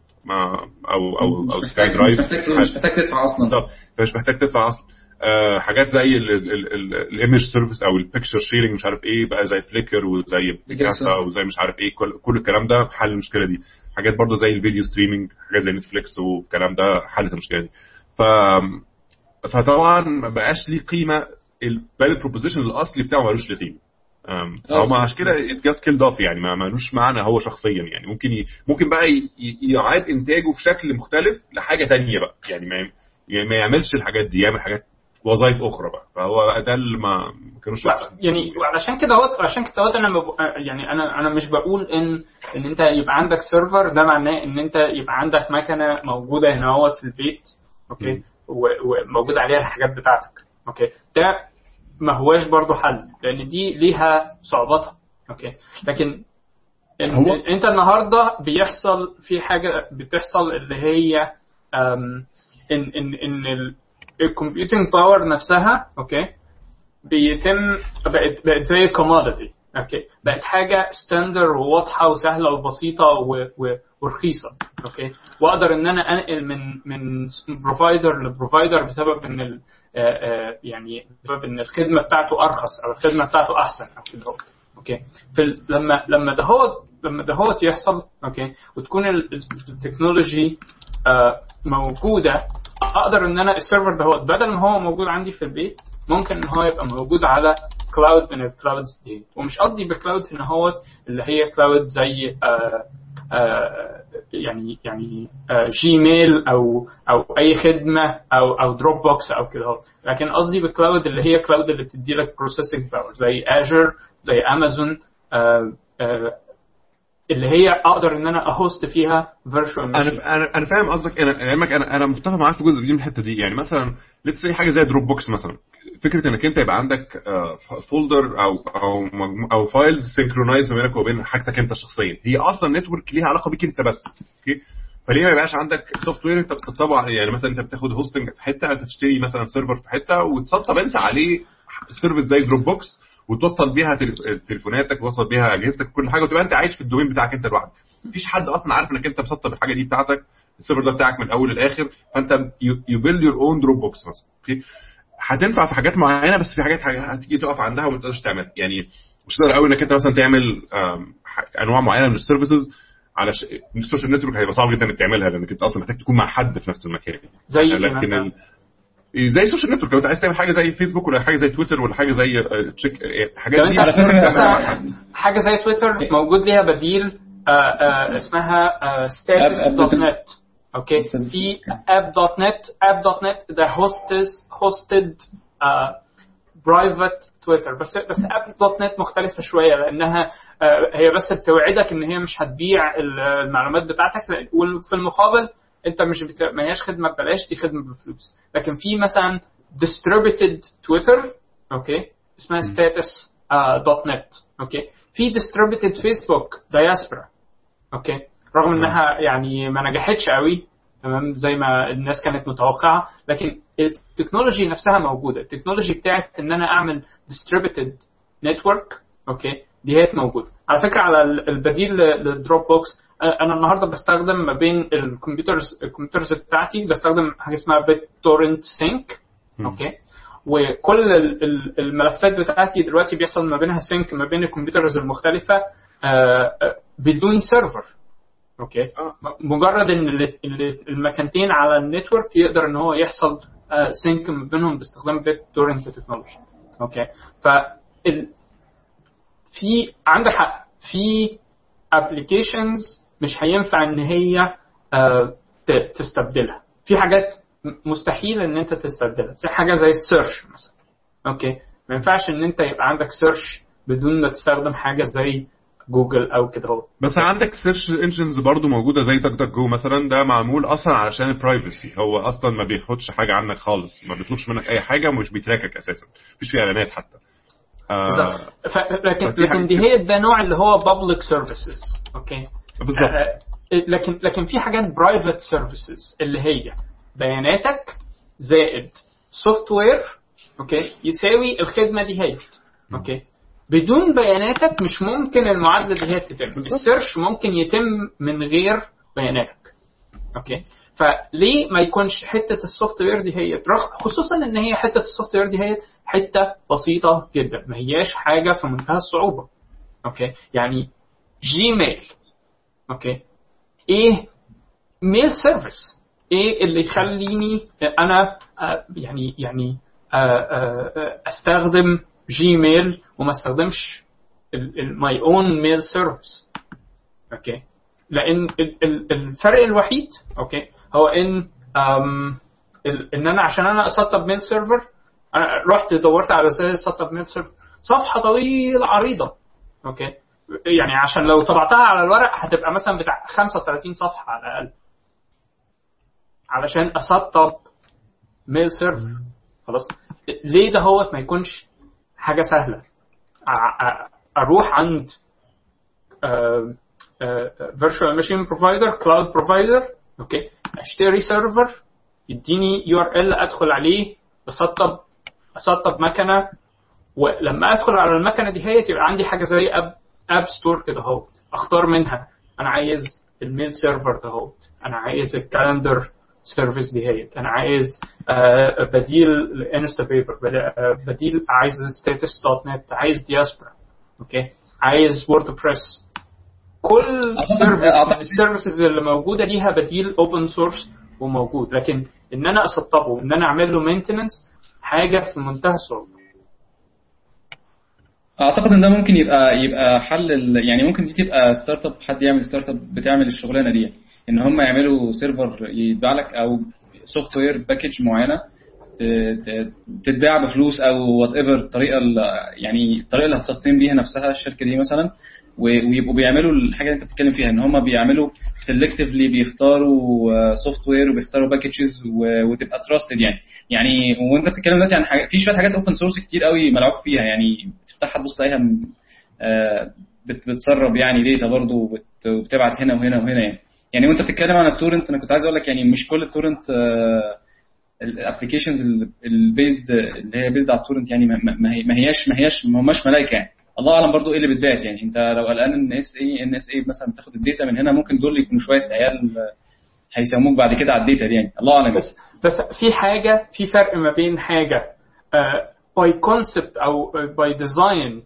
Speaker 1: أو أو أو
Speaker 5: مش
Speaker 1: Sky
Speaker 5: محتاج
Speaker 1: Drive
Speaker 5: مش محتاج مش محتاج تدفع أصلا.
Speaker 1: بالظبط. فمش محتاج تدفع أصلا. آه حاجات زي ال image service أو ال picture sharing مش عارف إيه بقى زي Flickr وزي Picasa وزي مش عارف إيه كل, كل الكلام ده حل المشكلة دي. حاجات برضو زي ال video streaming حاجات زي Netflix والكلام ده حلت المشكلة دي. ف فطبعا ما بقاش ليه قيمة ال value proposition الأصلي بتاعه ملوش ليه قيمة. أم، فهو عشان كده اتجات killed off يعني ما ملوش معنى هو شخصيا يعني. ممكن ي... ممكن بقى ي... يعاد إنتاجه في شكل مختلف لحاجة تانية بقى يعني ما يعني ما يعملش الحاجات دي يعمل حاجات وظائف أخرى بقى. فهو ده اللي ما ما كانوش
Speaker 4: لا يعني وعلشان كده وقت عشان كده وقت أنا مب... يعني أنا أنا مش بقول ان إن أنت يبقى عندك server ده معناه إن أنت يبقى عندك مكنة موجودة هنا في البيت okay؟ وموجود عليها الحاجات بتاعتك okay؟ ده ما هواش برضو حل لأن دي ليها صعوباتها okay. لكن
Speaker 1: هو-
Speaker 4: أنت النهارده بيحصل في حاجة بتحصل اللي هي إن إن إن ال computing power نفسها okay بيتم بقت بقت زي commodity okay. بقت حاجة standard وواضحة وسهلة وبسيطة و- و- ورخيصه okay؟ وأقدر إن أنا أنقل من من provider ل provider بسبب إن ال- آه، آه، يعني بسبب إن الخدمة بتاعته أرخص أو الخدمة بتاعته أحسن أو كده. okay؟ في لما لما دهوت لما دهوت يحصل okay؟ وتكون ال- ال technology آه، موجودة أقدر إن أنا ال server دهوت بدل ما هو موجود عندي في البيت ممكن إن هو يبقى موجود على cloud من ال clouds دي ومش قصدي ب cloud إن هو اللي هي cloud زي آه آه يعني يعني آه Gmail أو أو أي خدمة أو أو Dropbox أو كده. لكن قصدي ب cloud اللي هي cloud اللي بتدي لك processing power زي Azure زي امازون آه آه اللي هي أقدر إن أنا أ host فيها virtual
Speaker 1: أنا أنا أنا فاهم قصدك. أنا علمك أنا أنا متفق معاك في جزء كبير من الحتة دي. يعني مثلا let's see حاجة زي Dropbox مثلا. فكرة إنك أنت يبقى عندك folder أو أو أو files synchronized ما بينك وبين حاجتك أنت شخصيا. هي أصلا network ليها علاقة بيك أنت بس. okay؟ فليه ما يبقاش عندك software أنت بتسطبه يعني مثلا أنت بتاخد hosting في حتة أنت تشتري مثلا server في حتة وتسطب أنت عليه service زي Dropbox وتوصل بيها تليف- تليفوناتك وتوصل بيها أجهزتك كل حاجة وتبقى أنت عايش في ال domain بتاعك أنت لوحدك. مفيش حد أصلا عارف إنك أنت مسطب الحاجة دي بتاعتك ال server ده بتاعك من الأول للاخر فأنت you build your own Dropbox مثلا okay؟ هتنفع في حاجات معينة بس في حاجات هتيجي تقف عندها وما تقدرش تعملها يعني مش تقدر قوي إنك أنت مثلا تعمل أنواع معينة من ال services على ش... ال social network هيبقى صعب جدا إنك تعملها لأنك أنت أصلا محتاج تكون مع حد في نفس المكان.
Speaker 4: زي إيه
Speaker 1: لكن
Speaker 4: مثلا.
Speaker 1: زي ال social network لو انت عايز تعمل حاجة زي فيسبوك ولا حاجة زي تويتر ولا حاجة زي آه، check آه، حاجات
Speaker 4: لو
Speaker 1: دي
Speaker 4: انت
Speaker 1: مش هتقدر تعملها مع
Speaker 4: مثلا
Speaker 1: حد.
Speaker 4: حاجة زي تويتر موجود ليها بديل آه، آه، اسمها
Speaker 5: status
Speaker 4: dot net
Speaker 5: okay.
Speaker 4: في App dot net App dot net ده hosts hosted private Twitter بس بس App dot net مختلفة شوية لأنها آه، هي بس بتوعدك إن هي مش هتبيع ال- المعلومات بتاعتك وفي المقابل انت مش بت... ما هياش خدمة ببلاش دي خدمة بفلوس. لكن في مثلا distributed Twitter okay؟ اسمها status dot net okay؟ في distributed Facebook Diaspora okay؟ رغم إنها يعني ما نجحتش قوي تمام؟ زي ما الناس كانت متوقعة. لكن ال technology نفسها موجودة. ال technology بتاعت إن أنا أعمل distributed network okay؟ دي هي موجودة. على فكرة على ال- البديل لل Dropbox أنا النهارده بستخدم ما بين ال computers ال computers بتاعتي بستخدم حاجة اسمها BitTorrent Sync okay؟ وكل ال- ال- الملفات بتاعتي دلوقتي بيحصل ما بينها sync ما بين ال computers المختلفة بدون server okay؟
Speaker 1: آه.
Speaker 4: مجرد إن ال- ال- المكنتين على ال network يقدر إن هو يحصل sync ما بينهم باستخدام BitTorrent technology okay؟ ف في عندك حق في applications مش هينفع إن هي آه، تستبدلها. في حاجات مستحيل إن أنت تستبدلها. زي حاجة زي ال search مثلا. okay؟ ما ينفعش إن أنت يبقى عندك search بدون ما تستخدم حاجة زي جوجل أو كده.
Speaker 1: بس عندك search engines برضو موجودة زي DuckDuckGo مثلا. ده معمول أصلا علشان ال privacy هو أصلا ما بياخدش حاجة عنك خالص. ما بيطلبش منك أي حاجة ومش بي track ك أساسا. مفيش فيه إعلانات حتى. آه
Speaker 4: ف- لكن لكن دي. هي ده نوع اللي هو public services. okay؟
Speaker 1: بالظبط.
Speaker 4: آه، لكن لكن في حاجات private services اللي هي بياناتك زائد software okay يساوي الخدمة دي هي okay بدون بياناتك مش ممكن المعادلة دي هي تتم. ال search ممكن يتم من غير بياناتك okay فليه ما يكونش حتة ال software دي هي؟ خصوصا إن هي حتة ال software دي هي حتة بسيطة جدا ما هياش حاجة في منتهى الصعوبة okay يعني جيميل okay إيه mail service إيه اللي يخليني أنا آه، يعني يعني آه، آه، أستخدم جيميل وما أستخدمش my own mail service okay لأن ال- ال- الفرق الوحيد okay هو إن إن أنا عشان أنا أسطب mail server أنا رحت دورت على إزاي اسطب mail server صفحة طويلة عريضة okay يعني عشان لو طبعتها على الورق هتبقى مثلا بتاع 35 صفحة على الأقل. علشان أسطب mail server خلاص. ليه ده هو ما يكونش حاجة سهلة؟ أروح عند virtual machine provider cloud provider okay. أشتري server يديني URL أدخل عليه أسطب أسطب مكنة. ولما أدخل على المكنة دي هي تبقى عندي حاجة زي app app store كده أهو. أختار منها. أنا عايز ال mail server ده أهو. أنا عايز ال calendar service دي هي أنا عايز آه، بديل Instapaper بديل عايز StatusNet عايز Diaspora okay؟ عايز WordPress كل service من
Speaker 5: ال
Speaker 4: services اللي موجودة ليها بديل open source وموجود. لكن إن أنا أسطبه وان أنا أعمل له maintenance حاجة في منتهى الصعوبة.
Speaker 5: أعتقد إن ده ممكن يبقى يبقى حل. يعني ممكن دي تبقى startup حد يعمل startup بتعمل الشغلانة دي إن هم يعملوا server يتباع لك أو software package معينة تتباع بفلوس أو whatever الطريقة ال- يعني الطريقة اللي هت sustain بيها نفسها الشركة دي مثلا ويبقوا بيعملوا الحاجة اللي انت بتتكلم فيها ان هم بيعملوا selectively بيختاروا software وبيختاروا packages وتبقى trusted يعني. يعني وانت بتتكلم دلوقتي عن حاجة في شوية حاجات open source كتير قوي ملعوب فيها يعني تفتحها تبص تلاقيها آه، بتسرب يعني data برضه وبت- وبتبعت هنا وهنا وهنا يعني. يعني وانت بتتكلم عن ال torrent أنا كنت عايز أقول لك يعني مش كل ال torrent ال applications ال based اللي هي based على ال torrent يعني ما هياش ما هياش ما هماش ملائكه يعني. الله أعلم برضو إيه اللي بتبعت يعني أنت لو قلقان إن إس اي إن إس اي مثلا بتاخد ال data من هنا ممكن دول يكونوا شوية عيال هيسموك بعد كده على ال data دي يعني. الله أعلم
Speaker 4: بس بس. في حاجة في فرق ما بين حاجة by concept أو by design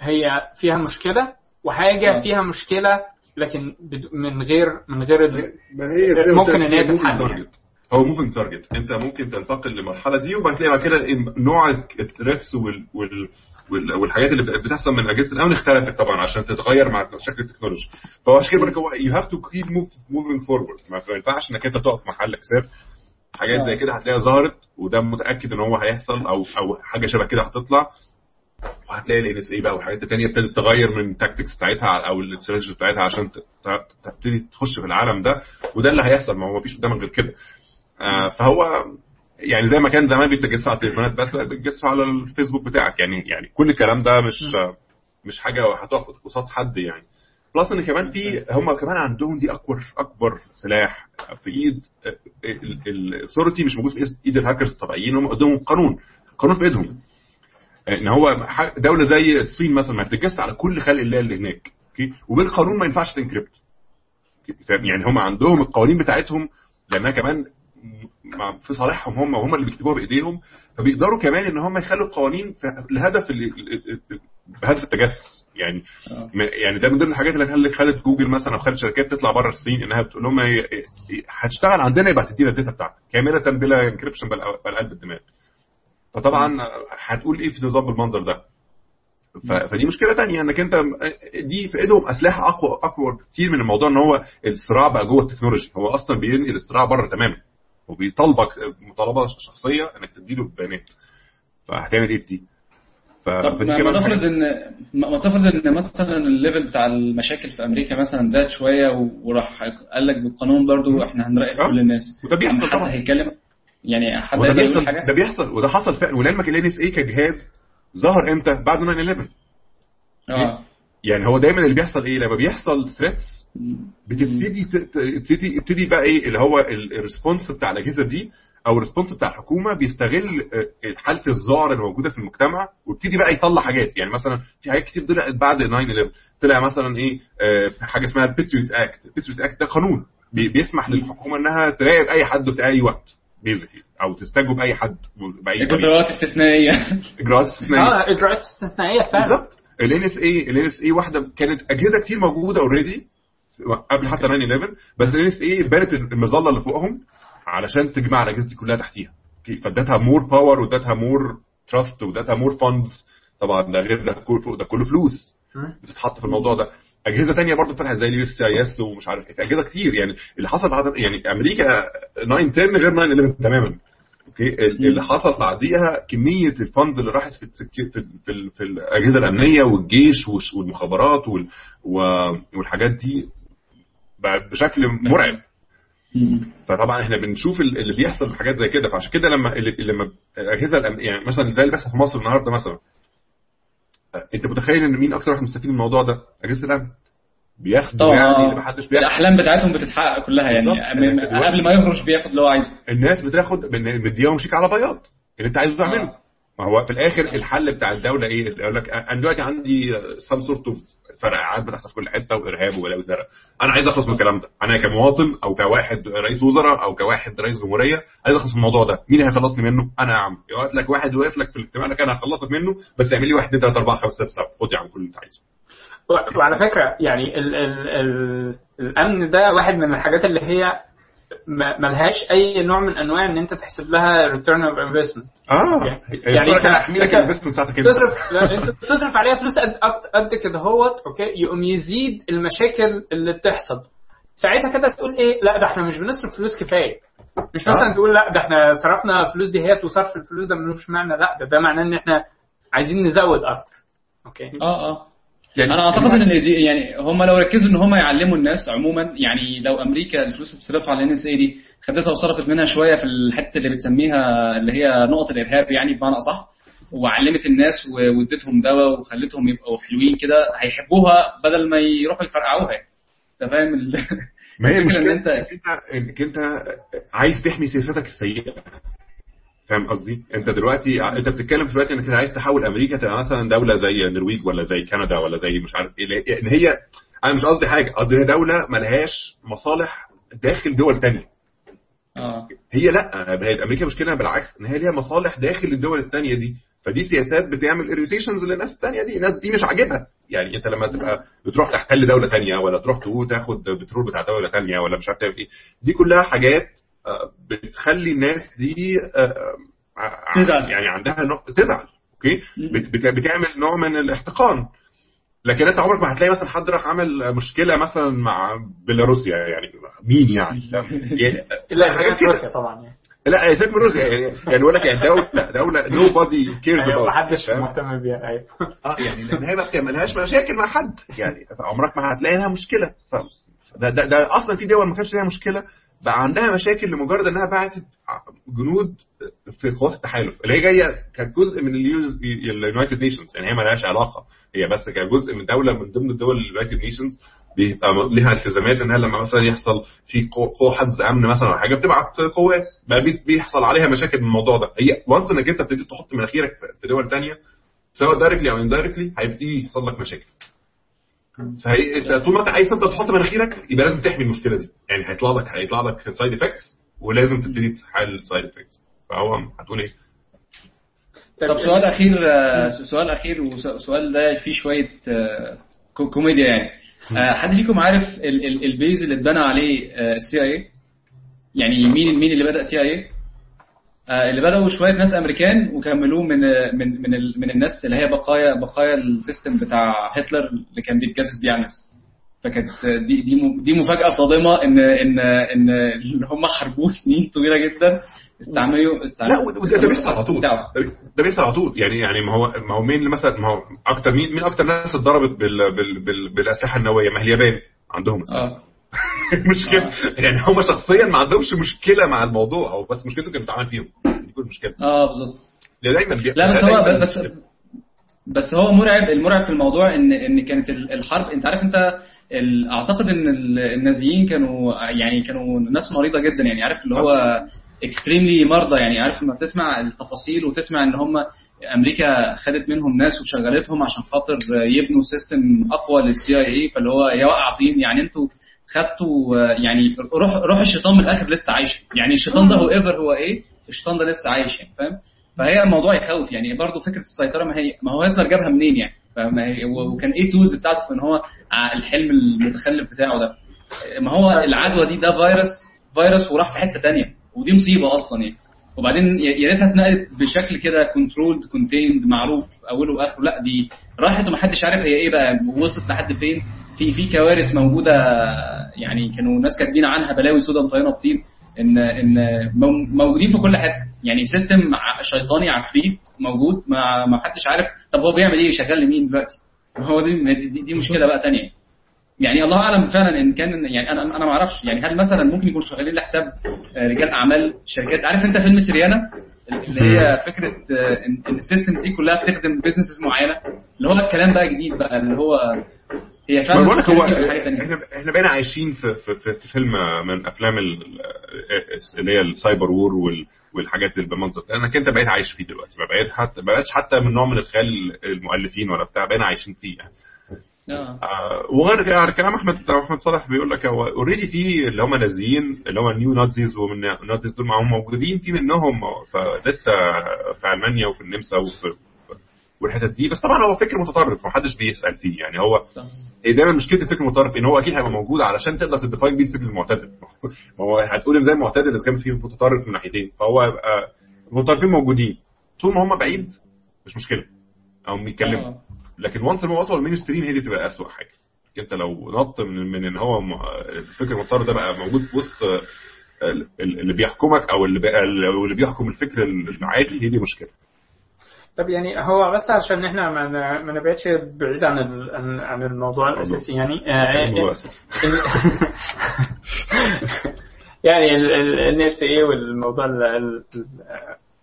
Speaker 4: هي فيها مشكلة وحاجة
Speaker 5: آه.
Speaker 4: فيها مشكلة لكن بد- من غير من غير ال-
Speaker 1: ما هي
Speaker 4: ممكن
Speaker 1: لك،
Speaker 4: هي تتحل.
Speaker 1: target. هو moving target أنت ممكن تنتقل للمرحله دي وبعد تلاقي بعد كده نوع ال threats وال وال- والحاجات اللي بت- بتحصل من أجهزة الأمن اختلفت طبعا عشان تتغير مع شكل ال technology فهو عشان كده بقول هو you have to keep moving forward ما ينفعش إنك أنت تقف محلك سر حاجات زي كده هتلاقيها ظهرت وده متأكد إن هو هيحصل أو أو حاجة شبه كده هتطلع. وهتلاقي ال NSA بقى والحاجات التانية ابتدت تغير من ال tactics بتاعتها أو الاستراتيجي بتاعتها عشان تبتدي تخش في العالم ده. وده اللي هيحصل. ما هو مفيش قدامك غير كده. آه، فهو يعني زي ما كان زمان بيتجسسوا على التليفونات بس لا بيتجسسوا على الفيسبوك بتاعك. يعني يعني كل الكلام ده مش مش حاجة هتقف قصاد حد يعني. plus إن كمان في هم كمان عندهم دي أكبر أكبر سلاح في إيد ال authority مش موجود في إيد الهاكرز الطبيعيين هم قدامهم قانون قانون في إيدهم. إن هو دولة زي الصين مثلا ما بتتجسس على كل خلق الله اللي هناك okay؟ وبالقانون ما ينفعش ت encrypt؟ يعني هم عندهم القوانين بتاعتهم لأنها كمان في صالحهم هم وهم اللي بيكتبوها بإيديهم. فبيقدروا كمان إن هم يخلوا القوانين اللي بهدف التجسس. يعني
Speaker 5: آه.
Speaker 1: يعني ده من ضمن الحاجات اللي خلت جوجل مثلا أو خلت شركات تطلع بره الصين إنها بتقول لهم هتشتغل عندنا يبقى هتدينا ال data بتاعتك. كاملة بلا encryption بلا قلب الدماغ. فطبعا هتقول إيه في نظام بالمنظر ده؟ فدي مشكلة تانية إنك أنت دي في إيدهم أسلحة اقوى أقوى كتير من الموضوع إن هو الصراع بقى جوه ال technology. هو أصلا بينقل الصراع بره تماما. وبيطالبك مطالبة شخصية إنك تديله البيانات فهتعمل إيه في دي؟ ف-
Speaker 5: طب ما نفرض
Speaker 1: حاجة.
Speaker 5: ان ما تفرض إن مثلا ال level بتاع المشاكل في أمريكا مثلا زاد شوية وراح قال لك بالقانون برضو إحنا هنراقب
Speaker 1: آه.
Speaker 5: كل الناس
Speaker 1: وده بيحصل
Speaker 5: يعني حد. هيتكلم يعني حد
Speaker 1: وده بيحصل
Speaker 5: حاجة
Speaker 1: ده بيحصل وده حصل فعلا ولعلمك ال NSA كجهاز ظهر إمتى؟ بعد 9 11
Speaker 5: آه
Speaker 1: يعني هو دايما اللي بيحصل إيه؟ لما بيحصل threats بتبتدي ت- ت- تبتدي يبتدي بقى إيه اللي هو ال response بتاع الأجهزة دي أو ال response بتاع الحكومة بيستغل آه، حالة الذعر اللي موجودة في المجتمع ويبتدي بقى يطلع حاجات. يعني مثلا في حاجات كتير طلعت بعد 9 11 طلع مثلا إيه آه، حاجة اسمها ال Patriot Act ال Patriot Act ده قانون بي- بيسمح للحكومة إنها تراقب أي حد في أي وقت basically أو تستجوب أي حد بأي
Speaker 5: إجراءات استثنائية.
Speaker 1: إجراءات استثنائية.
Speaker 4: آه إجراءات استثنائية فعلا.
Speaker 1: بالظبط. ال NSA ال NSA واحدة كانت أجهزة كتير موجودة already قبل حتى 9 11 بس ال NSA بنت المظلة اللي فوقهم علشان تجمع الأجهزة دي كلها تحتيها. okay فادتها more power وادتها more trust وادتها more funds طبعا ده غير ده كله فوق ده كله فلوس. بتتحط في الموضوع ده. أجهزة تانية برضه فتحت زي ال USCS ومش عارف إيه. أجهزة كتير يعني اللي حصل بعد يعني أمريكا 9 10 غير 9 11 تماما. أوكي ال- اللي حصل بعديها كمية الفند اللي راحت في في في, في الأجهزة الأمنية والجيش والمخابرات وال والحاجات دي بشكل مرعب. فطبعا إحنا بنشوف ال- اللي بيحصل في حاجات زي كده. فعشان كده لما لما الاجهزه يعني مثلا زي اللي بيحصل في مصر النهارده مثلا. أنت متخيل إن مين أكتر واحد مستفيد من الموضوع ده؟ أجهزة الأمن. بياخدوا يعني اللي محدش بياخد.
Speaker 5: الأحلام بتاعتهم بتتحقق كلها يعني. قبل ما يخرج بياخد اللي هو عايزه.
Speaker 1: الناس بتاخد مديهم شيك على بياض. اللي أنت عايزه تعمله.
Speaker 5: آه.
Speaker 1: ما هو في الآخر الحل بتاع الدولة إيه؟ يقول لك أنا دلوقتي عندي some sort of فرقعات بتحصل في كل حتة وإرهاب وبلاوي زرق أنا عايز أخلص من الكلام ده. أنا كمواطن أو كواحد رئيس وزراء أو كواحد رئيس جمهورية عايز أخلص من الموضوع ده. مين هيخلصني منه؟ أنا يا عم. يقعد لك واحد واقف لك في الاجتماع لك أنا هخلصك منه بس اعمل لي 1 2 3 4 5 6 7 خد يا عم كل اللي أنت عايزه.
Speaker 4: وعلى فكرة يعني ال ال ال الأمن ده واحد من الحاجات اللي هي ما- ملهاش أي نوع من أنواع إن أنت تحسب لها return of investment
Speaker 1: آه.
Speaker 4: يعني
Speaker 1: يعني لك
Speaker 4: أنت
Speaker 1: الانفستمنت بتاعتك انت
Speaker 4: تصرف لا، أنت تصرف عليها فلوس قد قد- كده. هوت أوكي؟ يقوم يزيد المشاكل اللي بتحصل. ساعتها كده تقول إيه؟ لا ده إحنا مش بنصرف فلوس كفاية. مش مثلا
Speaker 1: آه.
Speaker 4: تقول لا ده إحنا صرفنا الفلوس دي هيت وصرف الفلوس ده ملوش معنى. لا ده ده معناه إن إحنا عايزين نزود أكتر. أوكي؟
Speaker 5: آه آه.
Speaker 1: يعني
Speaker 5: أنا أعتقد إن دي يعني هم لو ركزوا إن هم يعلموا الناس عموما يعني لو أمريكا الفلوس اللي بتصرفها على ال NSA دي خدتها وصرفت منها شوية في الحتة اللي بتسميها اللي هي نقط الإرهاب يعني بمعنى أصح وعلمت الناس واديتهم دواء وخلتهم يبقوا حلوين كده هيحبوها بدل ما يروحوا يفرقعوها. أنت فاهم
Speaker 1: ما هي المشكلة انت انك انت عايز تحمي سياستك السيئة. فاهم قصدي؟ انت دلوقتي انت بتتكلم في دلوقتي انك عايز تحول أمريكا تبقى مثلا دولة زي النرويج ولا زي كندا ولا زي مش عارف إيه ان هي أنا مش قصدي حاجة قصدي هي دولة ملهاش مصالح داخل دول تانية.
Speaker 5: آه.
Speaker 1: هي لأ هي أمريكا مشكلة بالعكس إن هي ليها مصالح داخل الدول التانية دي. فدي سياسات بتعمل irritations للناس التانية دي الناس دي مش عاجبها. يعني أنت لما تبقى بتروح تحتل دولة تانية ولا تروح تاخد بترول بتاع دولة تانية ولا مش عارف تعمل إيه دي كلها حاجات آه، بتخلي الناس دي آه، ع-
Speaker 5: تزعل.
Speaker 1: يعني عندها نوع تزعل أوكي؟ بت- بت- بتعمل نوع من الاحتقان. لكن انت عمرك ما هتلاقي مثلا حد راح عمل مشكلة مثلا مع بيلاروسيا يعني مين يعني؟ (laughs) يعني-
Speaker 4: اذا
Speaker 1: حاجات.
Speaker 4: روسيا طبعا يعني.
Speaker 1: لا سيبك من روسيا يعني يعني بقول لك يعني دولة دولة nobody
Speaker 4: cares
Speaker 1: about
Speaker 4: محدش مهتم بيها أيوه.
Speaker 1: آه يعني لأن هي ما بتعملهاش مشاكل مع حد يعني عمرك ما هتلاقي لها مشكلة. ف ده, ده, ده أصلا في دول ما كانش ليها مشكلة بقى عندها مشاكل لمجرد إنها بعتت جنود في قوات التحالف اللي هي جاية كجزء من ال United Nations يعني هي ما لهاش علاقة هي بس كجزء من دولة من ضمن الدول ال United Nations بيبقى ليها التزامات إنها لما مثلا يحصل في قو- قوة حفظ أمن مثلا ولا حاجة بتبعت قوات بقى بي- بيحصل عليها مشاكل من الموضوع ده. هي once إنك أنت ابتديت تحط مناخيرك في- دول تانية سواء directly أو indirectly هيبتدي يحصل لك مشاكل. فهي انت طول ما انت عايز تفضل تحط مناخيرك يبقى لازم تحمي المشكلة دي. يعني هيطلع لك هيطلع لك side effects ولازم تبتدي تحل ال side effects فهو هتقول إيه؟
Speaker 5: طب سؤال أخير آه، سؤال أخير والسؤال ده فيه شوية آه، كو- كوميديا يعني. آه، حد فيكم عارف ال- ال- ال base اللي اتبنى عليه ال CI يعني مين مين اللي بدأ CI اللي بدأوا شوية ناس أمريكان وكملوه من من من, ال- من الناس اللي هي بقايا بقايا السيستم بتاع هتلر اللي كان بيتجسس بيه على الناس. فكانت دي دي دي مفاجأة صادمة إن إن إن اللي هم حاربوه (laughs) سنين طويلة جدا استعملوا
Speaker 1: لا وده ده بيحصل على طول. ده- بيحصل على طول. يعني يعني ما هو ما هو مين اللي مثلا ما هو أكتر مين مين أكتر ناس اتضربت بال بال بال بالأسلحة النووية؟ ما هي اليابان عندهم
Speaker 5: آه. (laughs)
Speaker 1: مشكلة. يعني هم شخصيا ما عندهمش مشكلة مع الموضوع هو بس مشكلته كانت بتتعامل فيهم. دي كل مشكلة.
Speaker 5: آه بالظبط.
Speaker 1: دايما بي...
Speaker 5: لا بس هو بس بس هو مرعب. المرعب في الموضوع ان إن كانت ال- الحرب أنت عارف أنت أعتقد إن ال- النازيين كانوا يعني كانوا ناس مريضة جدا. يعني عارف اللي هو extremely مرضى. يعني عارف لما تسمع التفاصيل وتسمع إن هم أمريكا خدت منهم ناس وشغلتهم عشان خاطر يبنوا system أقوى لل CIA فاللي هو يا وقع طين. يعني أنتوا خدتوا آه، يعني روح روح الشيطان من الآخر لسه عايش يعني الشيطان ده هو ever هو إيه الشيطان ده لسه عايش يعني فاهم؟ فهي الموضوع يخوف يعني. برضه فكرة السيطرة ما هي ما هو هتلر جابها منين يعني؟ فما هي وكان إيه ال tools بتاعته في إن هو ع- الحلم المتخلف بتاعه ده. ما هو العدوى دي ده فيروس فيروس وراح في حتة تانية ودي مصيبة أصلا يعني. وبعدين يا ريتها اتنقلت بشكل كده controlled contained معروف أوله وآخره. لا دي راحت ومحدش عارف هي إيه بقى وصلت لحد فين. في في كوارث موجودة يعني كانوا ناس كاتبين عنها بلاوي سودا مطينه بطين إن إن مو- موجودين في كل حتة. يعني system شيطاني عفريت موجود ما ما حدش عارف. طب هو بيعمل إيه؟ شغال لمين دلوقتي؟ هو دي دي, دي مشكلة بقى تانية. يعني الله أعلم فعلا إن كان يعني أنا أنا ما أعرفش. يعني هل مثلا ممكن يكونوا شغالين لحساب آه، رجال أعمال شركات؟ عارف أنت فيلم سريانا؟ اللي هي فكرة آه، إن ال systems دي كلها بتخدم businesses معينة. اللي هو الكلام بقى جديد بقى اللي هو هي فعلا
Speaker 1: بقول لك هو. إحنا إحنا بقينا عايشين في في, في, في فيلم من أفلام ال- اللي هي ال cyber war وال والحاجات اللي بالمنظر ده انك أنت بقيت عايش فيه دلوقتي ما بقيت حتى ما بقتش حتى من نوع من الخيال المؤلفين ولا بتاع بقينا عايشين فيه يعني.
Speaker 5: آه.
Speaker 1: آه، وغير على كلام احمد أحمد صالح بيقول لك هو already في اللي هم نازيين اللي هم ال neo Nazis ومن ال Nazis دول معاهم موجودين في منهم فلسه في ألمانيا وفي النمسا وفي والحتت دي. بس طبعا هو فكر متطرف محدش بيسأل فيه. يعني هو. هي دايما مشكله الفكر المتطرف إن هو أكيد هيبقى موجود علشان تقدر ت define بيه الفكر المعتدل. (laughs) ما هو هتقول إزاي معتدل إذا كان فيه متطرف من ناحيتين؟ فهو يبقى المتطرفين موجودين. طول ما هم بعيد مش مشكلة. أو بيتكلموا.
Speaker 5: آه.
Speaker 1: لكن once ما وصلوا ال mainstream هي دي بتبقى اسوء حاجة. أنت لو نط من, من إن هو الفكر المتطرف ده بقى موجود في وسط ال- ال- اللي بيحكمك أو اللي اللي بيحكم الفكر العادي هي دي مشكلة.
Speaker 4: طب يعني هو بس عشان إحنا ما ما نبعدش بعيد عن عن- الموضوع الأساسي. يعني آه،. (laughs) يعني ال NSA والموضوع ال- ال-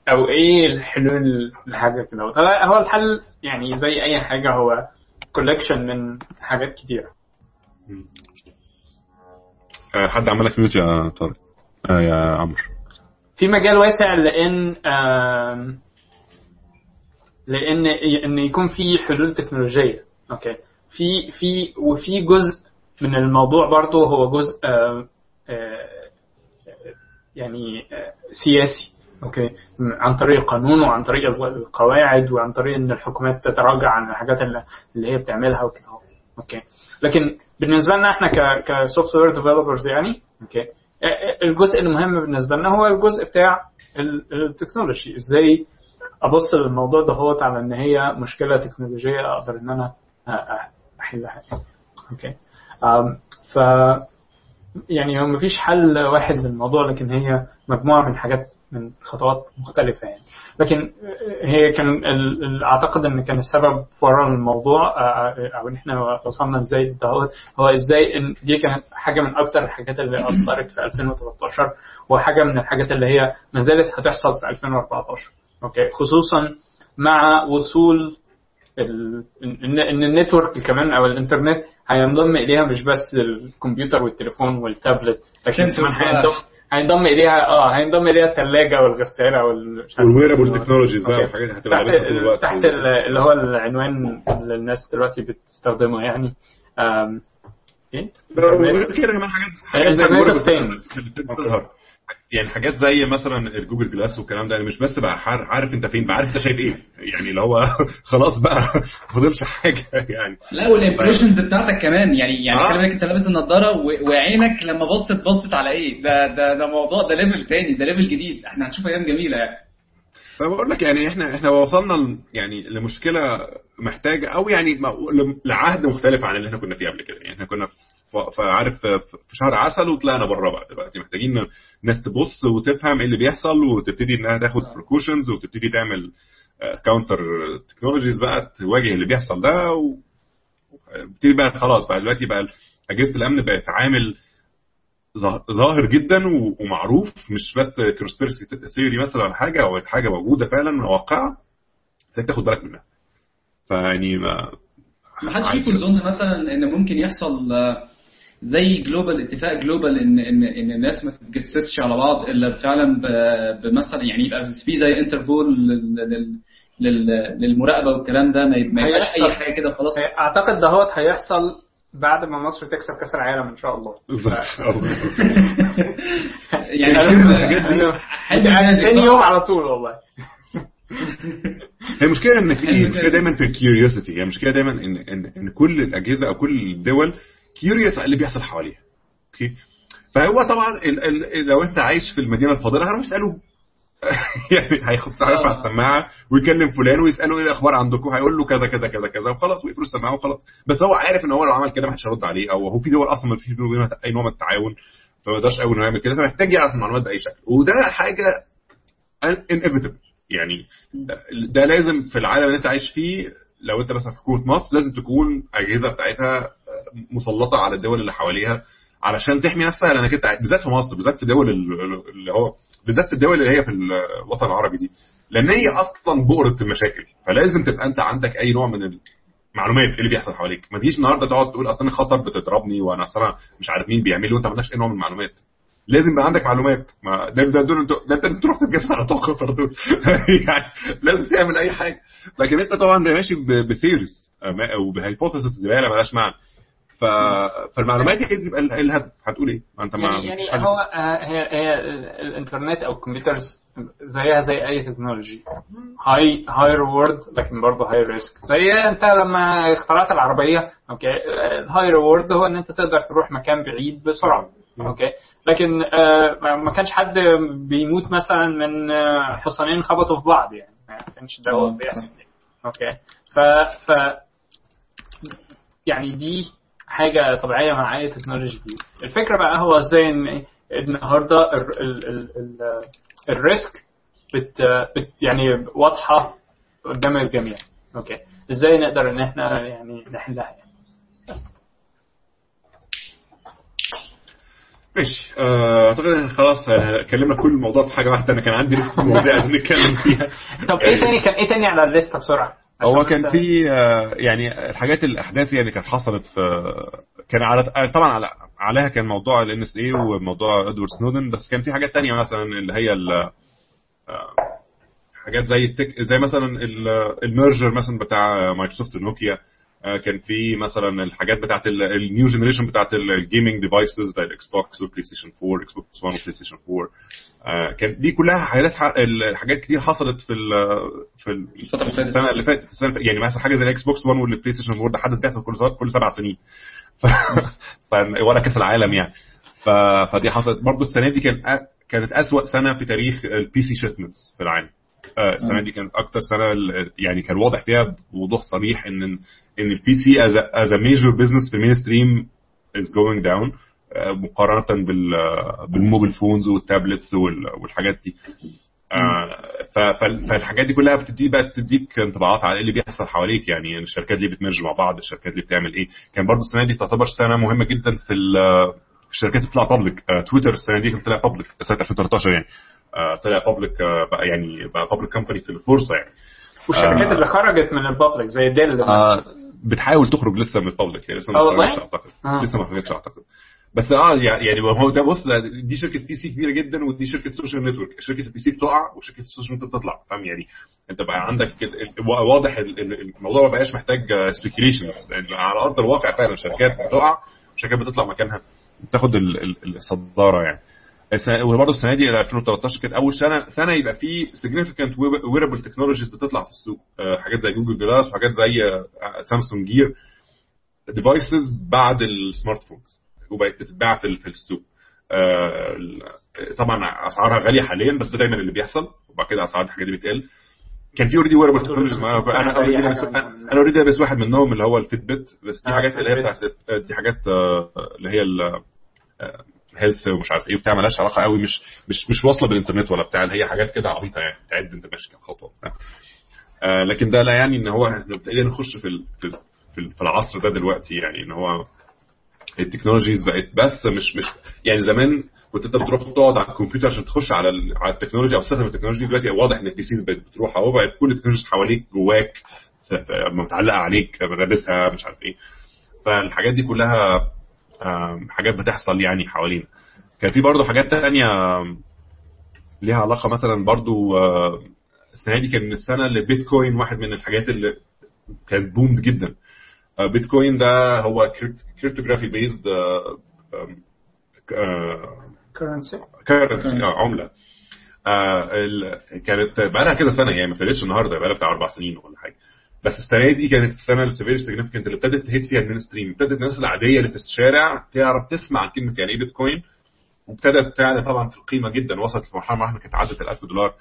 Speaker 4: أو إيه الحلول لحاجة كده. هو الحل يعني زي أي حاجة هو collection من حاجات كتيرة.
Speaker 1: آه، حد عمل لك mute يا طارق؟ آه يا عمرو.
Speaker 4: في مجال واسع لأن آم، لأن إن يكون في حلول تكنولوجية. أوكي. في في وفي جزء من الموضوع برضه هو جزء آم، آه، يعني آه، سياسي. أوكي. عن طريق القانون وعن طريق القواعد وعن طريق إن الحكومات تتراجع عن الحاجات اللي هي بتعملها وكده. أوكي. لكن بالنسبة لنا إحنا ك software developers يعني أوكي الجزء المهم بالنسبة لنا هو الجزء بتاع ال- ال technology. إزاي أبص للموضوع ده هو على إن هي مشكلة تكنولوجية أقدر إن أنا أحلها. أوكي. ف يعني هو مفيش حل واحد للموضوع لكن هي مجموعة من حاجات من خطوات مختلفة يعني. لكن هي كان أعتقد إن كان السبب وراء الموضوع أو إن إحنا وصلنا إزاي لل دهوت هو إزاي إن دي كانت حاجة من أكتر الحاجات اللي أثرت في 2013 وحاجة من الحاجات اللي هي ما زالت هتحصل في 2014 أوكي خصوصا مع وصول ال- إن ال network كمان أو الإنترنت هينضم إليها مش بس الكمبيوتر والتليفون والتابلت لكن كمان. هينضم هينضم إليها آه هينضم إليها الثلاجه والغسالة وال مش عارف
Speaker 1: وال wearable
Speaker 4: إيه.
Speaker 1: technologies بقى. والحاجات اللي هتبقى
Speaker 4: تحت تحت ال- اللي هو العنوان اللي الناس دلوقتي بتستخدمه يعني إيه؟
Speaker 1: وغير كده كمان حاجات حاجات زي
Speaker 4: Internet of
Speaker 1: يعني حاجات زي مثلا ال Google Glass والكلام ده يعني مش بس بقى عار- عارف أنت فين بقى عارف أنت شايف إيه؟ يعني اللي هو (laughs) خلاص بقى ما فاضلش حاجة يعني.
Speaker 5: لا وال impressions بتاعتك كمان يعني يعني
Speaker 1: آه.
Speaker 5: خلي بالك أنت لابس النضارة وعينك لما بصت بصت على إيه؟ ده ده ده موضوع ده level تاني ده level جديد. إحنا هنشوف أيام جميلة يعني.
Speaker 1: فبقول لك يعني إحنا إحنا وصلنا يعني لمشكلة محتاجة أو يعني لعهد مختلف عن اللي إحنا كنا فيه قبل كده. يعني إحنا كنا في في- عارف في شهر عسل وطلعنا بره بقى دلوقتي. محتاجين ناس تبص وتفهم إيه اللي بيحصل وتبتدي إنها تاخد precautions وتبتدي تعمل counter technologies بقى تواجه اللي بيحصل ده و- وتبتدي بقى خلاص بقى دلوقتي بقى أجهزة الأمن بقت عامل ظا- ظاهر جدا ومعروف مش بس conspiracy theory مثلا ولا حاجة أو حاجة موجودة فعلا واقعة محتاج تاخد بالك منها. فيعني ما
Speaker 5: ما حدش فيكم يظن مثلا إن ممكن يحصل آه، زي global اتفاق global إن إن إن الناس ما تتجسسش على بعض إلا فعلا ب- بمثلا يعني يبقى في زي انتربول لل- لل- لل- للمراقبة والكلام ده ما يب- ما يبقاش أي
Speaker 4: هيحصل.
Speaker 5: حاجة كده خلاص.
Speaker 4: أعتقد دهوت هيحصل بعد ما مصر تكسب كأس العالم إن شاء الله. (laughs) (laughs)
Speaker 5: يعني (laughs) حلم
Speaker 4: يعني. تاني
Speaker 5: صح؟
Speaker 4: يوم على طول والله.
Speaker 1: هي المشكلة إن
Speaker 5: حلم المشكلة
Speaker 1: دايما في ال curiosity هي المشكلة دايما إن إن إن كل الأجهزة أو كل الدول curious على اللي بيحصل حواليها. أوكي فهو طبعا ال ال لو انت عايش في المدينة الفاضلة هروح اساله (laughs) يعني هياخد هيرفع السماعة ويكلم فلان ويساله إيه الأخبار عندكم؟ هيقول له كذا كذا كذا كذا وخلاص ويقفلوا السماعة وخلاص. بس هو عارف إن هو لو عمل كده ما حدش هيرد عليه أو هو في دول أصلا ما فيش بينه وبينها أي نوع من التعاون فما يقدرش قوي إنه يعمل كده. فمحتاج يعرف المعلومات بأي شكل. وده حاجة inevitable. يعني ده لازم في العالم اللي أنت عايش فيه لو أنت مثلا في حكومه مصر لازم تكون أجهزة بتاعتها مسلطة على الدول اللي حواليها علشان تحمي نفسها لأنك أنت بالذات في مصر بالذات في الدول اللي هو بالذات في الدول اللي هي في الوطن العربي دي لأن هي أصلا بؤرة المشاكل فلازم تبقى أنت عندك أي نوع من المعلومات اللي بيحصل حواليك. ما تجيش النهارده تقعد تقول أصل أنا خطر بتضربني وأنا أصل أنا مش عارف مين بيعمل لي وأنت ما عندكش أي نوع من المعلومات. لازم يبقى عندك معلومات. ما ده ده دول ده انت لازم تروح تتجسس على بتوع خطر دول. (laughs) يعني لازم تعمل أي حاجة. لكن أنت طبعا ماشي بثيوريز وب hypothesis زبالة مالهاش معنى. ف... فالمعلومات دي تبقى الهدف. هتقول إيه؟ ما أنت ما
Speaker 4: يعني, يعني هو هي هي الإنترنت أو ال computers زيها زي أي technology high high reward لكن برضه high risk زي أنت لما اخترعت العربية أوكي ال high reward هو إن أنت تقدر تروح مكان بعيد بسرعة أوكي لكن ما كانش حد بيموت مثلا من حصانين خبطوا في بعض يعني. ما كانش ده بيحصل أوكي ف ف يعني دي حاجة طبيعية مع أي technology دي الفكرة بقى هو إزاي إن النهارده ال ال ال ال ال risk بت, بت يعني واضحة قدام الجميع. أوكي. إزاي نقدر إن إحنا يعني نحلها يعني.
Speaker 1: ماشي. أعتقد إن خلاص اتكلمنا كل الموضوع في حاجة واحدة. أنا كان عندي مواضيع عايزين نتكلم فيها.
Speaker 4: طب إيه تاني كان إيه تاني على ال list بسرعة؟
Speaker 1: هو كان في يعني الحاجات الأحداث يعني كانت حصلت في كان على طبعا على عليها كان موضوع ال NSA وموضوع إدوارد سنودن بس كان في حاجات تانية مثلا اللي هي حاجات زي ال tech زي مثلا ال merger مثلا بتاع مايكروسوفت ونوكيا. كان في مثلا الحاجات بتاعت ال new generation بتاعت ال gaming devices زي ال Xbox وال PlayStation 4 Xbox 1 وال PlayStation 4 كان دي كلها حاجات حاجات كتير حصلت في ال في
Speaker 5: الفترة اللي فاتت.
Speaker 1: السنة اللي فاتت السنة يعني مثلا حاجة زي ال Xbox 1 وال PlayStation 4 ده حدث بيحصل كل كل سبع سنين. ف... ف... ولا كأس العالم يعني. ف فدي حصلت. برضو السنة دي كان كانت أسوأ سنة في تاريخ ال PC shipments في العالم. آه، السنة دي كانت أكتر سنة يعني كان واضح فيها بوضوح صريح إن إن ال PC as a major business في ال mainstream از going down مقارنة بال بال mobile phones وال tablets وال- والحاجات دي. آه، فالحاجات دي كلها بتدي بقى تديك انطباعات على إيه اللي بيحصل حواليك. يعني الشركات اللي بت merge مع بعض؟ الشركات اللي بتعمل إيه؟ كان برضو السنة دي تعتبر سنة مهمة جدا في ال- في الشركات اللي بتطلع public تويتر السنة دي كان طلع public سنة 2013 يعني. آه، طلع public بقى يعني بقى public company في البورصة يعني.
Speaker 4: والشركات
Speaker 1: آه.
Speaker 4: اللي خرجت من ال public زي ديل مثلا.
Speaker 1: آه، بتحاول تخرج لسه من ال public يعني لسه ما
Speaker 4: آه؟
Speaker 1: خرجتش أعتقد.
Speaker 4: آه.
Speaker 1: لسه ما خرجتش أعتقد. بس آه يعني يعني هو ده بص دي شركة PC كبيرة جدا ودي شركة social network شركة ال PC بتقع وشركة ال social network بتطلع فاهم يعني؟ أنت بقى عندك واضح ال- ال- الموضوع ما بقاش محتاج speculations على أرض الواقع فعلا شركات بتقع وشركات بتطلع مكانها بتاخد ال- ال- الصدارة يعني. وبرضه السنة دي 2013 كانت أول سنة سنة يبقى في significant wearable technologies بتطلع في السوق. آه، حاجات زي Google Glass وحاجات زي Samsung Gear devices بعد ال smart phones وبقت بتتباع في السوق. آه، طبعا أسعارها غالية حاليا بس ده دايما اللي بيحصل وبعد كده أسعار الحاجات دي بتقل. كان في already wearable technologies أنا أنا already لابس أنا already لابس واحد منهم اللي هو ال Fitbit بس دي
Speaker 4: آه،
Speaker 1: حاجات اللي هي. بتاعت دي حاجات اللي هي health ومش عارف إيه وبتاع مالهاش علاقة قوي مش مش مش واصلة بالإنترنت ولا بتاع هي حاجات كده عبيطة يعني تعد انت ماشي كام خطوة. آه، لكن ده لا يعني إن هو إحنا نخش في في ال- في ال- في العصر ده دلوقتي يعني إن هو ال technologies بقت بس مش مش يعني زمان كنت أنت بتروح تقعد على الكمبيوتر عشان تخش على على التكنولوجيا أو تستخدم التكنولوجيا دلوقتي واضح ان ال PCs بقت بتروح أهو بقت كل ال technologies حواليك جواك متعلقة عليك لابسها مش عارف إيه فالحاجات دي كلها حاجات بتحصل يعني حوالينا. كان في برضه حاجات تانية ليها علاقة مثلا برضه السنة دي كان السنة اللي بيتكوين واحد من الحاجات اللي كانت boomed جدا. آه، بيتكوين ده هو cryptography based
Speaker 4: currency
Speaker 1: currency عملة. آه، كانت بقى لها كده سنة يعني ما ابتدتش النهارده بقى لها بتاع أربع سنين ولا حاجة. بس السنة دي كانت السنة السيفير اللي ابتدت ت hit فيها ال mainstream ابتدت الناس العادية اللي في الشارع تعرف تسمع كلمة يعني إيه بيتكوين وابتدت تعلى طبعا في القيمة جدا وصلت لمرحلة معينه كانت عدت ال 1000 دولار.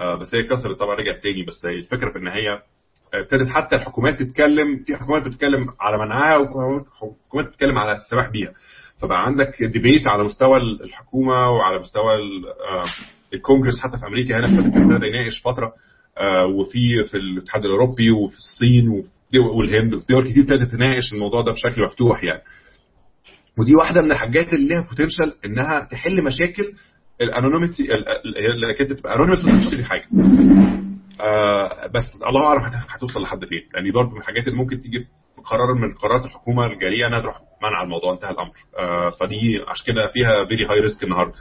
Speaker 1: آه، بس هي كسرت طبعا رجعت تاني. بس الفكرة في إن هي ابتدت حتى الحكومات تتكلم في حكومات بتتكلم على منعها وحكومات بتتكلم على السماح بيها. فبقى عندك ديبيت على مستوى الحكومة وعلى مستوى آه، الكونجرس حتى في أمريكا هنا ابتدى يناقش فترة. وفي في الاتحاد الاوروبي وفي الصين والهند دول كتير ابتدت تناقش الموضوع ده بشكل مفتوح يعني. ودي واحدة من الحاجات اللي ليها potential إنها تحل مشاكل ال anonymity انك انت تبقى anonymous وانت بتشتري حاجة. آه بس الله أعلم هت- هتوصل لحد فين. يعني برضه من الحاجات اللي ممكن تيجي قرار من قرارات الحكومة الجارية إنها تروح منع الموضوع انتهى الأمر. آه فدي عشان كده فيها very high risk النهارده.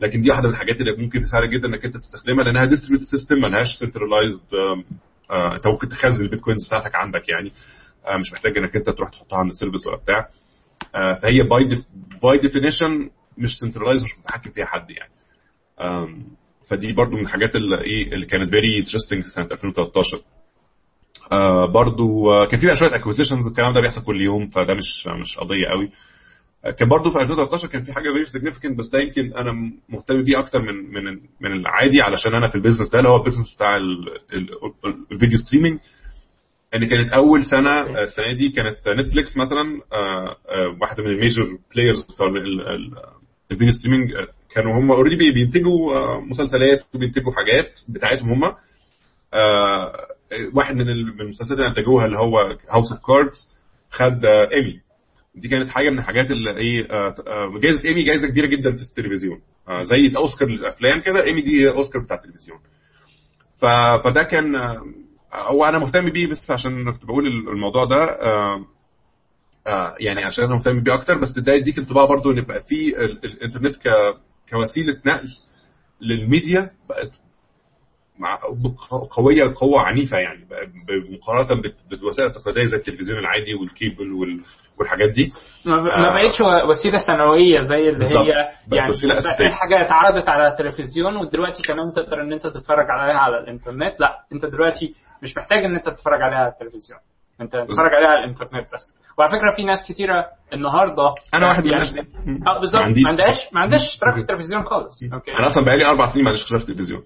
Speaker 1: لكن دي واحدة من الحاجات اللي ممكن سهله جدا إنك أنت تستخدمها لأنها distributed system ملهاش centralized أنت ممكن تخزن البيتكوينز بتاعتك عندك يعني آه مش محتاج إنك أنت تروح تحطها عند ال service ولا بتاع. آه فهي by by definition مش centralized مش متحكم فيها حد يعني. فدي برضو من الحاجات اللي إيه اللي كانت very interesting سنة 2013 آه برضو كان في بقى شوية acquisitions الكلام ده بيحصل كل يوم فده مش مش قضية قوي. كان برضو في 2013 كان في حاجة very significant بس ده يمكن أنا مهتم بيه أكتر من من من العادي علشان أنا في ال business ده اللي هو ال business بتاع ال- ال- ال- ال video streaming ان كانت أول سنة آه، السنة دي كانت نتفليكس مثلا آه، آه، واحدة من ال major players بتوع ال- ال- ال- ال video streaming آه، كانوا هم already بينتجوا مسلسلات وبينتجوا حاجات بتاعتهم هم. واحد من ال- من المسلسلات اللي أنتجوها اللي هو House of Cards خد ايمي دي كانت حاجة من الحاجات اللي إيه آه، آه، جائزه ايمي جائزه كبيرة جدا في التلفزيون. آه، زي أوسكار للأفلام كده ايمي دي أوسكار بتاع التلفزيون. فده كان هو أنا مهتم بيه بس عشان كنت بقول الموضوع ده يعني عشان أنا مهتم بيه أكتر. بس ده يديك انطباع برضو إن يبقى في ال- الإنترنت كوسيلة نقل للميديا بقت مع قوية قوة عنيفة يعني مقارنة بال- بالوسائل التقليدية زي التلفزيون العادي والكيبل وال- والحاجات دي.
Speaker 4: ما
Speaker 1: آه.
Speaker 4: بقتش وسيلة ثانوية زي اللي. هي يعني. الحاجة اتعرضت على التلفزيون ودلوقتي كمان تقدر إن أنت تتفرج عليها على الإنترنت. لأ أنت دلوقتي مش محتاج إن أنت تتفرج عليها على التلفزيون. أنت تتفرج عليها على الإنترنت بس. وعلى فكرة في ناس كتيرة النهارده
Speaker 1: أنا واحد من
Speaker 4: يعني آه بالظبط.
Speaker 1: ما
Speaker 4: عندهاش ما عندهاش اشتراك في التلفزيون خالص. okay.
Speaker 1: أنا أصلا بقالي أربع سنين ما عنديش اشتراك في التلفزيون.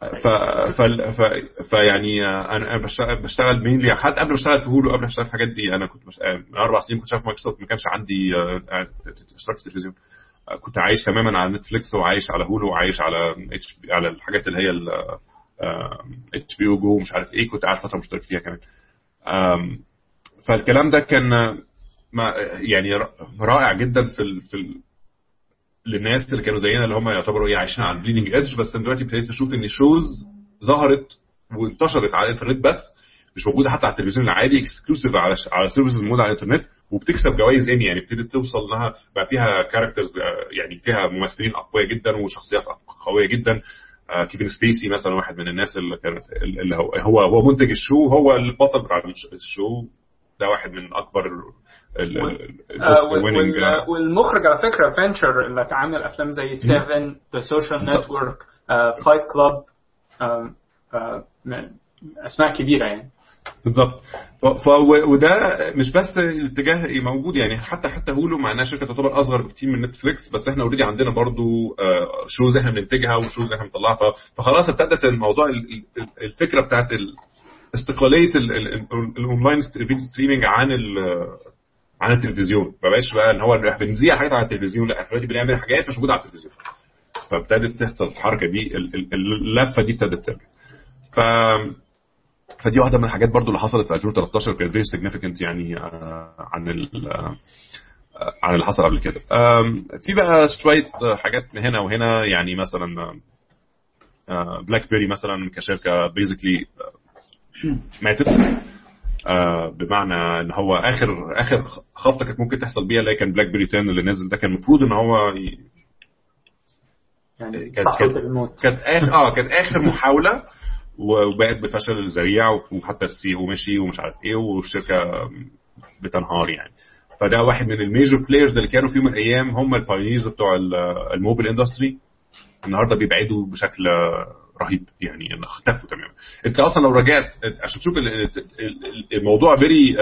Speaker 1: ف ف ف فيعني أنا بشتغل mainly حتى قبل ما أشتغل في هولو قبل ما أشتغل الحاجات دي أنا كنت مش... من أربع سنين كنت شغال في مايكروسوفت ما كانش عندي آه، اشتراك في التلفزيون آه، كنت عايش تماما على نتفليكس وعايش على هولو وعايش على H على الحاجات اللي هي اتش بي أو جو مش عارف إيه كنت قاعد فترة مشترك فيها كمان. فالكلام ده كان آه، ما يعني رائع جدا في ال... في ال... للناس اللي كانوا زينا اللي هم يعتبروا إيه عايشين على ال bleeding edge بس أنا دلوقتي ابتديت أشوف إن shows ظهرت وانتشرت على الإنترنت بس مش موجودة حتى على التلفزيون العادي exclusive على ش... على services موجودة على الإنترنت وبتكسب جوائز ايمي يعني ابتدت توصل إنها بقى فيها characters يعني فيها ممثلين أقوياء جدا وشخصيات قويه جدا. آه، كيفن سبيسي مثلا واحد من الناس اللي كانت اللي هو هو منتج ال show هو البطل بتاع ال sh- ال
Speaker 4: show.
Speaker 1: ده
Speaker 4: واحد
Speaker 1: من
Speaker 4: أكبر
Speaker 1: آه،
Speaker 4: والمخرج على فكرة فينشر اللي عامل أفلام زي Seven The Social Network Fight Club أسماء كبيرة يعني.
Speaker 1: بالظبط. ف... وده مش بس الاتجاه موجود يعني حتى حتى هولو مع إنها شركة تعتبر أصغر بكتير من نتفليكس بس إحنا already عندنا برضو آه، shows إحنا بننتجها و shows إحنا بنطلعها. ف... فخلاص ابتدت الموضوع ال- ال- الفكرة بتاعت ال... استقلالية ال- ال- ال- ال online video streaming عن. عن التلفزيون. ما بقاش بقى إن هو بنذيع حاجات على التلفزيون لأ إحنا دلوقتي بنعمل حاجات مش موجودة على التلفزيون. فابتدت تحصل الحركة دي ال- ال- اللفة دي ابتدت ترجع. ف فدي واحدة من الحاجات برضو اللي حصلت في 2013 كانت very significant يعني آه، عن ال آه، عن اللي حصل قبل كده. في بقى شوية حاجات هنا وهنا يعني مثلا بلاك بيري مثلا كشركة basically ماتت آه، بمعنى إن هو اخر آخر خبطة كانت ممكن تحصل بيها اللي كان بلاك بيري 10 اللي نزل ده كان المفروض إن هو ي-
Speaker 4: يعني
Speaker 1: كانت- اخر آه كانت آخر محاولة وبقت بفشل ذريع وحتى ال CEO مشي ومش عارف إيه والشركة بتنهار يعني. فده واحد من ال major players اللي كانوا في يوم من الأيام هم ال pioneers بتوع ال- ال mobile industry النهارده بيبعدوا بشكل رهيب. يعني اختفوا تماما. أنت أصلا لو رجعت عشان تشوف ال- ال- ال- الموضوع very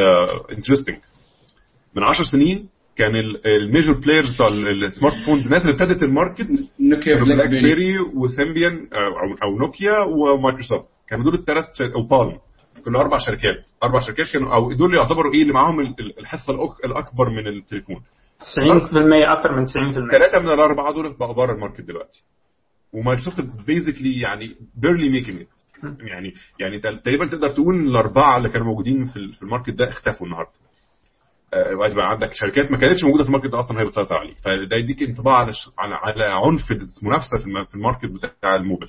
Speaker 1: interesting من 10 سنين كان ال- ال major players بتوع ال- ال smartphones الناس اللي ابتدت ال
Speaker 5: market
Speaker 1: نوكيا
Speaker 5: بلاك بيري.
Speaker 1: وسيمبيان أو أو نوكيا ومايكروسوفت. كانوا دول الثلاث أو بالم كانوا أربع شركات. أربع شركات كانوا أو دول اللي يعتبروا إيه اللي معاهم ال- ال- الحصة الأك- الأكبر من التليفون.
Speaker 4: 90% أكتر من 90%
Speaker 1: ثلاثة من الأربعة دول بقوا بره ال market دلوقتي. ومايكروسوفت basically يعني barely making يعني يعني تقريبا تقدر تقول الأربعة اللي كانوا موجودين في ال- في ال market ده اختفوا النهارده. آه، وقت بقى عندك شركات ما كانتش موجودة في ال market ده أصلا هي بتسيطر عليه. فده يديك انطباع على على على عنف المنافسة في الم- في ال market بتاع الموبل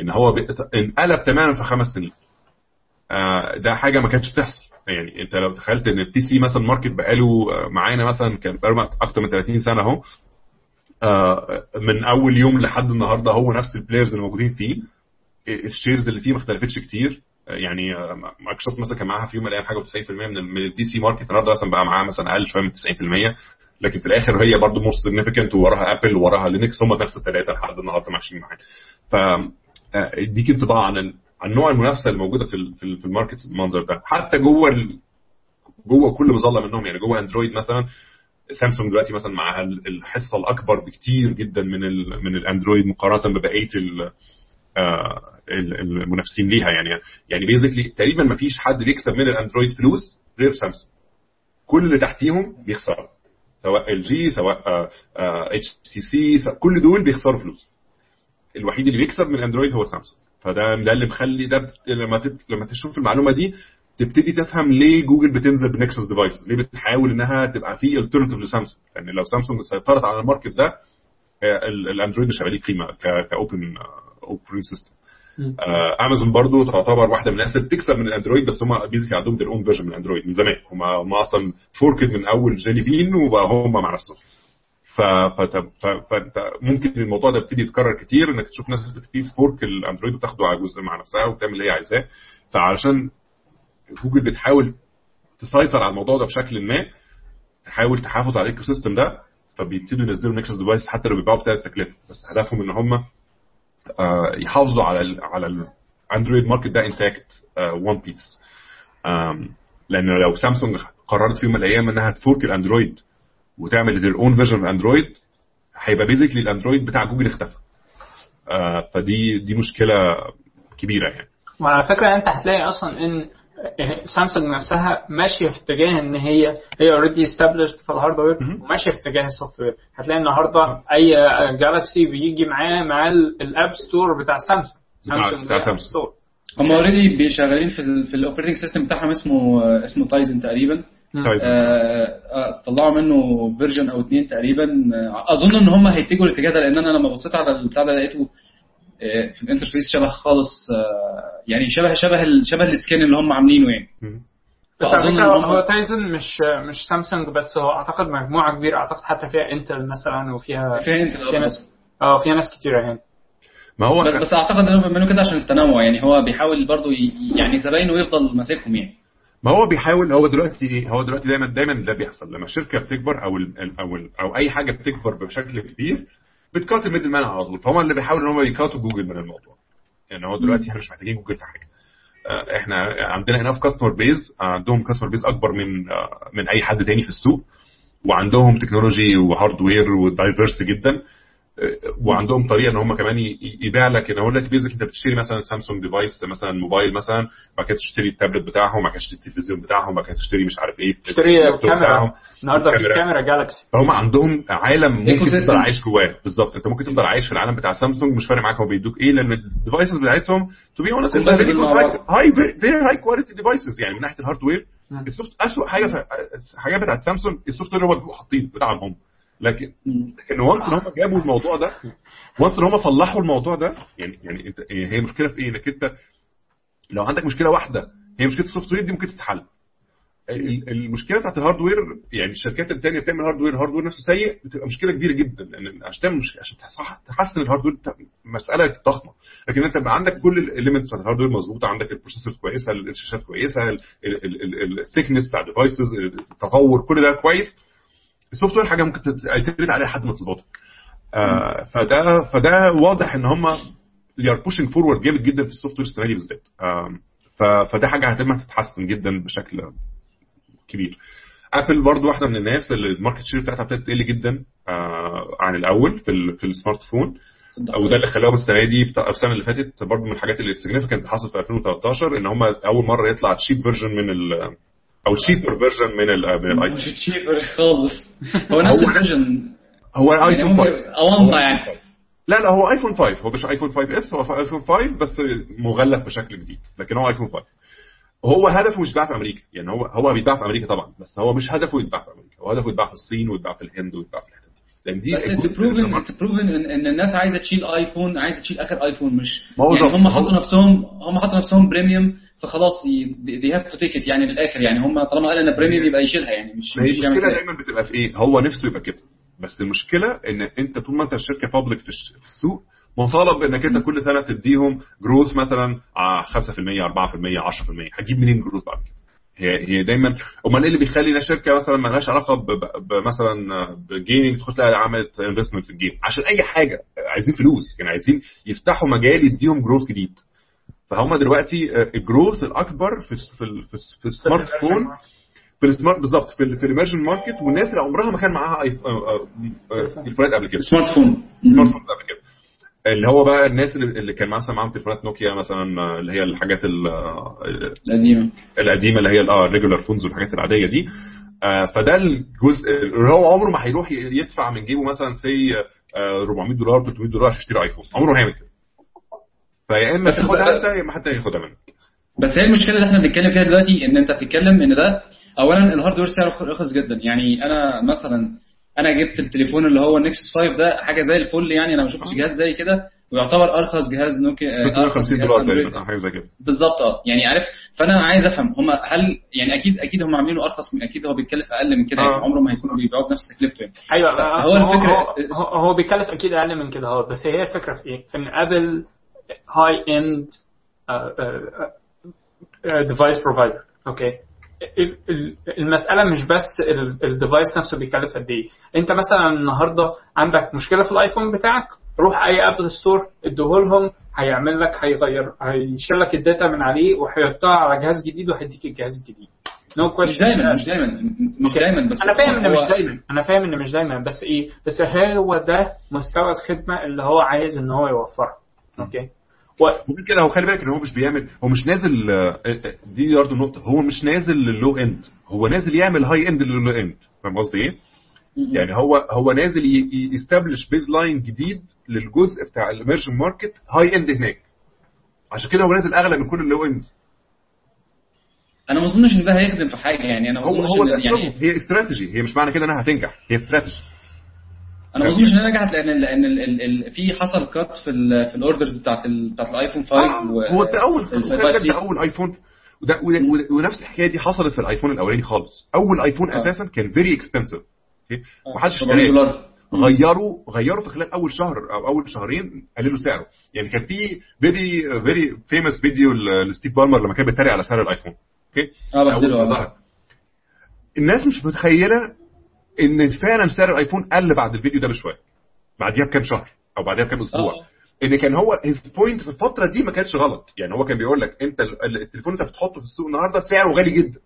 Speaker 1: إن هو انقلب تماما في خمس سنين. آه، ده حاجة ما كانتش بتحصل. يعني انت لو تخيلت إن ال PC مثلا market بقاله آه، معانا مثلا كان أكتر من 30 سنة أهو. آه، من أول يوم لحد النهارده هو نفس ال players اللي موجودين فيه. ال shares اللي فيه ما اختلفتش كتير. آه، يعني آه، مايكروسوفت مثلا كان معاها في يوم من الأيام حاجة 90% من ال- من ال PC market النهارده مثلا بقى معاها مثلا أقل شوية من 90% لكن في الآخر هي برضه most significant ووراها ابل ووراها لينكس هم نفس الثلاثه لحد النهارده ماشيين معانا. ف آه، اديك انطباع عن عن نوع المنافسة اللي موجودة في في, ال- في ال market المنظر ده. حتى جوه. جوه كل مظله منهم يعني جوه اندرويد مثلا سامسونج دلوقتي مثلا معاها ال- الحصة الأكبر بكتير جدا من ال من الأندرويد مقارنة ببقية آه، ال- المنافسين ليها يعني يعني basically تقريبا ما فيش حد بيكسب من الأندرويد فلوس غير سامسونج كل اللي تحتيهم بيخسروا سواء ال جي سواء اتش تي سي كل دول بيخسروا فلوس الوحيد اللي بيكسب من الأندرويد هو سامسونج فده ده اللي مخلي ده. لما. لما تشوف المعلومة دي تبتدي تفهم ليه جوجل بتنزل ب Nexus device ليه بتحاول إنها تبقى في alternative لسامسونج؟ لأن يعني لو سامسونج سيطرت على ال market ده آه، ال- الأندرويد مش هيبقى ليه قيمة. ك open open system امازون برضو تعتبر واحدة من الناس اللي بتكسب من الأندرويد بس هم basically عندهم their own version من الأندرويد من زمان. هم هم أصلا forked من أول جيلي بين وبقى هم مع نفسهم. ف... فت... ف... فأنت ممكن الموضوع ده يبتدي يتكرر كتير إنك تشوف ناس بتبتدي ت fork الأندرويد وتاخده على جزء مع نفسها وتعمل اللي هي عايزاه. فعلشان جوجل بتحاول تسيطر على الموضوع ده بشكل ما تحاول تحافظ على ال ecosystem ده فبيبتدوا ينزلوا Nexus device حتى لو بيبيعوا بسعر التكلفة. بس هدفهم إن هم آه، يحافظوا على ال على الاندرويد market ده intact one piece لأن لو سامسونج قررت في يوم من الأيام إنها ت fork الأندرويد وتعمل their own version اندرويد هيبقى basically الأندرويد بتاع جوجل اختفى. آه فدي دي مشكلة كبيرة يعني.
Speaker 4: وعلى فكرة أنت هتلاقي أصلا إن سامسونج نفسها ماشية في اتجاه إن هي هي already established في ال
Speaker 1: hardware.
Speaker 4: وماشية في اتجاه ال software هتلاقي النهارده أي جالاكسي بيجي معاه معاه ال app store بتاع سامسونج
Speaker 1: بتاع- بتاع
Speaker 4: App
Speaker 1: سامسونج.
Speaker 4: Store.
Speaker 5: هم already شغالين في ال في ال operating system بتاعهم اسمه آه، اسمه تايزن تقريبا. آه، آه، طلعوا منه version أو اتنين تقريبا آه، أظن إن هم هيتجهوا الاتجاه ده لأن أنا لما بصيت على البتاع ده لقيته آه، في ال interface شبه خالص آه، يعني شبه شبه ال- شبه ال skin اللي هم عاملينه يعني.
Speaker 4: بس على
Speaker 5: فكرة
Speaker 4: هو تايزن مش مش سامسونج بس هو أعتقد مجموعة كبيرة. أعتقد حتى فيها انتل مثلا وفيها
Speaker 5: فيها انت
Speaker 4: فيها ناس آه فيها ناس كتيرة يعني.
Speaker 1: ما هو
Speaker 5: بس, بس أعتقد انهم بيعملوا كده عشان التنوع يعني. هو بيحاول برضو ي- يعني زباينه يفضل ماسكهم يعني.
Speaker 1: ما هو بيحاول هو دلوقتي إيه هو دلوقتي دايما دايما ده بيحصل. لما الشركة بتكبر أو ال أو ال أو أي حاجة بتكبر بشكل كبير بت cut ال middle man على طول. فهم اللي بيحاولوا إن هم ي cut وا جوجل من الموضوع. يعني هو دلوقتي إحنا مش محتاجين جوجل في حاجة. آه، إحنا عندنا هنا في customer base عندهم customer base أكبر من آه، من أي حد تاني في السوق وعندهم technology و hardware و diverse جدا. وعندهم طريقة إن هم كمان يبيع لك ان هو دلوقتي basically أنت بتشتري مثلا سامسونج device مثلا موبايل مثلا بعد كده تشتري التابلت بتاعهم بعد كده تشتري التلفزيون بتاعهم بعد كده تشتري مش عارف إيه
Speaker 4: تشتري كاميرا. النهارده. كاميرا جالاكسي
Speaker 1: فهم عندهم عالم ممكن. تفضل عايش جواه بالظبط أنت ممكن تفضل عايش في العالم بتاع سامسونج مش فارق معاك هو بيدوك إيه لأن ال devices بتاعتهم
Speaker 5: to be honest.
Speaker 1: high very high quality devices يعني من ناحية ال
Speaker 4: hardware.
Speaker 1: ال soft اسوء حاجة في حاجة بتاعت سامسونج ال software هو اللي حاطين بتاعهم هم لكن لكن once إن هم جابوا الموضوع ده once إن هم صلحوا الموضوع ده يعني يعني أنت هي مشكلة في إيه؟ إنك أنت لو عندك مشكلة واحدة هي مشكلة ال software دي ممكن تتحل. ال- المشكلة بتاعت ال hardware يعني الشركات الثانية بتعمل hardware ال hardware نفسه سيء بتبقى مشكلة كبيرة جدا لأن عشان تعمل مش... عشان تحسن ال hardware مسألة ضخمة. لكن أنت بقى عندك كل ال elements بتاعت ال hardware مظبوطة عندك ال processor كويسة الشاشات كويسة ال thickness بتاع ال devices التطور كل ده كويس. ال software حاجة ممكن تعتمد عليها لحد ما تظبطها آه فده فده واضح إن هم are pushing forward جامد جدا في ال software السنة دي بالذات. فده حاجة هتبقى تتحسن جدا بشكل كبير. ابل برضو واحدة من الناس اللي ال market share بتاعتها ابتدت تقل جدا آه عن الأول في ال في ال smart phone. أو ده اللي خلاهم السنة دي بتاع السنة اللي فاتت برضو من الحاجات اللي اللي حصلت في 2013 إن هم أول مرة يطلع cheap version من ال أو cheaper version من من الايفون
Speaker 5: مش cheaper خالص. هو نفس
Speaker 1: ال
Speaker 5: version
Speaker 1: هو الايفون 5
Speaker 5: أونطة يعني.
Speaker 1: لا لا هو ايفون 5 هو مش ايفون 5 اس هو ايفون 5 بس مغلف بشكل جديد لكن هو ايفون 5 هو هدفه مش يتباع في أمريكا. يعني هو هو بيتباع في أمريكا طبعا بس هو مش هدفه يتباع في أمريكا. هو هدفه يتباع في الصين ويتباع في الهند ويتباع في الحتت دي. لأن دي
Speaker 5: بس it's proven it's proven ان الناس عايزة تشيل ايفون عايزة تشيل آخر ايفون مش يعني هم حطوا نفسهم هم حطوا نفسهم premium فخلاص دي have to take it يعني للآخر يعني. هم طالما قال إن premium يبقى يشيلها يعني مش
Speaker 1: هي
Speaker 5: المشكلة.
Speaker 1: دايما بتبقى في إيه؟ هو نفسه يبقى كده. بس المشكلة إن أنت طول ما أنت الشركة public في السوق مطالب انك أنت كل سنة تديهم growth مثلا آه، 5% 4% 10% هتجيب منين growth بعد كده؟ هي هي دايما. أمال إيه اللي بيخلي شركة مثلا ما لهاش علاقه بمثلا ب gaming تخش تلاقي عملت investment في ال game؟ عشان أي حاجة. عايزين فلوس. يعني عايزين يفتحوا مجال يديهم growth جديد. فهم دلوقتي آه، ال growth الأكبر في في في في ال smart phone في ال smart بالظبط في ال- في ال emerging market والناس اللي عمرها ما كان معاها آيف- آه، آه، تليفونات قبل كده.
Speaker 5: smart phone
Speaker 1: smart phone قبل كده. اللي هو بقى الناس اللي كان مثلا معاهم تليفونات نوكيا مثلا اللي هي الحاجات ال-
Speaker 5: القديمة.
Speaker 1: القديمة اللي هي آه ال regular phones والحاجات العادية دي. فده الجزء اللي هو عمره ما هيروح يدفع من جيبه مثلا سي 400 دولار 300 دولار عشان يشتري ايفون عمره ما هيعمل كده. فيا إما
Speaker 5: بس
Speaker 1: تاخدها
Speaker 5: خد-
Speaker 1: أنت يا إما حد ياخدها منك
Speaker 5: بس هي المشكلة اللي إحنا بنتكلم فيها دلوقتي إن أنت بتتكلم إن ده اولا ال hardware سعره رخيص جدا يعني أنا مثلا أنا جبت التليفون اللي هو النكسس 5 ده حاجة زي الفل يعني أنا ما شفتش جهاز زي كده ويعتبر أرخص جهاز نوكيا آه، أرخص
Speaker 1: 350
Speaker 5: جهاز
Speaker 1: دولار
Speaker 5: أندرويد.
Speaker 1: تقريبا أو حاجة زي كده
Speaker 5: بالظبط آه يعني عارف فأنا عايز أفهم هم هل يعني أكيد أكيد هم عاملينه أرخص من أكيد هو بيتكلف أقل من كده يعني
Speaker 1: آه.
Speaker 5: عمره ما هيكونوا بيبيعوه بنفس تكلفته يعني
Speaker 4: أيوه
Speaker 5: فهو
Speaker 4: هو
Speaker 5: الفكرة-
Speaker 4: هو, هو, هو بيكلف أكيد أقل من كده هو بس هي الفكرة في إيه؟ في إن ابل end device provider okay ال- ال- المسألة مش بس ال device نفسه بيكلف قد إيه. أنت مثلا النهارده عندك مشكلة في الآيفون بتاعك روح أي ابل store اديهولهم هيعمل لك هيغير هيشيل لك ال data من عليه وهيحطها على جهاز جديد وهيديك الجهاز الجديد. no
Speaker 5: مش
Speaker 4: question
Speaker 5: دايما مش دايما مش. دايما بس
Speaker 4: أنا فاهم
Speaker 5: إن
Speaker 4: مش دايما أنا فاهم إن مش دايما بس إيه؟ بس هو ده مستوى الخدمة اللي هو عايز إن هو يوفرها okay. و...
Speaker 1: ممكن كده هو خلي بالك إن هو مش بيعمل هو مش نازل آه، آه، دي برضه نقطة. هو مش نازل لل low end هو نازل يعمل high end لل low end فاهم قصدي
Speaker 5: إيه؟
Speaker 1: يعني هو هو نازل ي establish baseline جديد للجزء بتاع ال emerging market high end هناك. عشان كده هو نازل أغلى من كل ال low
Speaker 5: end أنا ما أظنش إن ده هيخدم في حاجة يعني. أنا ما
Speaker 1: هو
Speaker 5: أظنش
Speaker 1: هو
Speaker 5: إن- يعني.
Speaker 1: هي استراتيجي هي مش معنى كده إنها هتنجح. هي استراتيجي
Speaker 5: أنا ما اظنش إنها نجحت لأن لأن ال- ال- ال- في حصل cut في ال في ال orders بتاعت ال بتاعت الايفون 5
Speaker 1: آه
Speaker 5: و-
Speaker 1: هو ده اول
Speaker 5: ال-
Speaker 1: خلي
Speaker 5: 5
Speaker 1: بالك
Speaker 5: C.
Speaker 1: ده أول ايفون وده ونفس الحكاية دي حصلت في الآيفون الأولاني خالص. أول ايفون
Speaker 5: آه.
Speaker 1: أساسا كان very expensive
Speaker 5: آه،
Speaker 1: محدش
Speaker 5: 700
Speaker 1: اشتراه. غيروا غيروا في خلال أول شهر أو أول شهرين قللوا سعره. يعني كان في very very famous video لستيف بالمر لما كان بيتريق على سعر الآيفون. Okay؟
Speaker 5: آه.
Speaker 1: الناس مش متخيلة إن فعلا سعر الآيفون قل بعد الفيديو ده بشوية. بعديها بكام شهر أو بعديها بكام أسبوع.
Speaker 5: آه.
Speaker 1: إن كان هو his point في الفترة دي ما كانش غلط. يعني هو كان بيقول لك أنت ال- التليفون أنت بتحطه في السوق النهارده سعره غالي جدا.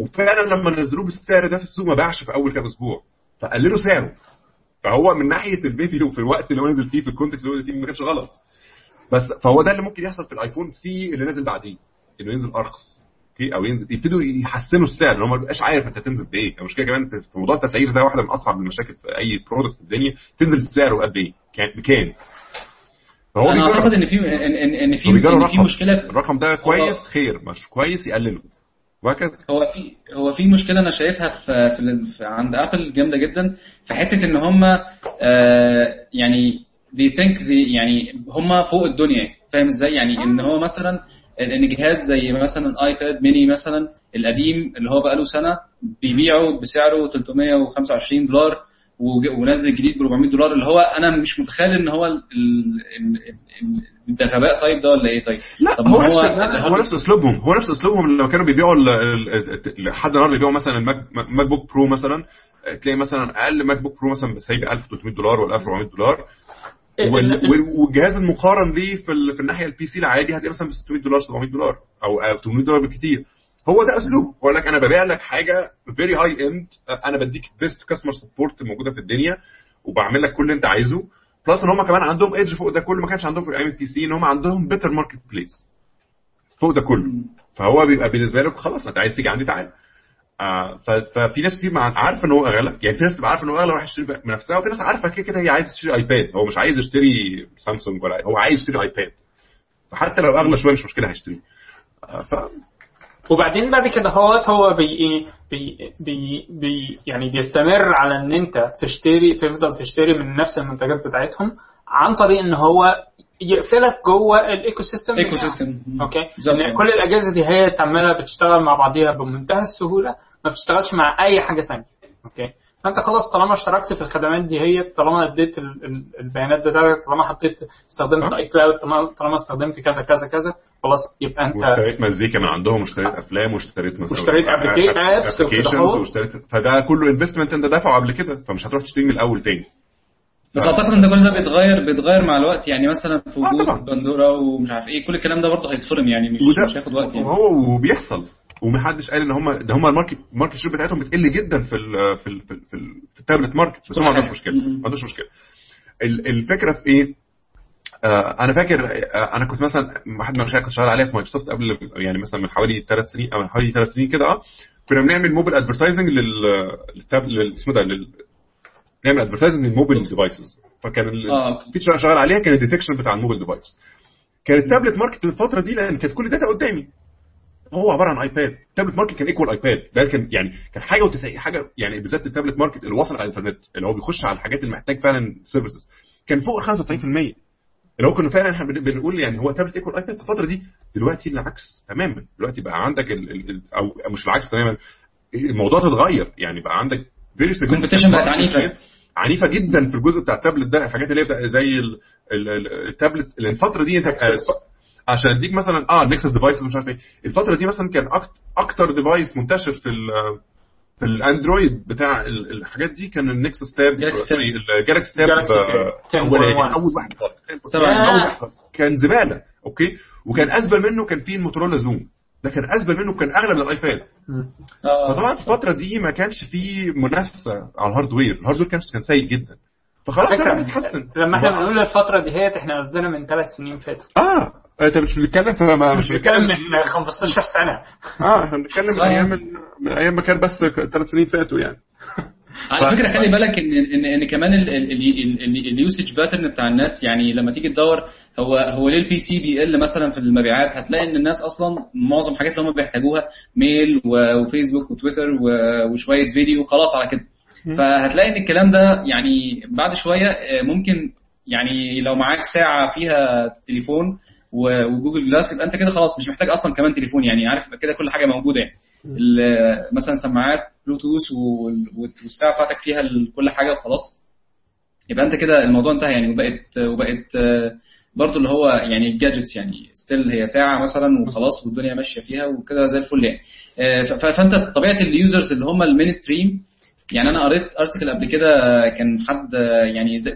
Speaker 1: وفعلا لما نزلوه بالسعر ده في السوق ما باعش في أول كام أسبوع. فقللوا سعره. فهو من ناحية الفيديو في الوقت اللي هو نزل فيه في ال context اللي هو فيه ما كانش غلط. بس فهو ده اللي ممكن يحصل في الآيفون C اللي نازل بعديه. إنه ينزل أرخص. أو ينزل يبتدوا يحسنوا السعر ان هو ما بيبقاش عارف أنت هتنزل بإيه. المشكلة كمان في موضوع التسعير ده واحدة من أصعب المشاكل في أي product في الدنيا تنزل السعر قد إيه؟ كان- بكام؟ فهو أنا.
Speaker 5: أعتقد إن في ان ان إن في إن في. مشكلة في
Speaker 1: الرقم ده كويس؟ خير مش كويس؟ يقلله. وهكذا.
Speaker 5: هو في هو في مشكلة أنا شايفها في, في, عند ابل جامدة جدا في حتة إن هم آه يعني they think they يعني هم فوق الدنيا فاهم إزاي؟ يعني إن هو مثلا ان جهاز زي مثلا ايباد ميني مثلا القديم اللي هو بقاله سنة بيبيعه بسعره 325 دولار ونزل جديد ب 400 دولار اللي هو أنا مش متخيل إن هو ال- ال- ده غباء طيب ده ولا إيه طيب؟
Speaker 1: لا
Speaker 5: طب
Speaker 1: هو
Speaker 5: هو
Speaker 1: هو نفس أسلوبهم هو نفس أسلوبهم لما كانوا بيبيعوا لحد النهارده بيبيعوا مثلا الماك ماك بوك برو مثلا تلاقي مثلا أقل MacBook Pro مثلا سايب 1300 دولار ولا 1400 دولار والجهاز (laughs) المقارن ليه في ال- في الناحية ال PC العادي هتلاقي مثلا ب 600 دولار 700 دولار أو أو 800 دولار بالكتير. هو ده اسلوب بقول لك أنا ببيع لك حاجة very high end أنا بديك best customer support موجودة في الدنيا وبعمل لك كل اللي أنت عايزه. plus إن هم كمان عندهم edge فوق ده كله ما كانش عندهم في الأيام ال PC إن هم عندهم better marketplace فوق ده كله. فهو بيبقى بالنسبة لك خلاص أنت عايز تيجي عندي تعالى ففي ناس كتير عارفة إن هو أغلى. يعني في ناس تبقى عارفة إن هو أغلى وراح يشتري من نفسها وفي ناس عارفة كده كده هي عايز تشتري iPad. هو مش عايز يشتري سامسونج ولا هو عايز يشتري iPad. فحتى لو أغلى شوية مش مشكلة هيشتري. آه ف
Speaker 4: وبعدين بعد كده هو هو بي بي بي بي يعني بيستمر على إن أنت تشتري تفضل تشتري من نفس المنتجات بتاعتهم عن طريق إن هو يقفلك جوه ال
Speaker 5: ecosystem
Speaker 4: eco.
Speaker 5: system
Speaker 4: okay
Speaker 5: بالظبط.
Speaker 4: إن كل الأجهزة دي هي عماله بتشتغل مع بعضيها بمنتهى السهولة ما بتشتغلش مع أي حاجة تانية okay فأنت خلاص طالما اشتركت في الخدمات دي هي طالما اديت ال- ال- البيانات بتاعتك طالما حطيت استخدمت
Speaker 1: آه.
Speaker 4: iCloud طالما طالما استخدمت كذا كذا كذا خلاص يبقى أنت
Speaker 1: واشتريت مزيكا من عندهم واشتريت أفلام واشتريت مثلا
Speaker 4: واشتريت
Speaker 1: applications
Speaker 4: أهو.
Speaker 1: واشتريت فده كله investment أنت دافعه قبل كده فمش هتروح تشتري من الأول تاني
Speaker 5: بس أعتقد إن ده كل ده بيتغير بيتغير مع الوقت. يعني مثلا في
Speaker 1: آه
Speaker 5: وجود
Speaker 1: طبعا.
Speaker 5: Pandora ومش عارف إيه كل الكلام ده برضه هيتفرم يعني مش مش هياخد وقت يعني.
Speaker 1: وهو وبيحصل. ومحدش قال إن هم ده هم ال market market share بتاعتهم بتقل جدا في ال في ال في, ال في, ال في ال tablet market. بس هم ما عندوش
Speaker 5: مشكلة.
Speaker 1: ما عندوش مشكلة. ال- الفكرة في إيه؟ آه أنا فاكر آه أنا كنت مثلا واحد من المشاريع كنت شغال عليها في مايكروسوفت قبل يعني مثلا من حوالي ثلاث سنين أو من حوالي ثلاث سنين كده آه كنا بنعمل mobile advertising لل اسمه ده نعمل advertising لل mobile devices فكان
Speaker 5: آه.
Speaker 1: ال feature اللي شغال عليها كان ال detection بتاع ال mobile device كان ال tablet market الفترة دي لأن كانت كل data قدامي. هو عبارة عن iPad ال tablet market كان equal iPad ده كان يعني كان حاجة وتسعين حاجة يعني بالذات ال tablet market اللي وصل على الإنترنت اللي هو بيخش على الحاجات اللي محتاج فعلا services كان فوق ال 95% اللي هو كنا فعلا إحنا بن- بنقول يعني هو tablet equal iPad في الفترة دي. دلوقتي العكس تماما. دلوقتي بقى عندك ال ال ال أو مش العكس تماما. الموضوع اتغير. يعني بقى عندك very
Speaker 5: ال competition بقت عنيفة.
Speaker 1: عنيفة جدا في الجزء بتاع التابلت ده الحاجات اللي هي زي ال- ال- ال- التابلت الفترة دي انت. عشان أديك مثلا آه Nexus devices مش عارف إيه الفترة دي مثلا كان أكتر device منتشر في ال في ال Android بتاع ال- الحاجات دي كان ال Nexus
Speaker 5: Tab
Speaker 1: ال Galaxy Tab
Speaker 4: Galaxy Tab
Speaker 1: اولاني
Speaker 4: 10.1.
Speaker 1: أول واحد. أول واحد. كان زبالة أوكي وكان أسبق منه كان فيه ال Motorola Xoom ده كان أسبق منه كان اغلى من ال iPad
Speaker 5: آه.
Speaker 1: فطبعا في الفترة دي ما كانش في منافسة على ال hardware. ال hardware كان كان سيء جدا. فخلاص أنا بتحسن
Speaker 4: لما إحنا بنقول الفترة دي هي إحنا قصدنا من ثلاث سنين فاتوا.
Speaker 1: آه. أنت مش بتتكلم في ما
Speaker 4: مش بنتكلم من 15 سنة.
Speaker 1: آه إحنا بنتكلم من. أيام من أيام ما كان بس ثلاث سنين فاتوا يعني. (laughs)
Speaker 5: على فكرة خلي بالك ان ان ان كمان ال- ال- ال- ال- ال usage pattern بتاع الناس يعني لما تيجي تدور هو هو ليه ال PC بيقل مثلا في المبيعات؟ هتلاقي إن الناس أصلا معظم الحاجات اللي هم بيحتاجوها mail و Facebook و Twitter وشوية فيديو وخلاص على كده. فهتلاقي إن الكلام ده يعني بعد شوية آه، ممكن يعني لو معاك ساعة فيها تليفون و Google Glass يبقى أنت كده خلاص مش محتاج أصلا كمان تليفون يعني عارف كده كل حاجة موجودة يعني. مثلا سماعات بلوتوث وال- والساعة بتاعتك فيها كل حاجة وخلاص. يبقى انت كده الموضوع انتهى يعني وبقت وبقت برضو اللي هو يعني ال gadgets يعني still هي ساعة مثلا وخلاص والدنيا ماشية فيها وكده زي الفل يعني. آه، فانت طبيعة ال users اللي هم ال mainstream يعني أنا قريت article قبل كده كان حد يعني زي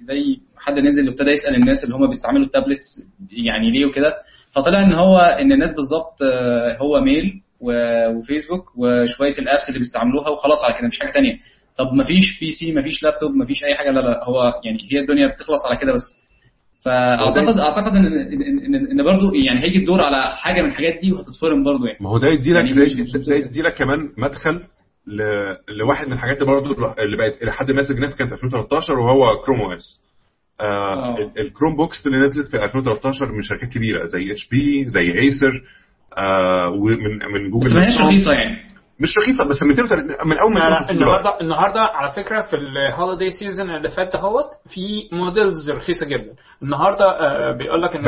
Speaker 5: زي حد نزل وابتدى يسأل الناس اللي هم بيستعملوا ال tablets يعني ليه وكده. فطلع إن هو إن الناس بالظبط آه، هو mail و Facebook وشوية ال apps اللي بيستعملوها وخلاص على كده مش حاجة تانية. طب ما فيش PC ما فيش لابتوب ما فيش أي حاجة لا لا هو يعني هي الدنيا بتخلص على كده بس. فاعتقد أعتقد ان ان ان, إن برضه يعني هيجي الدور على حاجة من الحاجات دي وهتتفرم برضه يعني.
Speaker 1: ما هو ده يديلك
Speaker 5: يعني
Speaker 1: ده يديلك كمان مدخل ل... لواحد من الحاجات اللي برضه اللي بقت إلى حد ما significant في 2013 وهو Chrome OS آه
Speaker 5: آه.
Speaker 1: ال- ال Chromebooks اللي نزلت في 2013 من شركات كبيرة زي HP زي Acer آه ومن من جوجل
Speaker 5: بس ما هيش. رخيصة يعني.
Speaker 1: مش رخيصة بس 230 من أول ما
Speaker 4: لا لا
Speaker 1: 250 دولار
Speaker 4: النهارده النهارده على فكرة في ال holiday season اللي فات دهوت في models رخيصة جدا. النهارده آه، بيقول لك
Speaker 1: إن.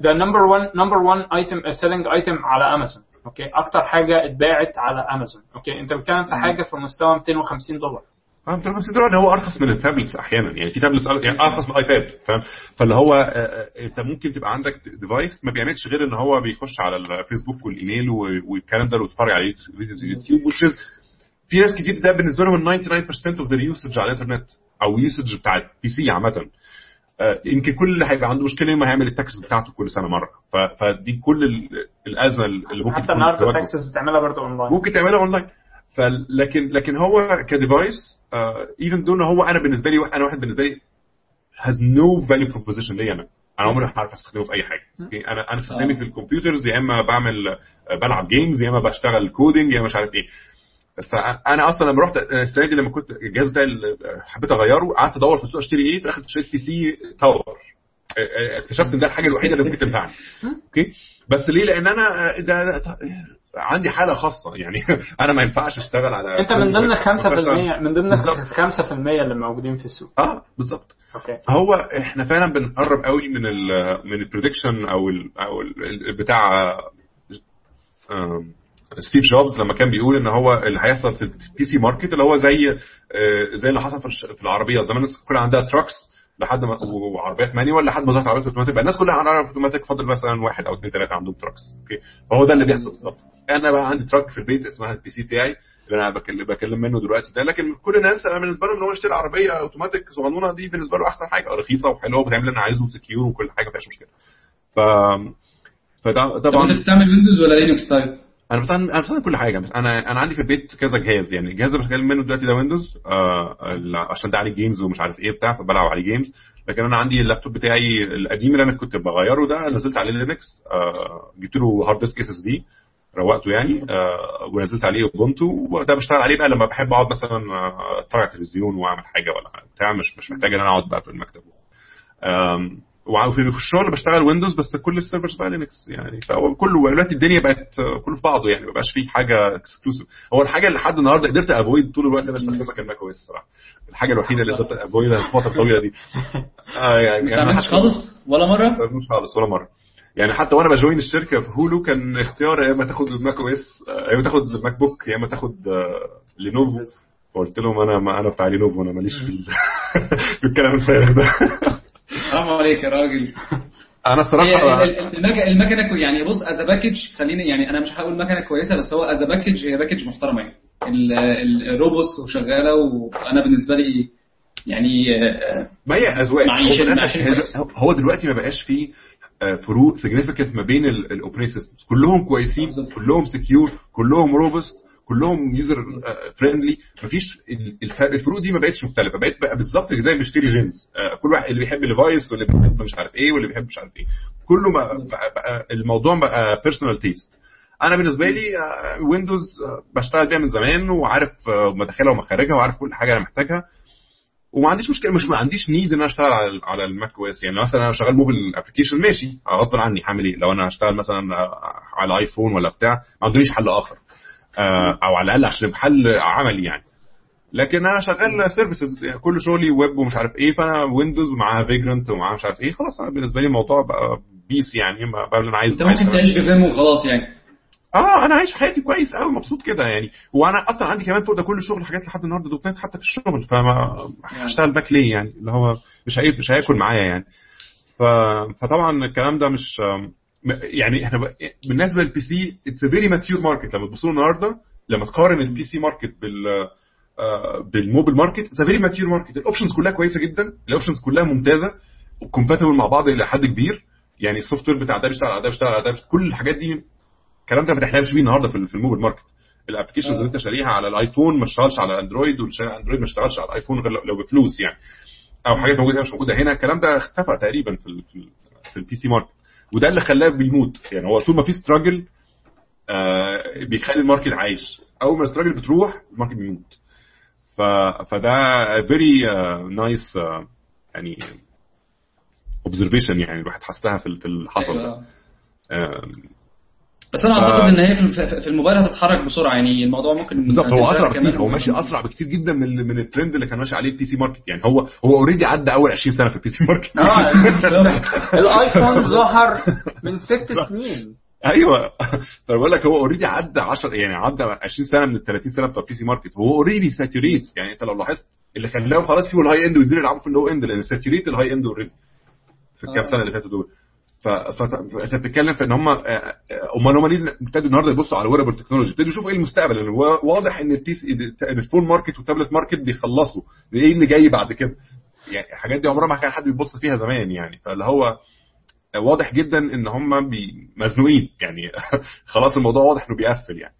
Speaker 4: ده number 1 number 1 item selling item على Amazon okay أكتر حاجة اتباعت على Amazon okay أنت بتتكلم في حاجة في مستوى 250 دولار.
Speaker 1: آه 250 دولار هو أرخص من ال tablets أحيانا. يعني في tablets يعني أرخص من ال iPad فاهم؟ فاللي هو أنت ممكن تبقى عندك device ما بيعملش غير إن هو بيخش على ال Facebook وال email والكلام ده ويتفرج على videos YouTube which في ناس كتير ده بالنسبة لهم 99% of the usage على الإنترنت أو usage بتاع ال PC عامه يمكن كل اللي هيبقى عنده مشكلة يوم هيعمل ال tax بتاعته كل سنة مرة. فدي كل ال- الأزمة اللي ممكن
Speaker 4: حتى النهارده
Speaker 1: تواجه.
Speaker 4: taxes بتعملها برضه اونلاين
Speaker 1: ممكن تعملها اونلاين فلكن لكن هو ك device even though هو أنا بالنسبة لي أنا واحد بالنسبة لي has no value proposition ليا أنا. أنا عمري ما هعرف أستخدمه في أي حاجة. أوكي أنا أنا استخدامي
Speaker 5: آه.
Speaker 1: في ال computers يا إما بعمل آه، بلعب games يا إما بشتغل coding يا إما مش عارف إيه. فأنا أصلا لما رحت السنة دي لما كنت الجهاز ده حبيت أغيره قعدت أدور في السوق أشتري إيه في الآخر اشتريت PC tower آه، آه، اكتشفت إن ده الحاجة الوحيدة اللي ممكن تنفعني. okay؟ بس ليه؟ لأن أنا ده- عندي حالة خاصة يعني (laughs) أنا ما ينفعش أشتغل على
Speaker 4: أنت من ضمن 5% من ضمن
Speaker 1: بالظبط.
Speaker 4: 5% اللي موجودين في السوق.
Speaker 1: آه بالظبط.
Speaker 4: okay.
Speaker 1: هو إحنا فعلا بنقرب قوي من ال من ال prediction أو ال أو ال بتاع ستيف جوبز لما كان بيقول إن هو اللي هيحصل في ال PC market اللي هو زي آه، زي اللي حصل في العربيات. زمان الناس كلها عندها trucks لحد ما وعربيات manual لحد ما ظهرت عربيات أوتوماتيك. بقى الناس كلها عندها أوتوماتيك فاضل مثلا واحد أو اثنين ثلاثة عندهم trucks okay؟ فهو ده اللي بيحصل بالظبط. أنا بقى عندي truck في البيت اسمها ال PC بتاعي اللي أنا بكلم, بكلم منه دلوقتي ده. لكن كل الناس أنا بالنسبة له إن هو يشتري عربية أوتوماتيك صغنونة دي بالنسبة له أحسن حاجة. رخيصة وحلوة وبتعمل اللي أنا عايزه و secure وكل حاجة ما فيهاش مشكلة. ف فده
Speaker 5: طب
Speaker 1: طبعا
Speaker 5: انت بتستعمل Windows ولا Linux طيب؟
Speaker 1: أنا بستخدم أنا بستخدم كل حاجة. بس أنا أنا عندي في البيت كذا جهاز يعني. الجهاز اللي بتكلم منه دلوقتي ده Windows آه عشان ده عليه games ومش عارف إيه بتاع فبلعب عليه games لكن أنا عندي اللابتوب بتاعي القديم اللي أنا كنت بغيره ده نزلت عليه Linux آه جبت له hard disk SSD روقته يعني آه ونزلت عليه Ubuntu وده بشتغل عليه بقى لما بحب أقعد مثلا آه، أتفرج على التلفزيون وأعمل حاجة ولا بتاع مش مش محتاج إن أنا أقعد بقى في المكتب. وفي في الشغل بشتغل Windows بس كل ال servers بقى Linux يعني. فهو كله دلوقتي الدنيا بقت آه، كله في بعضه يعني ما بقاش فيه حاجة exclusive هو الحاجة اللي لحد النهارده قدرت avoid طول الوقت أنا بستخدمها كان Mac OS الصراحة. الحاجة الوحيدة اللي قدرت avoid ها الفترة الطويلة دي. (laughs) آه يعني
Speaker 5: ما
Speaker 1: يعني
Speaker 5: استعملتش خالص؟ ولا
Speaker 1: ما
Speaker 5: مرة؟
Speaker 1: استخدموش خالص ولا مرة. يعني حتى وأنا ب join الشركة في هولو كان اختيار يا إما تاخد ال Mac OS آه، يا إما تاخد ال MacBook يا إما تاخد آه، Lenovo فقلت لهم أنا ما أنا بتاع Lenovo أنا ماليش في ال- (laughs) في الكلام الفارغ ده. (laughs)
Speaker 5: حرام عليك يا راجل. (laughs) أنا المك- المكنه كو- يعني بص as package خليني يعني أنا مش هقول مكنة كويسة بس هو as package هي package محترمة يعني. ال- ال- ال robust وشغالة وأنا بالنسبة لي يعني آه،
Speaker 1: ما هي
Speaker 5: أذواق.
Speaker 1: هو, دلوقتي ما بقاش فيه آه، فروق significant ما بين ال operating systems كلهم كويسين. كلهم secure كلهم robust كلهم user friendly مفيش ال- الفرق الفروق دي ما بقتش مختلفة. بقت بقى بالظبط زي بيشتري جينز. آه، كل واحد اللي بيحب Levi's واللي بيحب مش عارف إيه واللي بيحب مش عارف إيه. كله بقى, بقى, الموضوع بقى personal taste أنا بالنسبة لي Windows بشتغل بيها من زمان وعارف آه، مداخلها ومخارجها وعارف كل حاجة أنا محتاجها. وما عنديش مشكلة مش ما عنديش need إن أنا أشتغل على على ال Mac OS. يعني مثلا أنا شغال mobile application ماشي. غصب عني هعمل إيه؟ لو أنا هشتغل مثلا على iPhone ولا بتاع ما عنديش حل آخر. آه، أو على الأقل عشان يبقى حل عملي يعني. لكن أنا شغال services كل شغلي ويب ومش عارف إيه فأنا Windows ومعاها Vagrant ومعاها مش عارف إيه خلاص أنا بالنسبة لي الموضوع بقى peace يعني بقى اللي أنا عايز
Speaker 5: أنت ممكن تعيش ب VM وخلاص يعني.
Speaker 1: آه أنا عايش حياتي كويس قوي مبسوط كده يعني. وأنا أصلا عندي كمان فوق ده كل شغل حاجات لحد النهارده .NET حتى في الشغل فما هشتغل Mac ليه يعني؟ اللي هو مش هي مش هياكل معايا يعني. ف... فطبعا الكلام ده مش يعني إحنا ب... بالنسبة لل PC it's very mature market لما تبصوا النهارده لما تقارن ال PC market بال آه، بال mobile market it's very mature market ال options كلها كويسة جدا. ال options كلها ممتازة. و compatible مع بعض إلى حد كبير. يعني ال software بتاع ده بيشتغل على ده بيشتغل على ده كل الحاجات دي الكلام ده ما تحلمش بيه النهارده في ال mobile market ال applications اللي أنت شاريها على ال iPhone ما اشتغلش على Android وال Android ما اشتغلش على ال iPhone غير لو- لو بفلوس يعني. أو حاجات موجودة هنا مش موجودة هنا. الكلام ده اختفى تقريبا في ال في, ال في ال PC market وده اللي خلاه بيموت. يعني هو طول ما في struggle آه بيخلي ال market عايش. أول ما ال struggle بتروح ال market بيموت. ف فده very nice يعني observation يعني الواحد حسها في ال- في اللي حصل ده. آه،
Speaker 5: بس أنا أعتقد إن هي في الموبايل هتتحرك بسرعة يعني الموضوع ممكن
Speaker 1: بالظبط هو أسرع
Speaker 5: كمان.
Speaker 1: بكتير هو ماشي أسرع بكتير جدا من من الترند اللي كان ماشي عليه ال PC market يعني هو هو already عدى أول 20 سنة في ال PC market
Speaker 4: آه (laughs) (laughs) ال iPhone ظهر من ست سنين.
Speaker 1: أيوه. (laughs) فانا بقول لك هو already عدى 10 يعني عدى 20 سنة من ال 30 سنة بتوع ال PC market هو already saturate يعني أنت لو لاحظت اللي خلاهم خلاص يسيبوا ال high end وينزلوا يلعبوا في ال low end لأن saturate ال high end already في الكام
Speaker 5: آه.
Speaker 1: سنة اللي فاتوا دول. ف- ف- فانت بتتكلم في إن هم أمال هم ليه ابتدوا النهارده يبصوا على wearable technology ابتدوا يشوفوا إيه المستقبل هو واضح إن ال PC ال phone market وال tablet market بيخلصوا. إيه اللي جاي بعد كده؟ يعني الحاجات دي عمرها ما كان حد بيبص فيها زمان يعني. فاللي هو واضح جدا إن هم مزنوقين يعني. (laughs) خلاص الموضوع واضح إنه بيقفل يعني.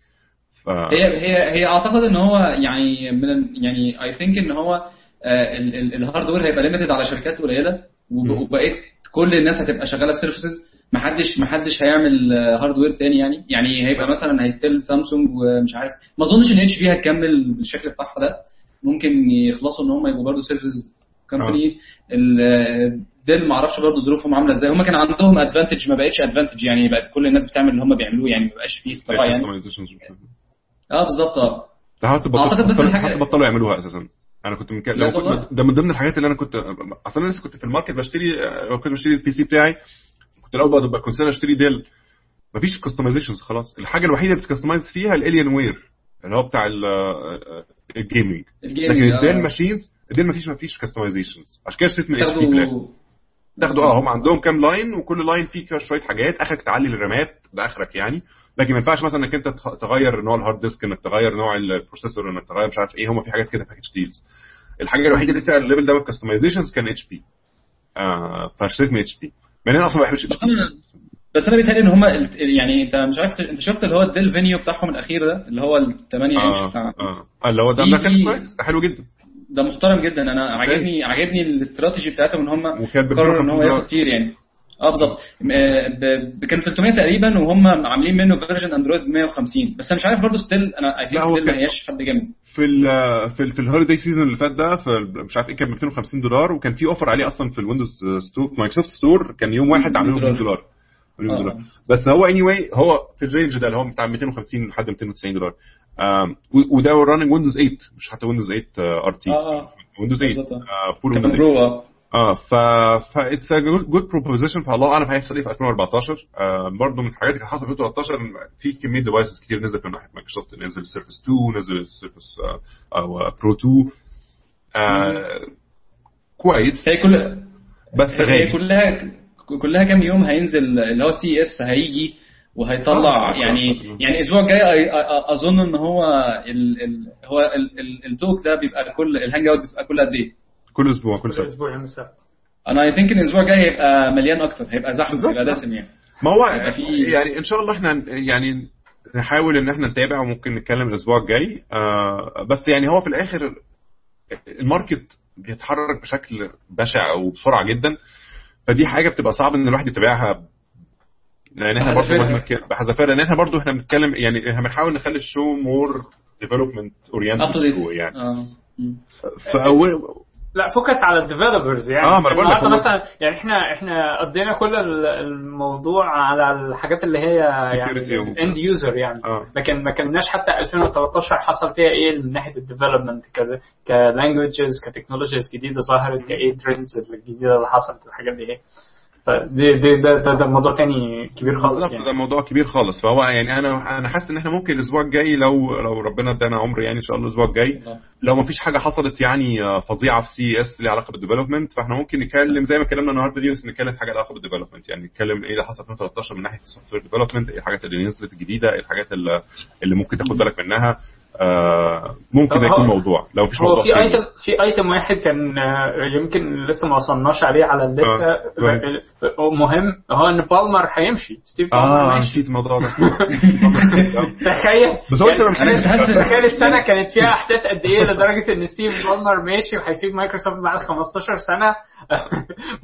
Speaker 1: ف...
Speaker 5: هي هي هي أعتقد إن هو يعني من يعني I think إن هو آه، ال- ال- ال hardware هيبقى limited على شركات
Speaker 1: قليلة.
Speaker 5: وبقيت كل الناس هتبقى شغالة services محدش محدش هيعمل آه، hardware تاني يعني. يعني هيبقى مثلا ه still Samsung ومش عارف. ما أظنش إن HP هتكمل بالشكل بتاعها ده. ممكن يخلصوا إن هم يبقوا برضه service company Dell ما أعرفش برضه ظروفهم عاملة إزاي. هم كان عندهم advantage ما بقتش advantage يعني بقت كل الناس بتعمل اللي هم بيعملوه. يعني ما بقاش فيه اختراع يعني. آه بالظبط.
Speaker 1: آه.
Speaker 5: أعتقد بس
Speaker 1: حتى بطلوا يعملوها أساسا. أنا كنت من لو. كنت ده من ضمن الحاجات اللي أنا كنت أصلا أنا لسه كنت في ال market بشتري لو كنت بشتري ال PC بتاعي. كنت الأول بقى كنت أشتري ديل. مفيش customizations خلاص. الحاجة الوحيدة اللي بت customize فيها ال Alienware اللي هو بتاع ال- ال
Speaker 5: gaming
Speaker 1: لكن
Speaker 5: آه.
Speaker 1: ال Dell machines الديل مفيش مفيش customizations عشان كده اشتريت من HP
Speaker 5: تاخدوا
Speaker 1: آه هم عندهم كام line وكل line فيه شوية حاجات. آخرك تعلي ال RAM ات ده اخرك يعني. لكن ما ينفعش مثلا إنك أنت تغير نوع ال hard disk إنك تغير نوع ال processor إنك تغير مش عارف إيه. هم في حاجات كده package deals الحاجة الوحيدة اللي فيها ال level ده من ال customizations كان HP آه فاشتريت من HP مع ان أنا أصلا ما بحبش HP
Speaker 5: بس أنا بس أنا بيتهيألي إن هم يعني أنت مش عارف أنت شفت اللي هو ال Dell Venue بتاعهم الأخير ده؟ اللي هو ال 8
Speaker 1: آه
Speaker 5: إنش بتاع
Speaker 1: آه اللي هو ده ده كان كويس ده حلو جدا.
Speaker 5: ده محترم جدا. أنا عاجبني عاجبني الاستراتيجي بتاعتهم ان هم قرروا إن
Speaker 1: 250
Speaker 5: هو ياخد. كتير يعني. آه بالظبط. آه، كان 300 تقريبا وهم عاملين منه version Android 150 بس أنا مش عارف برضه still
Speaker 1: أنا I
Speaker 5: think ما
Speaker 1: كان-
Speaker 5: هياش حد جامد.
Speaker 1: في ال في ال في ال holiday season اللي فات ده في مش عارف إيه كان ب 250 دولار وكان في offer عليه أصلا في ال Windows Store في Microsoft Store كان يوم واحد عاملينه ب 100 دولار. 100
Speaker 5: آه.
Speaker 1: دولار. بس هو اني anyway هو في ال range ده اللي هو بتاع 250 لحد 290 دولار. وده running Windows 8 مش حتى Windows 8
Speaker 5: RT
Speaker 1: ويندوز 8
Speaker 5: بالظبط.
Speaker 1: آه، full
Speaker 5: كان
Speaker 1: Windows 8
Speaker 5: Pro
Speaker 1: آه. ف ف it's a good proposition فالله أعلم هيحصل إيه في 2014 آه برضه من الحاجات اللي حصلت في 2013 إن في كمية devices كتير نزلت من ناحية مايكروسوفت نزل Surface 2 نزل Surface أو Pro 2 آه كويس.
Speaker 5: هي كل
Speaker 1: بس
Speaker 5: هي
Speaker 1: غالي.
Speaker 5: كلها كلها كام يوم هينزل اللي هو CES هيجي وهيطلع
Speaker 1: آه،
Speaker 5: يعني
Speaker 1: آه.
Speaker 5: يعني الأسبوع الجاي أظن إن هو ال ال هو ال- ال- ال talk ده بيبقى كل ال hangout بتبقى كل قد إيه؟
Speaker 1: كل أسبوع كل
Speaker 4: كل
Speaker 1: سنة
Speaker 4: أسبوع يوم السبت
Speaker 5: أنا I think الأسبوع الجاي هيبقى مليان أكتر هيبقى
Speaker 1: زحمة.
Speaker 5: هيبقى دسم يعني
Speaker 1: ما هو يعني إن شاء الله إحنا يعني نحاول إن إحنا نتابع وممكن نتكلم الأسبوع الجاي آه بس يعني هو في الآخر ال market بيتحرك بشكل بشع وبسرعة جدا فدي حاجة بتبقى صعب إن الواحد يتابعها لأن إحنا برضه. مهما كان بحذافيرها لأن إحنا برضه إحنا بنتكلم يعني إحنا بنحاول نخلي ال show
Speaker 5: more development
Speaker 1: oriented show يعني.
Speaker 5: آه. مم.
Speaker 1: فأول-
Speaker 4: لا focus على ال developers يعني.
Speaker 1: آه، ما بقول لك
Speaker 4: مثلا يعني إحنا إحنا قضينا كل ال- الموضوع على الحاجات اللي هي يعني end user يعني.
Speaker 1: آه.
Speaker 4: لكن ما كناش حتى 2013 حصل فيها إيه من ناحية ال development ك languages ك technologies جديدة ظهرت كايه trends الجديدة اللي حصلت الحاجات دي. إيه فدي دي ده, ده, ده موضوع تاني كبير خالص
Speaker 1: بالظبط
Speaker 4: يعني.
Speaker 1: ده موضوع كبير خالص. فهو يعني أنا أنا حاسس إن إحنا ممكن الأسبوع الجاي لو لو ربنا ادانا عمر يعني إن شاء الله الأسبوع الجاي. لو ما فيش حاجة حصلت يعني آه، فظيعة في CES ليها علاقة بال development فإحنا ممكن نتكلم زي ما اتكلمنا النهارده دي بس نتكلم في حاجة لها علاقة بال development يعني نتكلم إيه اللي حصل في 2013 من ناحية ال software development إيه الحاجات اللي نزلت الجديدة إيه الحاجات اللي, ممكن تاخد بالك منها. ممكن
Speaker 4: طب
Speaker 1: ده
Speaker 4: هو-
Speaker 1: يكون موضوع. لو مفيش
Speaker 4: هو
Speaker 1: موضوع
Speaker 4: في. item في item واحد كان آه، يمكن لسه ما وصلناش عليه على ال list ه
Speaker 1: آه،
Speaker 4: آه، آه، مهم. هو إن بالمر هيمشي. ستيف بالمر
Speaker 1: آه
Speaker 4: ماشي.
Speaker 1: نسيت الموضوع ده. (laughs)
Speaker 4: تخيل.
Speaker 1: بس هو
Speaker 4: يعني. تخيل السنة كانت فيها أحداث قد إيه لدرجة إن ستيف بالمر ماشي وهيسيب مايكروسوفت بعد 15 سنة.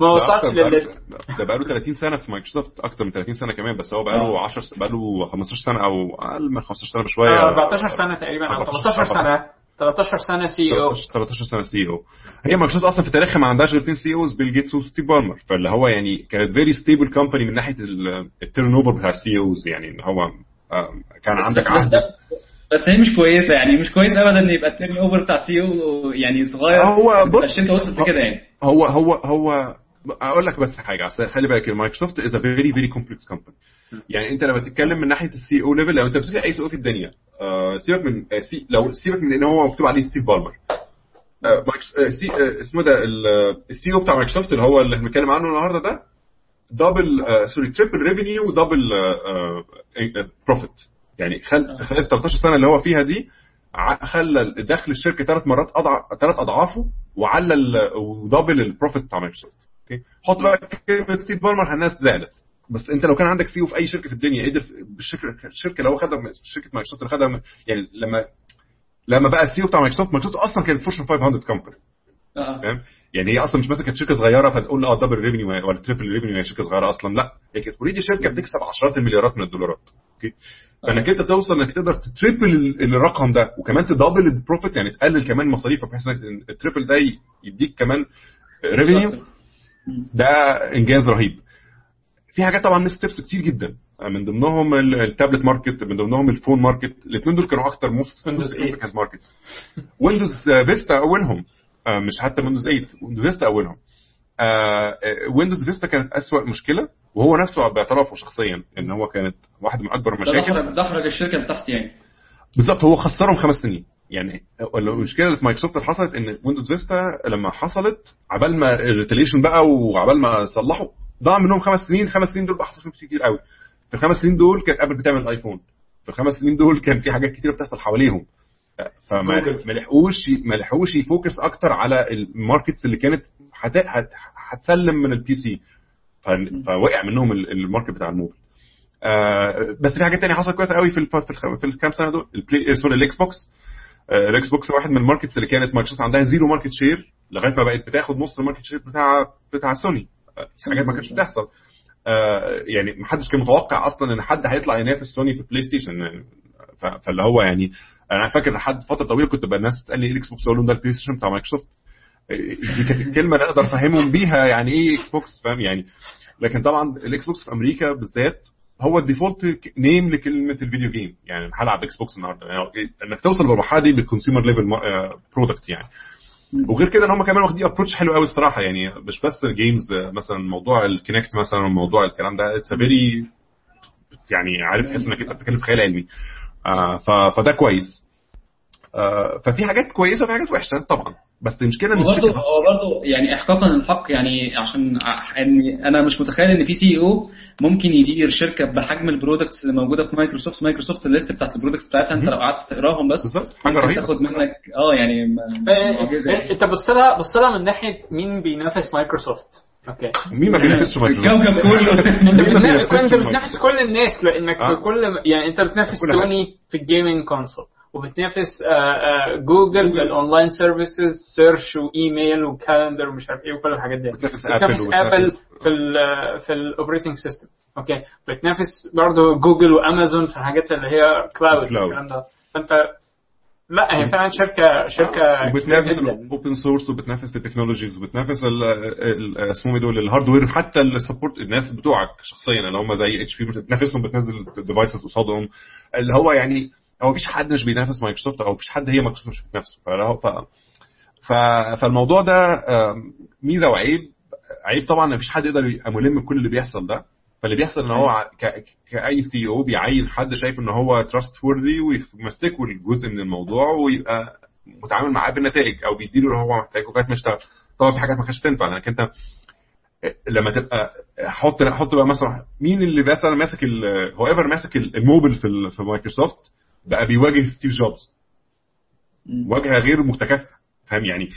Speaker 4: ما وصلش
Speaker 1: للل
Speaker 4: list
Speaker 1: ده بقاله 30 سنة في مايكروسوفت أكتر من 30 سنة كمان بس هو بقاله 10 س- بقاله 15 سنة أو أقل من 15 سنة بشوية.
Speaker 4: آه، 14 سنة تقريبا أو 13 سنة. 13 سنة CEO
Speaker 1: 13 13 سنة CEO هي مايكروسوفت أصلا في تاريخها ما عندهاش غير اثنين CEOs بيل جيتس وستيف بالمر فاللي هو يعني كانت very stable company من ناحية ال turnover بتاع ال CEOs يعني إن هو آه، كان عندك عهد.
Speaker 5: بس هي مش كويسة يعني مش كويس ابدا إن يبقى ال turnover بتاع CEO يعني صغير.
Speaker 1: هو بص
Speaker 5: الشركة وصلت لكده يعني.
Speaker 1: هو هو هو أقول لك بس حاجة أصل خلي بالك مايكروسوفت is a very very complex company يعني انت لما تتكلم من ناحية ال CEO level لو انت بتمسك أي CEO في الدنيا آه، سيبك من آه، سي لو سيبك من إن هو مكتوب عليه ستيف بالمر. آه، آه، سي آه، اسمه ده ال CEO بتاع مايكروسوفت اللي هو اللي بنتكلم عنه النهارده ده double sorry triple revenue و double profit يعني خلال 13 سنة اللي هو فيها دي خلى دخل الشركة ثلاث مرات اضعف ثلاث أضعافه وعلى ال- و double ال profit بتاع مايكروسوفت. okay؟ حط بقى كلمة ستيف بالمر الناس زعلت. بس أنت لو كان عندك CEO في أي شركة في الدنيا قدر الشركة اللي هو خدها شركة مايكروسوفت اللي خدها يعني لما لما بقى ال CEO بتاع مايكروسوفت مايكروسوفت أصلا كانت Fortune 500
Speaker 5: company.
Speaker 1: فاهم يعني هي أصلا مش مثلا كانت شركة صغيرة فتقول آه double revenue ولا triple revenue هي شركة صغيرة أصلا لا. هي كانت already شركة بتكسب عشرات المليارات من الدولارات. okay؟ فإنك أنت توصل إنك تقدر ت triple ال- الرقم ده وكمان ت double ال profit يعني تقلل كمان مصاريفك بحيث إنك ال triple ده يديك كمان revenue ده إنجاز رهيب. في حاجات طبعا missteps كتير جدا. من ضمنهم ال- ال tablet market من ضمنهم ال phone market الاثنين دول كانوا أكتر
Speaker 4: most 8.
Speaker 1: market Windows Vista أولهم. آه، مش حتى Windows 8 Windows Vista أولهم. Windows Vista كانت أسوأ مشكلة وهو نفسه باعترافه شخصيا إن هو كانت واحدة من
Speaker 5: أكبر
Speaker 1: المشاكل
Speaker 5: دحرج الشركة اللي تحت يعني.
Speaker 1: بالظبط هو خسرهم خمس سنين. يعني المشكلة اللي في مايكروسوفت اللي حصلت إن Windows Vista لما حصلت عبال ما ال retaliation بقى وعبال ما صلحوا ضاع منهم خمس سنين خمس سنين دول بقى حصل فيهم كتير قوي. في الخمس سنين دول كانت ابل بتعمل الايفون في الخمس سنين دول كان في حاجات كتير بتحصل حواليهم. فما لحقوش ما لحقوش ي focus أكتر على ال markets اللي كانت هت- هت- هتسلم من ال PC فوقع منهم ال- ال market بتاع الموبل آه، بس في حاجات تانية حصلت كويسة قوي في في الكام سنة دول. البلاي سوري الاكس بوكس آه، الاكس بوكس واحد من الماركتس اللي كانت مايكروسوفت عندها zero market share لغاية ما بقت بتاخد نص ال market share بتاع بتاع سوني. آه، حاجات ما كانتش بتحصل. آه، يعني ما حدش كان متوقع أصلا إن حد هيطلع ينافس سوني في بلاي ستيشن. فاللي هو يعني أنا فاكر لحد فترة طويلة كنت بقى الناس تسألني إيه الاكس بوكس أقول لهم ده البلاي ستيشن بتاع مايكروسوفت. آه، دي كانت الكلمة اللي أقدر أفهمهم بيها يعني إيه إكس بوكس فاهم يعني. لكن طبعا الاكس بوكس في أمريكا بالذات هو ال default name لكلمة ال video game يعني هلعب إكس بوكس النهارده. يعني إنك توصل للمرحله دي بال consumer level product يعني. وغير كده إن هم كمان واخدين approach حلو قوي الصراحة. يعني مش بس ال games مثلا موضوع ال Kinect مثلا موضوع الكلام ده. it's very يعني عارف تحس إنك أنت بتتكلم في خيال علمي. آه فده كويس. آه ففي حاجات كويسة وفي حاجات وحشة طبعا. بس المشكلة إن
Speaker 5: وبرضه
Speaker 1: الشركة
Speaker 5: هو برضه يعني احقاقا الحق يعني عشان يعني أنا مش متخيل إن في CEO ممكن يدير شركة بحجم ال products اللي موجودة في مايكروسوفت. مايكروسوفت ال list بتاعت ال products بتاعتها أنت لو قعدت تقراهم بس
Speaker 1: بالظبط.
Speaker 5: حاجة
Speaker 1: رهيبة.
Speaker 5: تاخد منك آه يعني م-
Speaker 4: آه،
Speaker 5: معجزة
Speaker 4: آه، إنت بص لها بص لها من ناحية مين بينافس مايكروسوفت. أوكي.
Speaker 1: مين ما بينافسش مايكروسوفت؟
Speaker 5: الكوكب كله. (laughs)
Speaker 1: مايكروسوفت.
Speaker 4: بتنافس كل الناس لأنك
Speaker 1: آه.
Speaker 4: في كل يعني أنت بتنافس. سوني في ال gaming console. وبتنافس آه، آه، جوجل في ال online services search و email و calendar ومش عارف إيه وكل الحاجات دي.
Speaker 1: بتنافس ابل
Speaker 4: ابل
Speaker 1: وبتنافس-
Speaker 4: في ال في ال operating system okay بتنافس برضه جوجل وامازون في الحاجات اللي هي
Speaker 1: cloud.
Speaker 4: والكلام ده. فأنت لا هي فعلا شركة شركة
Speaker 1: وبتنافس.
Speaker 4: ال
Speaker 1: open source وبتنافس في ال technologies وبتنافس ال- اسمهم إيه دول ال hardware حتى ال support الناس بتوعك شخصيا اللي هم زي HP بتنافسهم بتنزل devices قصادهم. اللي هو يعني هو مفيش حد مش بينافس مايكروسوفت أو مفيش حد هي مايكروسوفت مش بتنافسه ف... ف... فالموضوع ده ميزة وعيب. عيب طبعا مفيش حد يقدر يبقى ملم بكل اللي بيحصل ده. فاللي بيحصل إن هو ك... كأي CEO بيعين حد شايف إن هو trustworthy ويمسكه الجزء من الموضوع ويبقى متعامل معاه بالنتائج أو بيديله اللي هو محتاجه. لغايه ما يشتغل طبعا في حاجات ما كانتش تنفع. لأنك أنت لما تبقى حط حط بقى مثلا مين اللي مثلا ماسك whoever ماسك الموبل في في مايكروسوفت بقى بيواجه ستيف جوبز. واجهه غير متكافئة فاهم؟ يعني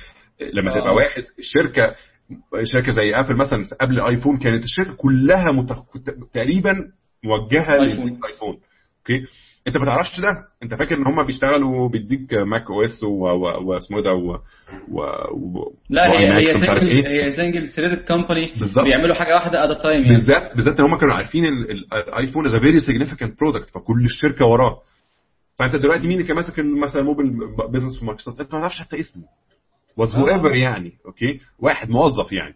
Speaker 1: لما
Speaker 5: آه.
Speaker 1: تبقى واحد الشركة شركة زي ابل مثلا قبل ايفون كانت الشركة كلها متخ... تقريبا
Speaker 5: موجهة.
Speaker 1: للايفون okay؟ أنت ما تعرفش ده. أنت فاكر إن هم بيشتغلوا بيديك Mac OS واسمه إيه ده و... و... و...
Speaker 5: لا هي هي single
Speaker 1: إيه.
Speaker 5: هي single threaded
Speaker 1: company.
Speaker 5: بيعملوا حاجة واحدة at a time يعني.
Speaker 1: بالذات بالذات إن هم كانوا عارفين ال- ال- الايفون is very significant product فكل الشركة وراه. فأنت دلوقتي مين اللي كان ماسك مثلا mobile business في مايكروسوفت؟ أنت ما تعرفش حتى اسمه. was whoever يعني okay؟ واحد موظف يعني.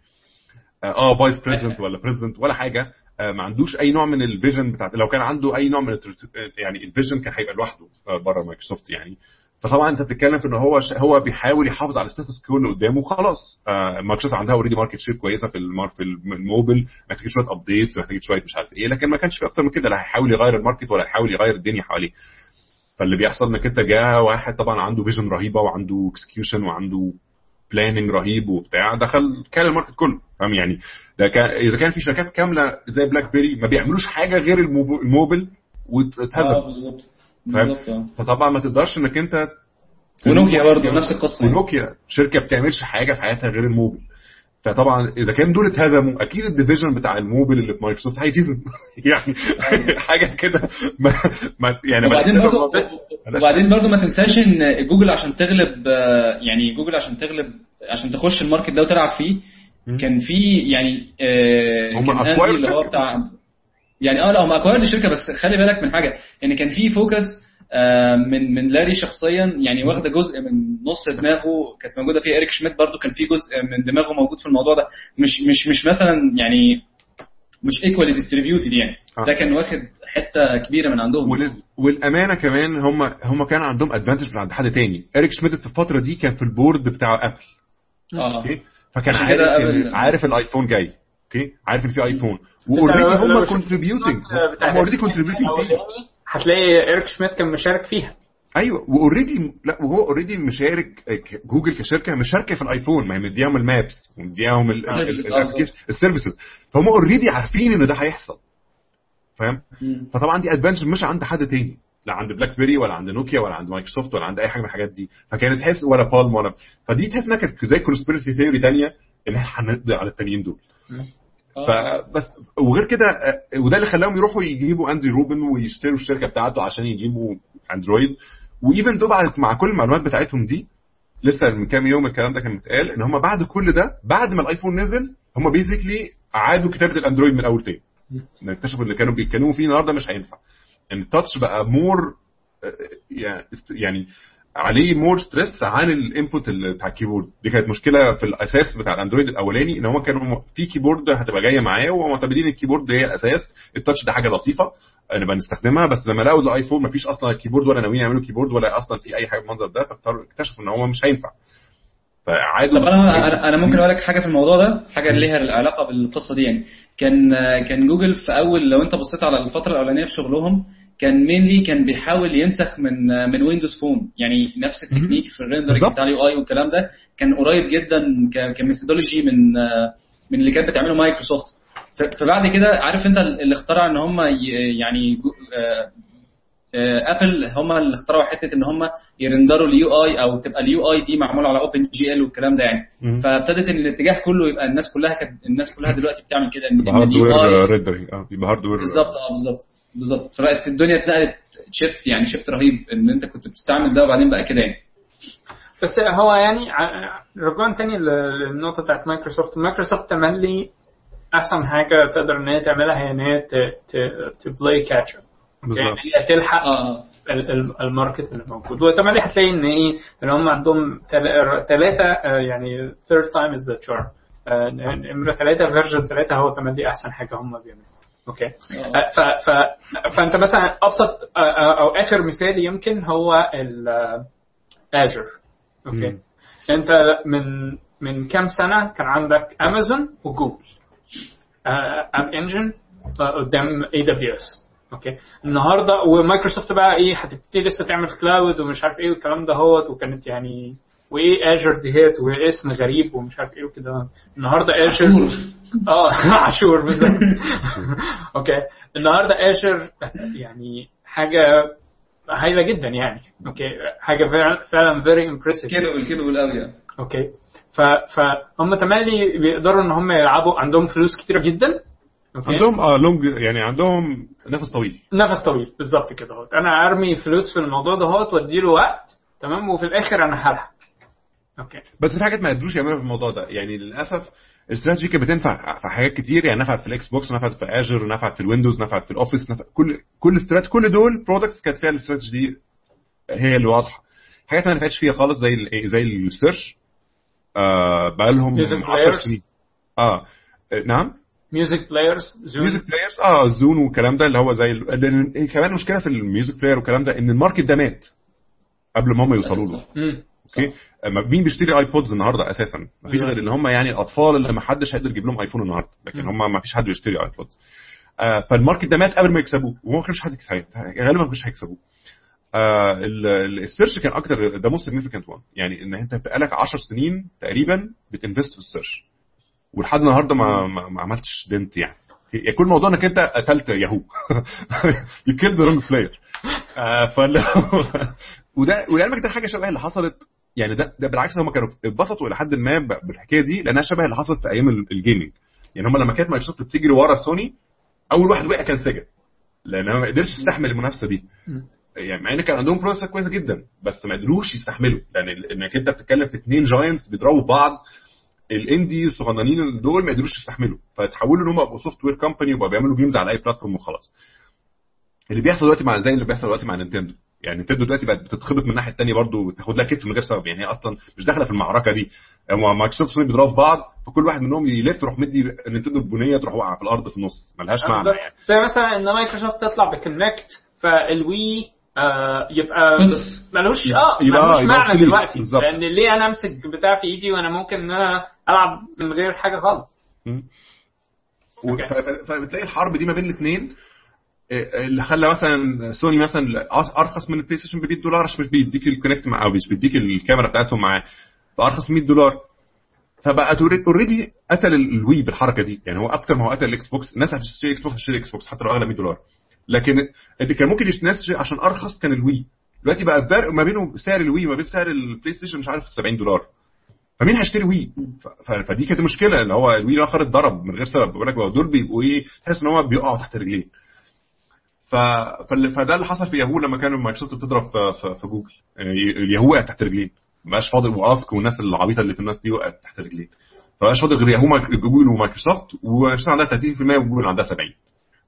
Speaker 1: آه vice president ولا president ولا حاجة. آه ما عندوش أي نوع من ال vision بتاعت لو كان عنده أي نوع من التر- يعني ال vision كان هيبقى لوحده آه بره مايكروسوفت يعني. فطبعا أنت بتتكلم في إن هو ش... هو بيحاول يحافظ على ال status quo اللي قدامه وخلاص. آه مايكروسوفت عندها already market share كويسة في المار... في الموبل محتاج شوية updates محتاج شوية مش عارف إيه لكن ما كانش في أكتر من كده. لا هيحاول يغير ال market ولا هيحاول يغير الدنيا حواليه. فاللي بيحصل انك انت جاء واحد طبعا عنده vision رهيبة وعنده execution وعنده planning رهيب وبتاع دخل كان ال market كله فاهم؟ يعني ده كان إذا كان في شركات كاملة زي بلاك بيري ما بيعملوش حاجة غير الموب- الموبل
Speaker 5: آه
Speaker 1: واتهزم
Speaker 5: بالظبط.
Speaker 1: فاهم؟
Speaker 5: آه.
Speaker 1: فطبعا ما تقدرش انك انت
Speaker 5: ونوكيا برضه نفس القصة يعني.
Speaker 1: ونوكيا شركة بتعملش حاجة في حياتها غير الموبل. فطبعا إذا كان دول اتهزموا أكيد ال division بتاع الموبل اللي في مايكروسوفت هيتهزم (laughs) يعني حاجة كده ما, ما يعني
Speaker 5: وبعدين برضه وبعدين برضه ما تنساش إن جوجل عشان تغلب يعني جوجل عشان تغلب عشان تخش ال market ده وتلعب فيه. كان في يعني آه،
Speaker 1: هم
Speaker 5: اللي هو. بتاع يعني آه لا هم acquired الشركة بس خلي بالك من حاجة إن كان في focus من من لاري شخصيا يعني واخدة جزء من نص دماغه كانت موجودة فيه ايريك شميت برضو كان في جزء من دماغه موجود في الموضوع ده. مش مش مش مثلا يعني مش equally distributed يعني.
Speaker 1: آه.
Speaker 5: ده كان واخد حتة كبيرة من عندهم.
Speaker 1: ول- والأمانة كمان هم هم كان عندهم advantage من عند حد تاني. إريك شميدت في الفترة دي كان في ال board بتاع ابل
Speaker 5: آه.
Speaker 1: okay؟ فكان عارف
Speaker 5: كده
Speaker 1: إن- عارف الايفون جاي. okay؟ عارف إن في ايفون و
Speaker 4: already
Speaker 1: هم
Speaker 4: contributing
Speaker 1: هم already contributing فيه.
Speaker 4: هتلاقي إيريك شميت كان مشارك فيها.
Speaker 1: أيوه و already لا وهو already مشارك ك- جوجل كشركه مشاركة في الآيفون ما هي مديهم ال maps
Speaker 5: آه،
Speaker 1: ال
Speaker 5: application-
Speaker 1: ال services. فهم already عارفين إن ده هيحصل. فاهم. فطبعا دي advantage مش عند حد تاني. لا عند بلاك بيري ولا عند نوكيا ولا عند مايكروسوفت ولا عند أي حاجة من الحاجات دي. فكانت تحس ولا بالم ولا فدي تحس إنها كانت زي conspiracy theory تانية ان إحنا هنقضي على التانيين دول. فبس وغير كده آه، وده اللي خلاهم يروحوا يجيبوا اندي روبن ويشتروا الشركة بتاعته عشان يجيبوا اندرويد و even دول بعد مع كل المعلومات بتاعتهم دي لسه من كام يوم الكلام ده كان متقال إن هم بعد كل ده بعد ما الآيفون نزل هم basically اعادوا كتابة الأندرويد من أول تاني. اكتشفوا اللي كانوا بيتكلموا فيه النهارده مش هينفع. إن ال touch بقى more يعني عليه more stress عن ال input بتاع ال keyboard دي كانت مشكلة في الأساس بتاع الأندرويد الأولاني إن هم كانوا في keyboard هتبقى جاية معاه ومعتمدين ال keyboard هي الأساس. ال touch ده حاجة لطيفة نبقى نستخدمها بس لما لقوا الايفون مفيش أصلا keyboard ولا ناويين يعملوا keyboard ولا أصلا في أي حاجة بالمنظر ده فاختاروا اكتشفوا إن هو مش هينفع. فعادوا
Speaker 5: طب أنا أنا ممكن أقول لك حاجة في الموضوع ده حاجة ليها علاقة بالقصة دي يعني. كان كان جوجل في أول لو أنت بصيت على الفترة الأولانية في شغلهم كان mainly كان بيحاول ينسخ من من ويندوز فون يعني نفس التكنيك في ال
Speaker 1: rendering.
Speaker 5: بتاع ال UI والكلام ده كان قريب جدا ك methodology من من اللي كانت بتعمله مايكروسوفت فبعد كده عارف انت اللي اخترع ان هم يعني جو- آه، ابل هم اللي اخترعوا حتة إن هم يرندروا ال UI أو تبقى ال UI دي معمولة على OpenGL والكلام ده يعني. فابتدت إن الاتجاه كله يبقى الناس كلها كانت الناس كلها دلوقتي بتعمل كده إن
Speaker 1: يبقى
Speaker 5: ال
Speaker 1: UI
Speaker 5: hardware
Speaker 1: rendering آه يبقى hardware
Speaker 5: بالظبط آه بالظبط. بالظبط. فبقت الدنيا اتنقلت shift يعني shift رهيب إن أنت كنت بتستعمل ده وبعدين بقى كده يعني.
Speaker 4: بس هو يعني ع- رجوعا تاني لل- للنقطة بتاعت مايكروسوفت. مايكروسوفت تملي أحسن حاجة تقدر إن هي تعملها هي إن هي ت play catch up
Speaker 1: بالظبط.
Speaker 4: هي تلحق
Speaker 5: ال-
Speaker 4: ال- ال market اللي موجود. وتملي هتلاقي إن إيه إن هم عندهم ثلاثة يعني third time is the charm. آه، نمره ثلاثة version ثلاثة هو تملي أحسن حاجة هم بيعملوها. okay. آه، ف ف فأنت مثلا أبسط آه، آه، أو آخر مثال يمكن هو ال Azure okay.
Speaker 1: مم.
Speaker 4: أنت من من كام سنة كان عندك امازون وجوجل؟ App Engine قدام AWS okay. النهارده ومايكروسوفت بقى إيه هتبتدي لسه تعمل cloud ومش عارف إيه والكلام ده هوت وكانت يعني وإيه Azure ديت واسم غريب ومش عارف إيه وكده. النهارده Azure (laughs) آه (laughs) Azure بالظبط. (laughs) okay. النهارده Azure يعني حاجة هايلة جدا يعني. okay. حاجة فعلا فعلا very impressive
Speaker 5: كده والكده والقوي يعني.
Speaker 4: okay. ف فهم تمالي بيقدروا إن هم يلعبوا عندهم فلوس كتيرة جدا. okay.
Speaker 1: عندهم آه long يعني عندهم نفس طويل.
Speaker 4: نفس طويل. بالظبط كده أهوت. أنا أرمي فلوس في الموضوع ده أهوت وأديله وقت تمام؟ وفي الآخر أنا هلحق okay.
Speaker 1: بس في حاجات ما قدروش يعملوها في الموضوع ده. يعني للأسف الاستراتيجي كانت بتنفع في حاجات كتير يعني نفعت في الإكس بوكس نفعت في Azure نفعت في الويندوز نفعت في الأوفيس نفعت كل كل strat كل دول products كانت فيها الاستراتيجي دي هي اللي واضحة. حاجات ما نفعتش فيها خالص زي ال زي ال search آه بقى لهم
Speaker 4: Music
Speaker 1: 10
Speaker 4: players.
Speaker 1: سنين. آه. نعم؟
Speaker 4: music players Zune
Speaker 1: music players آه ال Zune والكلام ده اللي هو زي ال- كمان المشكلة في ال music player والكلام ده إن ال market ده مات قبل ما هم يوصلوا له. okay؟ مين بيشتري ايبودز النهارده أساسا؟ مفيش
Speaker 4: بالظبط.
Speaker 1: غير اللي هم يعني الأطفال اللي ما حدش هيقدر يجيب لهم ايفون النهارده لكن. هم ما فيش حد بيشتري ايبودز آه فال market ده مات قبل ما يكسبوه وهو ما كانش حد غالبا ما كانش هيكسبوه. آه ال- ال- ال search كان أكتر ده most significant one يعني إن أنت بقالك 10 سنين تقريبا بت invest في ال search ولحد النهارده ما ما, ما عملتش dent يعني. يعني كل موضوع إنك أنت قتلت ياهو. you kill the wrong player فال (laughs) وده ولعلمك ده حاجة شبه اللي حصلت يعني ده ده بالعكس هم كانوا اتبسطوا إلى حد ما بالحكاية دي لأنها شبه اللي حصلت في أيام ال- ال gaming يعني هم لما كانت مايكروسوفت بتجري ورا سوني أول واحد وقع كان سيجا لأن ما قدرش يستحمل المنافسة دي. يعني مع إن كان عندهم processors كويسة جدا بس ما قدروش يستحملوا. لأن إنك أنت بتتكلم في اثنين giants بيضربوا بعض الاندي الصغننين دول ما قدروش يستحملوا. فتحولوا إن هم يبقوا software company وبقوا بيعملوا games على أي platform وخلاص. اللي بيحصل دلوقتي مع زي اللي بيحصل دلوقتي مع نينتندو يعني نينتندو دلوقتي بقت بتتخبط من الناحية الثانية برضه وتاخد لها كتف من غير سبب يعني هي أصلا مش داخلة في المعركة دي هو مايكروسوفت وسوني بيضربوا في بعض فكل واحد منهم يلف يروح مدي نينتندو البنية تروح واقعة في الأرض في النص ملهاش معنى. يعني
Speaker 4: زي مثلا إن مايكروسوفت تطلع ب Kinect فال Wii آه يبقى
Speaker 5: Kinect.
Speaker 4: ملوش آه
Speaker 1: يبقى-
Speaker 4: ملوش
Speaker 1: يبقى
Speaker 4: معنى. دلوقتي. لأن ليه أنا أمسك بتاع في إيدي وأنا ممكن إن أنا ألعب من غير حاجة خالص
Speaker 1: فبتلاقي الحرب دي ما بين الاثنين اللي خلى مثلا سوني مثلا أرخص من البلاي ستيشن ب 100 دولار عشان مش بيديك ال Kinect مع أو مش بيديك الكاميرا بتاعتهم معاه. فأرخص 100 دولار. فبقى already قتل ال Wii بالحركة دي. يعني هو أكتر ما هو قتل الإكس بوكس. الناس هتشتري إكس بوكس هتشتري إكس بوكس حتى لو أغلى 100 دولار. لكن اللي كان ممكن الناس عشان أرخص كان ال Wii. دلوقتي بقى الفرق ما بينه سعر ال Wii وما بين سعر البلاي ستيشن مش عارف 70 دولار. فمين هيشتري Wii؟ فدي كانت المشكلة اللي هو ال Wii الآخر اتضرب من غير سبب. بقول لك دول بيبقوا إيه؟ تحس إن هم بيقعوا تحت. فال- فده اللي حصل في ياهو لما كانوا مايكروسوفت بتضرب في, جوجل. يعني الياهو وقع تحت رجلين ما بقاش فاضل واسك والناس العبيطة اللي في الناس دي وقعت تحت رجلين فما بقاش فاضل غير ياهو جوجل ومايكروسوفت ومايكروسوفت عندها 30% وجوجل عندها 70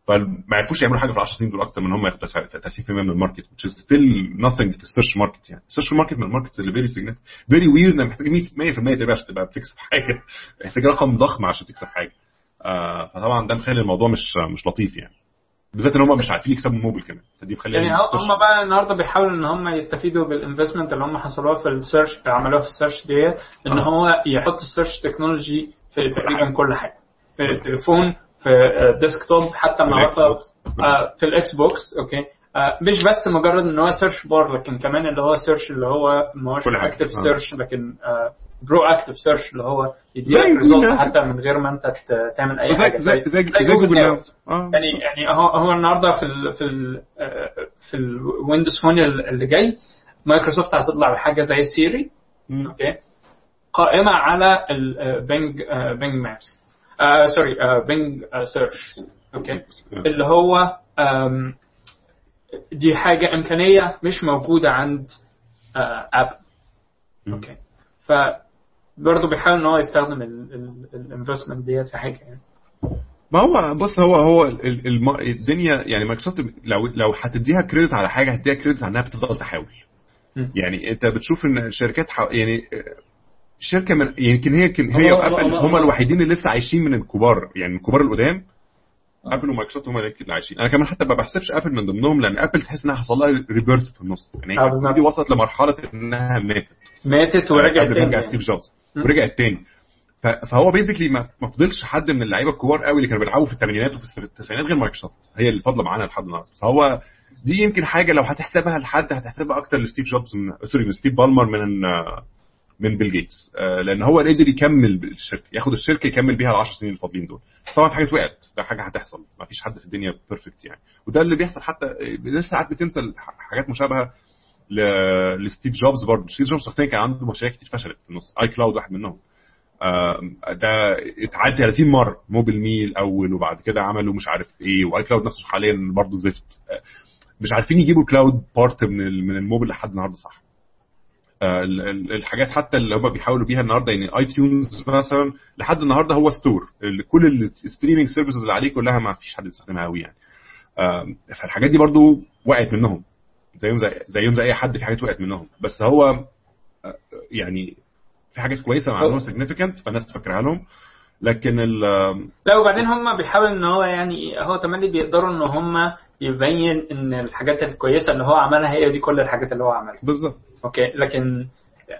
Speaker 1: فما عرفوش يعملوا حاجة في ال 10 سنين دول أكتر من هم ياخدوا 30% من ال market which is still nothing في ال search market يعني. ال search market من ال markets اللي very significant. very weird إنك محتاج 100% تبقى عشان تبقى بتكسب حاجة. (laughs) محتاج رقم ضخم عشان تكسب حاجة. آه فطبعا ده مخلي الموضوع مش مش لطيف يعني. بالذات إن هم مش عارفين يكسبوا موبل كمان فدي مخليها
Speaker 4: يعني هم بقى النهارده بيحاولوا إن هم يستفيدوا بال investment اللي هم حصلوها في ال search عملوها في ال search ديت إن
Speaker 1: آه.
Speaker 4: هو يحط ال search technology في تقريبا كل حاجة في التليفون في desktop حتى
Speaker 1: ال Xbox
Speaker 4: النهارده
Speaker 1: Xbox.
Speaker 4: آه، في ال Xbox okay آه، مش بس مجرد إن هو search bar لكن كمان اللي هو search اللي هو ما هوش. active
Speaker 1: آه.
Speaker 4: search لكن proactive search اللي هو Google.
Speaker 1: result.
Speaker 4: حتى من غير ما انت تعمل أي حاجة.
Speaker 1: زي زي زي, زي
Speaker 4: Google
Speaker 1: Now. آه.
Speaker 4: يعني يعني هو هو النهارده في ال في ال في ال Windows Phone اللي جاي مايكروسوفت هتطلع بحاجة زي Siri okay قائمة على ال Bing Bing Maps sorry Bing search okay اللي هو دي حاجة إمكانية مش موجودة عند Apple okay ف برضه بيحاول إن هو يستخدم ال investment ديت في حاجة يعني
Speaker 1: ما هو بص هو هو الم- الدنيا يعني مايكروسوفت لو لو هتديها credit على حاجة هتديها credit على إنها بتفضل تحاول. يعني أنت بتشوف إن الشركات حو... يعني آه، شركة من يمكن هي يمكن هي و
Speaker 5: Apple
Speaker 1: هم الوحيدين اللي لسه عايشين من الكبار يعني من الكبار القدام
Speaker 5: آه.
Speaker 1: Apple و Microsoft هم اللي عايشين أنا كمان حتى ما بحسبش Apple من ضمنهم لأن Apple تحس إنها حصل لها rebirth في النص يعني
Speaker 4: آه،
Speaker 1: هي
Speaker 4: بالظبط.
Speaker 1: دي وصلت لمرحلة إنها ماتت
Speaker 4: ماتت ورجعت
Speaker 1: قبل ما يرجع. ستيف جوبز. ورجعت تاني. فهو basically ما فضلش حد من اللعيبة الكبار قوي اللي كانوا بيلعبوا في الثمانينات وفي التسعينات غير مايكروسوفت. هي اللي فاضلة معانا لحد النهارده. فهو دي يمكن حاجة لو هتحسبها لحد هتحسبها أكتر لستيف جوبز من sorry من ستيف بالمر من من بيل جيتس. آه، لأن هو قدر يكمل الشركة ياخد الشركة يكمل بيها ال 10 سنين الفاضلين دول. طبعا في حاجات وقعت ده حاجة هتحصل. ما فيش حد في الدنيا perfect يعني. وده اللي بيحصل حتى لسه ساعات بتنسى حاجات مشابهة لستيف جوبز برضه. ستيف جوبز شخصيا كان عنده مشاريع كتير فشلت في النص. iCloud واحد منهم. ده اتعاد 30 مرة. MobileMe الأول وبعد كده عملوا مش عارف إيه و iCloud نفسه حاليا برضه زفت. آه، مش عارفين يجيبوا cloud part من من الموبايل لحد النهارده صح؟ آه، ال- ال- الحاجات حتى اللي هم بيحاولوا بيها النهارده يعني iTunes مثلا لحد النهارده هو store كل ال streaming services اللي عليه كلها ما فيش حد بيستخدمها قوي يعني. فالحاجات دي برضو وقعت منهم. زيهم زي زيهم زي أي حد في حاجات وقعت منهم. بس هو يعني في حاجات كويسة معلومه significant فالناس تفكرها لهم. لكن ال
Speaker 4: لا وبعدين هم بيحاولوا إن هو يعني هو تملي بيقدروا إن هم يبين إن الحاجات الكويسة اللي هو عملها هي دي كل الحاجات اللي هو عملها.
Speaker 1: بالظبط.
Speaker 4: okay لكن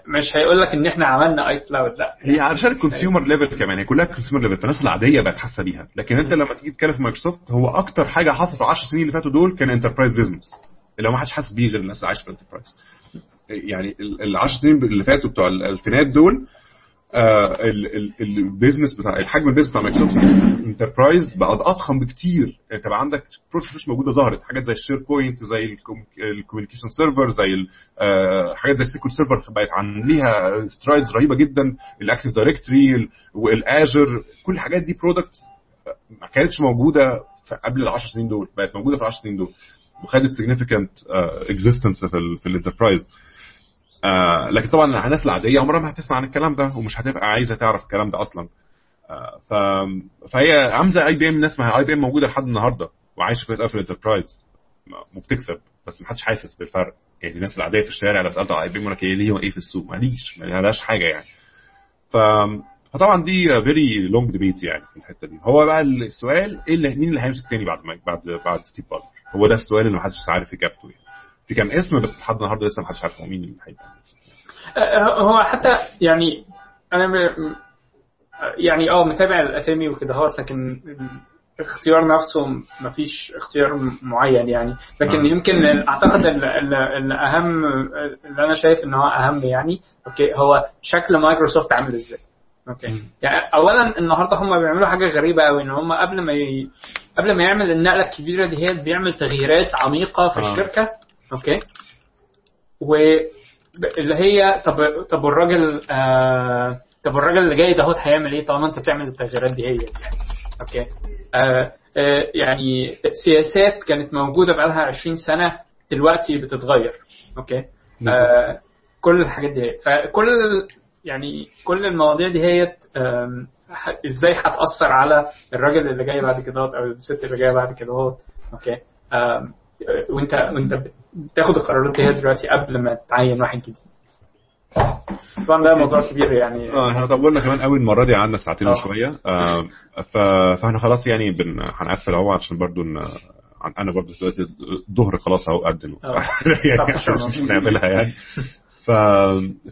Speaker 4: مش هيقول لك إن إحنا عملنا iCloud لا.
Speaker 1: هي علشان ال consumer level كمان هي كلها consumer level فالناس العادية بقت حاسة بيها. لكن أنت لما تيجي تتكلم في مايكروسوفت هو أكتر حاجة حصلت في 10 سنين اللي فاتوا دول كان enterprise business اللي هو ما حدش حاسس بيه غير الناس اللي عايشة في ال enterprise. يعني ال 10 سنين اللي فاتوا بتوع الالفينات دول آه ال business بتاع الحجم ال business بتاع Microsoft enterprise بقى أضخم بكتير. انت بقى عندك process مش موجودة ظهرت. حاجات زي ال SharePoint زي ال Communication Server زي آه، حاجات زي ال SQL Server بقت عن ليها strides رهيبة جدا. ال Active Directory وال Azure كل الحاجات دي products ما كانتش موجودة قبل ال 10 سنين دول. بقت موجودة في ال 10 سنين دول. وخدت significant existence في ال في ال enterprise آه لكن طبعا الناس العادية عمرها ما هتسمع عن الكلام ده ومش هتبقى عايزة تعرف الكلام ده أصلا. آه ف... فهي عامله IBM الناس ما IBM موجودة لحد النهارده وعايشة كويس في ال enterprise وبتكسب بس ما حدش حاسس بالفرق. يعني الناس العادية في الشارع لو سألت على IBM يقول لك إيه ليه إيه في السوق؟ ماليش ما لهاش حاجة يعني. ف فطبعا دي very long debate يعني في الحتة دي. هو بقى السؤال إيه اللي مين اللي هيمسك تاني بعد ما بعد بعد ستيف بالمر هو ده السؤال اللي محدش عارف إجابته يعني. في كام اسم بس لحد النهارده لسه محدش عارف هو مين اللي هيبقى
Speaker 4: آه، هو حتى يعني أنا م- يعني آه متابع الأسامي وكده هو لكن الاختيار نفسه مفيش اختيار معين يعني. لكن
Speaker 1: آه.
Speaker 4: يمكن أعتقد ال- ال- الاهم اللي أنا شايف إن هو أهم يعني. okay هو شكل مايكروسوفت عامل إزاي؟ okay. يعني اولا النهارده هم بيعملوا حاجة غريبة قوي إن هم قبل ما ي... قبل ما يعمل النقلة الكبيرة دي هي بيعمل تغييرات عميقة في
Speaker 1: آه.
Speaker 4: الشركة. okay. و اللي هي طب طب والراجل آه طب الراجل اللي جاي ده هو هيعمل إيه طالما أنت بتعمل التغييرات دي هي يعني. okay. آه آه يعني سياسات كانت موجودة بقالها 20 سنة دلوقتي بتتغير. okay. آه كل الحاجات دي. فكل يعني كل المواضيع دي هي إزاي هتأثر على الراجل اللي جاي بعد كده أو الست اللي جاية بعد كده أوكي وأنت وأنت بتاخد القرارات دي دلوقتي قبل ما تعين واحد جديد طبعا ده موضوع كبير يعني
Speaker 1: آه إحنا طولنا كمان قوي المرة دي قعدنا ساعتين
Speaker 4: آه.
Speaker 1: وشوية آه. فإحنا خلاص يعني بن... هنقفل أهو عشان برضو ن... عن- أنا برضو دلوقتي الظهر خلاص أهو قدم
Speaker 4: آه. (laughs)
Speaker 1: يعني عشان مش نعملها يعني (laughs) ف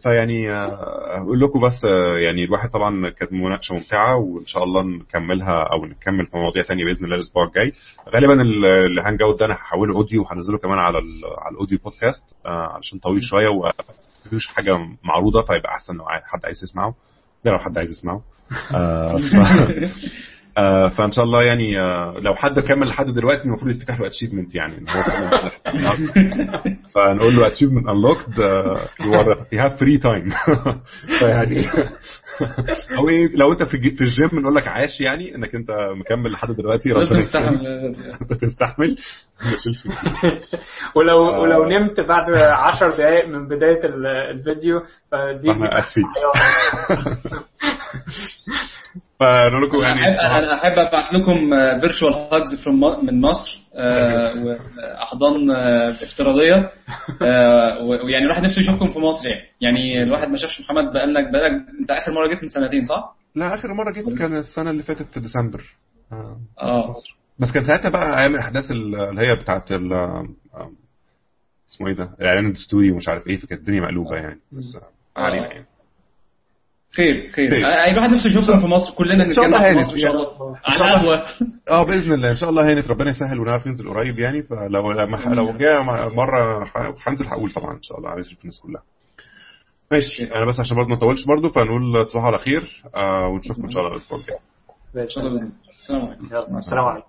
Speaker 1: فيعني آه، أقول لكم بس آه، يعني الواحد طبعا كانت مناقشة ممتعة وإن شاء الله نكملها أو نكمل في مواضيع تانية بإذن الله الأسبوع الجاي. غالبا ال- ال Hangout ده أنا هحوله audio وهنزله كمان على ال... على ال audio podcast آه، علشان طويل شوية ومفيش حاجة معروضة فيبقى أحسن لو حد عايز يسمعه. ده لو حد عايز يسمعه. (laughs) آه، فإن شاء الله يعني آه لو حد كمل لحد دلوقتي المفروض يفتح له achievement يعني هو (laughs) فنقول له achievement unlocked you have free time فيعني (laughs) أو إيه لو أنت في الج- في الجيم نقول لك عاش يعني إنك أنت مكمل لحد دلوقتي ربنا
Speaker 5: تستحمل.
Speaker 1: تستحمل (laughs) كتير.
Speaker 4: ولو
Speaker 1: آه.
Speaker 4: ولو نمت بعد 10 دقائق من بداية ال- الفيديو فدي
Speaker 1: أسفين. فنقول لكم
Speaker 5: أنا
Speaker 1: يعني
Speaker 5: احب أنا أحب ابعت لكم فيرتشوال هاجز من مصر آه، وأحضان آه، افتراضية. آه، و- ويعني الواحد نفسه يشوفكم في مصر يعني. يعني الواحد ما شافش محمد بقالك بقالك أنت آخر مرة جيت من سنتين صح؟
Speaker 1: لا آخر مرة جيت كان السنة اللي فاتت في ديسمبر. آه بس كان ساعتها بقى أيام الأحداث اللي هي بتاعت اسمه إيه ده؟ الاعلان الدستوري ومش عارف إيه فكانت الدنيا مقلوبة يعني. بس علينا يعني
Speaker 5: خير خير.
Speaker 1: خير.
Speaker 5: آه، الواحد نفسه يشوفكم في مصر كلنا
Speaker 1: إن شاء
Speaker 5: نتجمع
Speaker 1: الله
Speaker 5: في مصر. إن شاء الله. على. القهوه
Speaker 1: آه بإذن الله. إن شاء الله هانت ربنا يسهل ونعرف ننزل قريب يعني فلو لما لو جاء مرة ح- هنزل هقول طبعا إن شاء الله عايز أشوف الناس كلها. ماشي. أنا بس عشان برضه ما أطولش برضه فنقول تصبحوا على خير. آه ونشوفكم إن شاء الله الأسبوع الجاي.
Speaker 5: إن شاء الله. بإذن الله. السلام عليكم.
Speaker 4: يلا، السلام عليكم.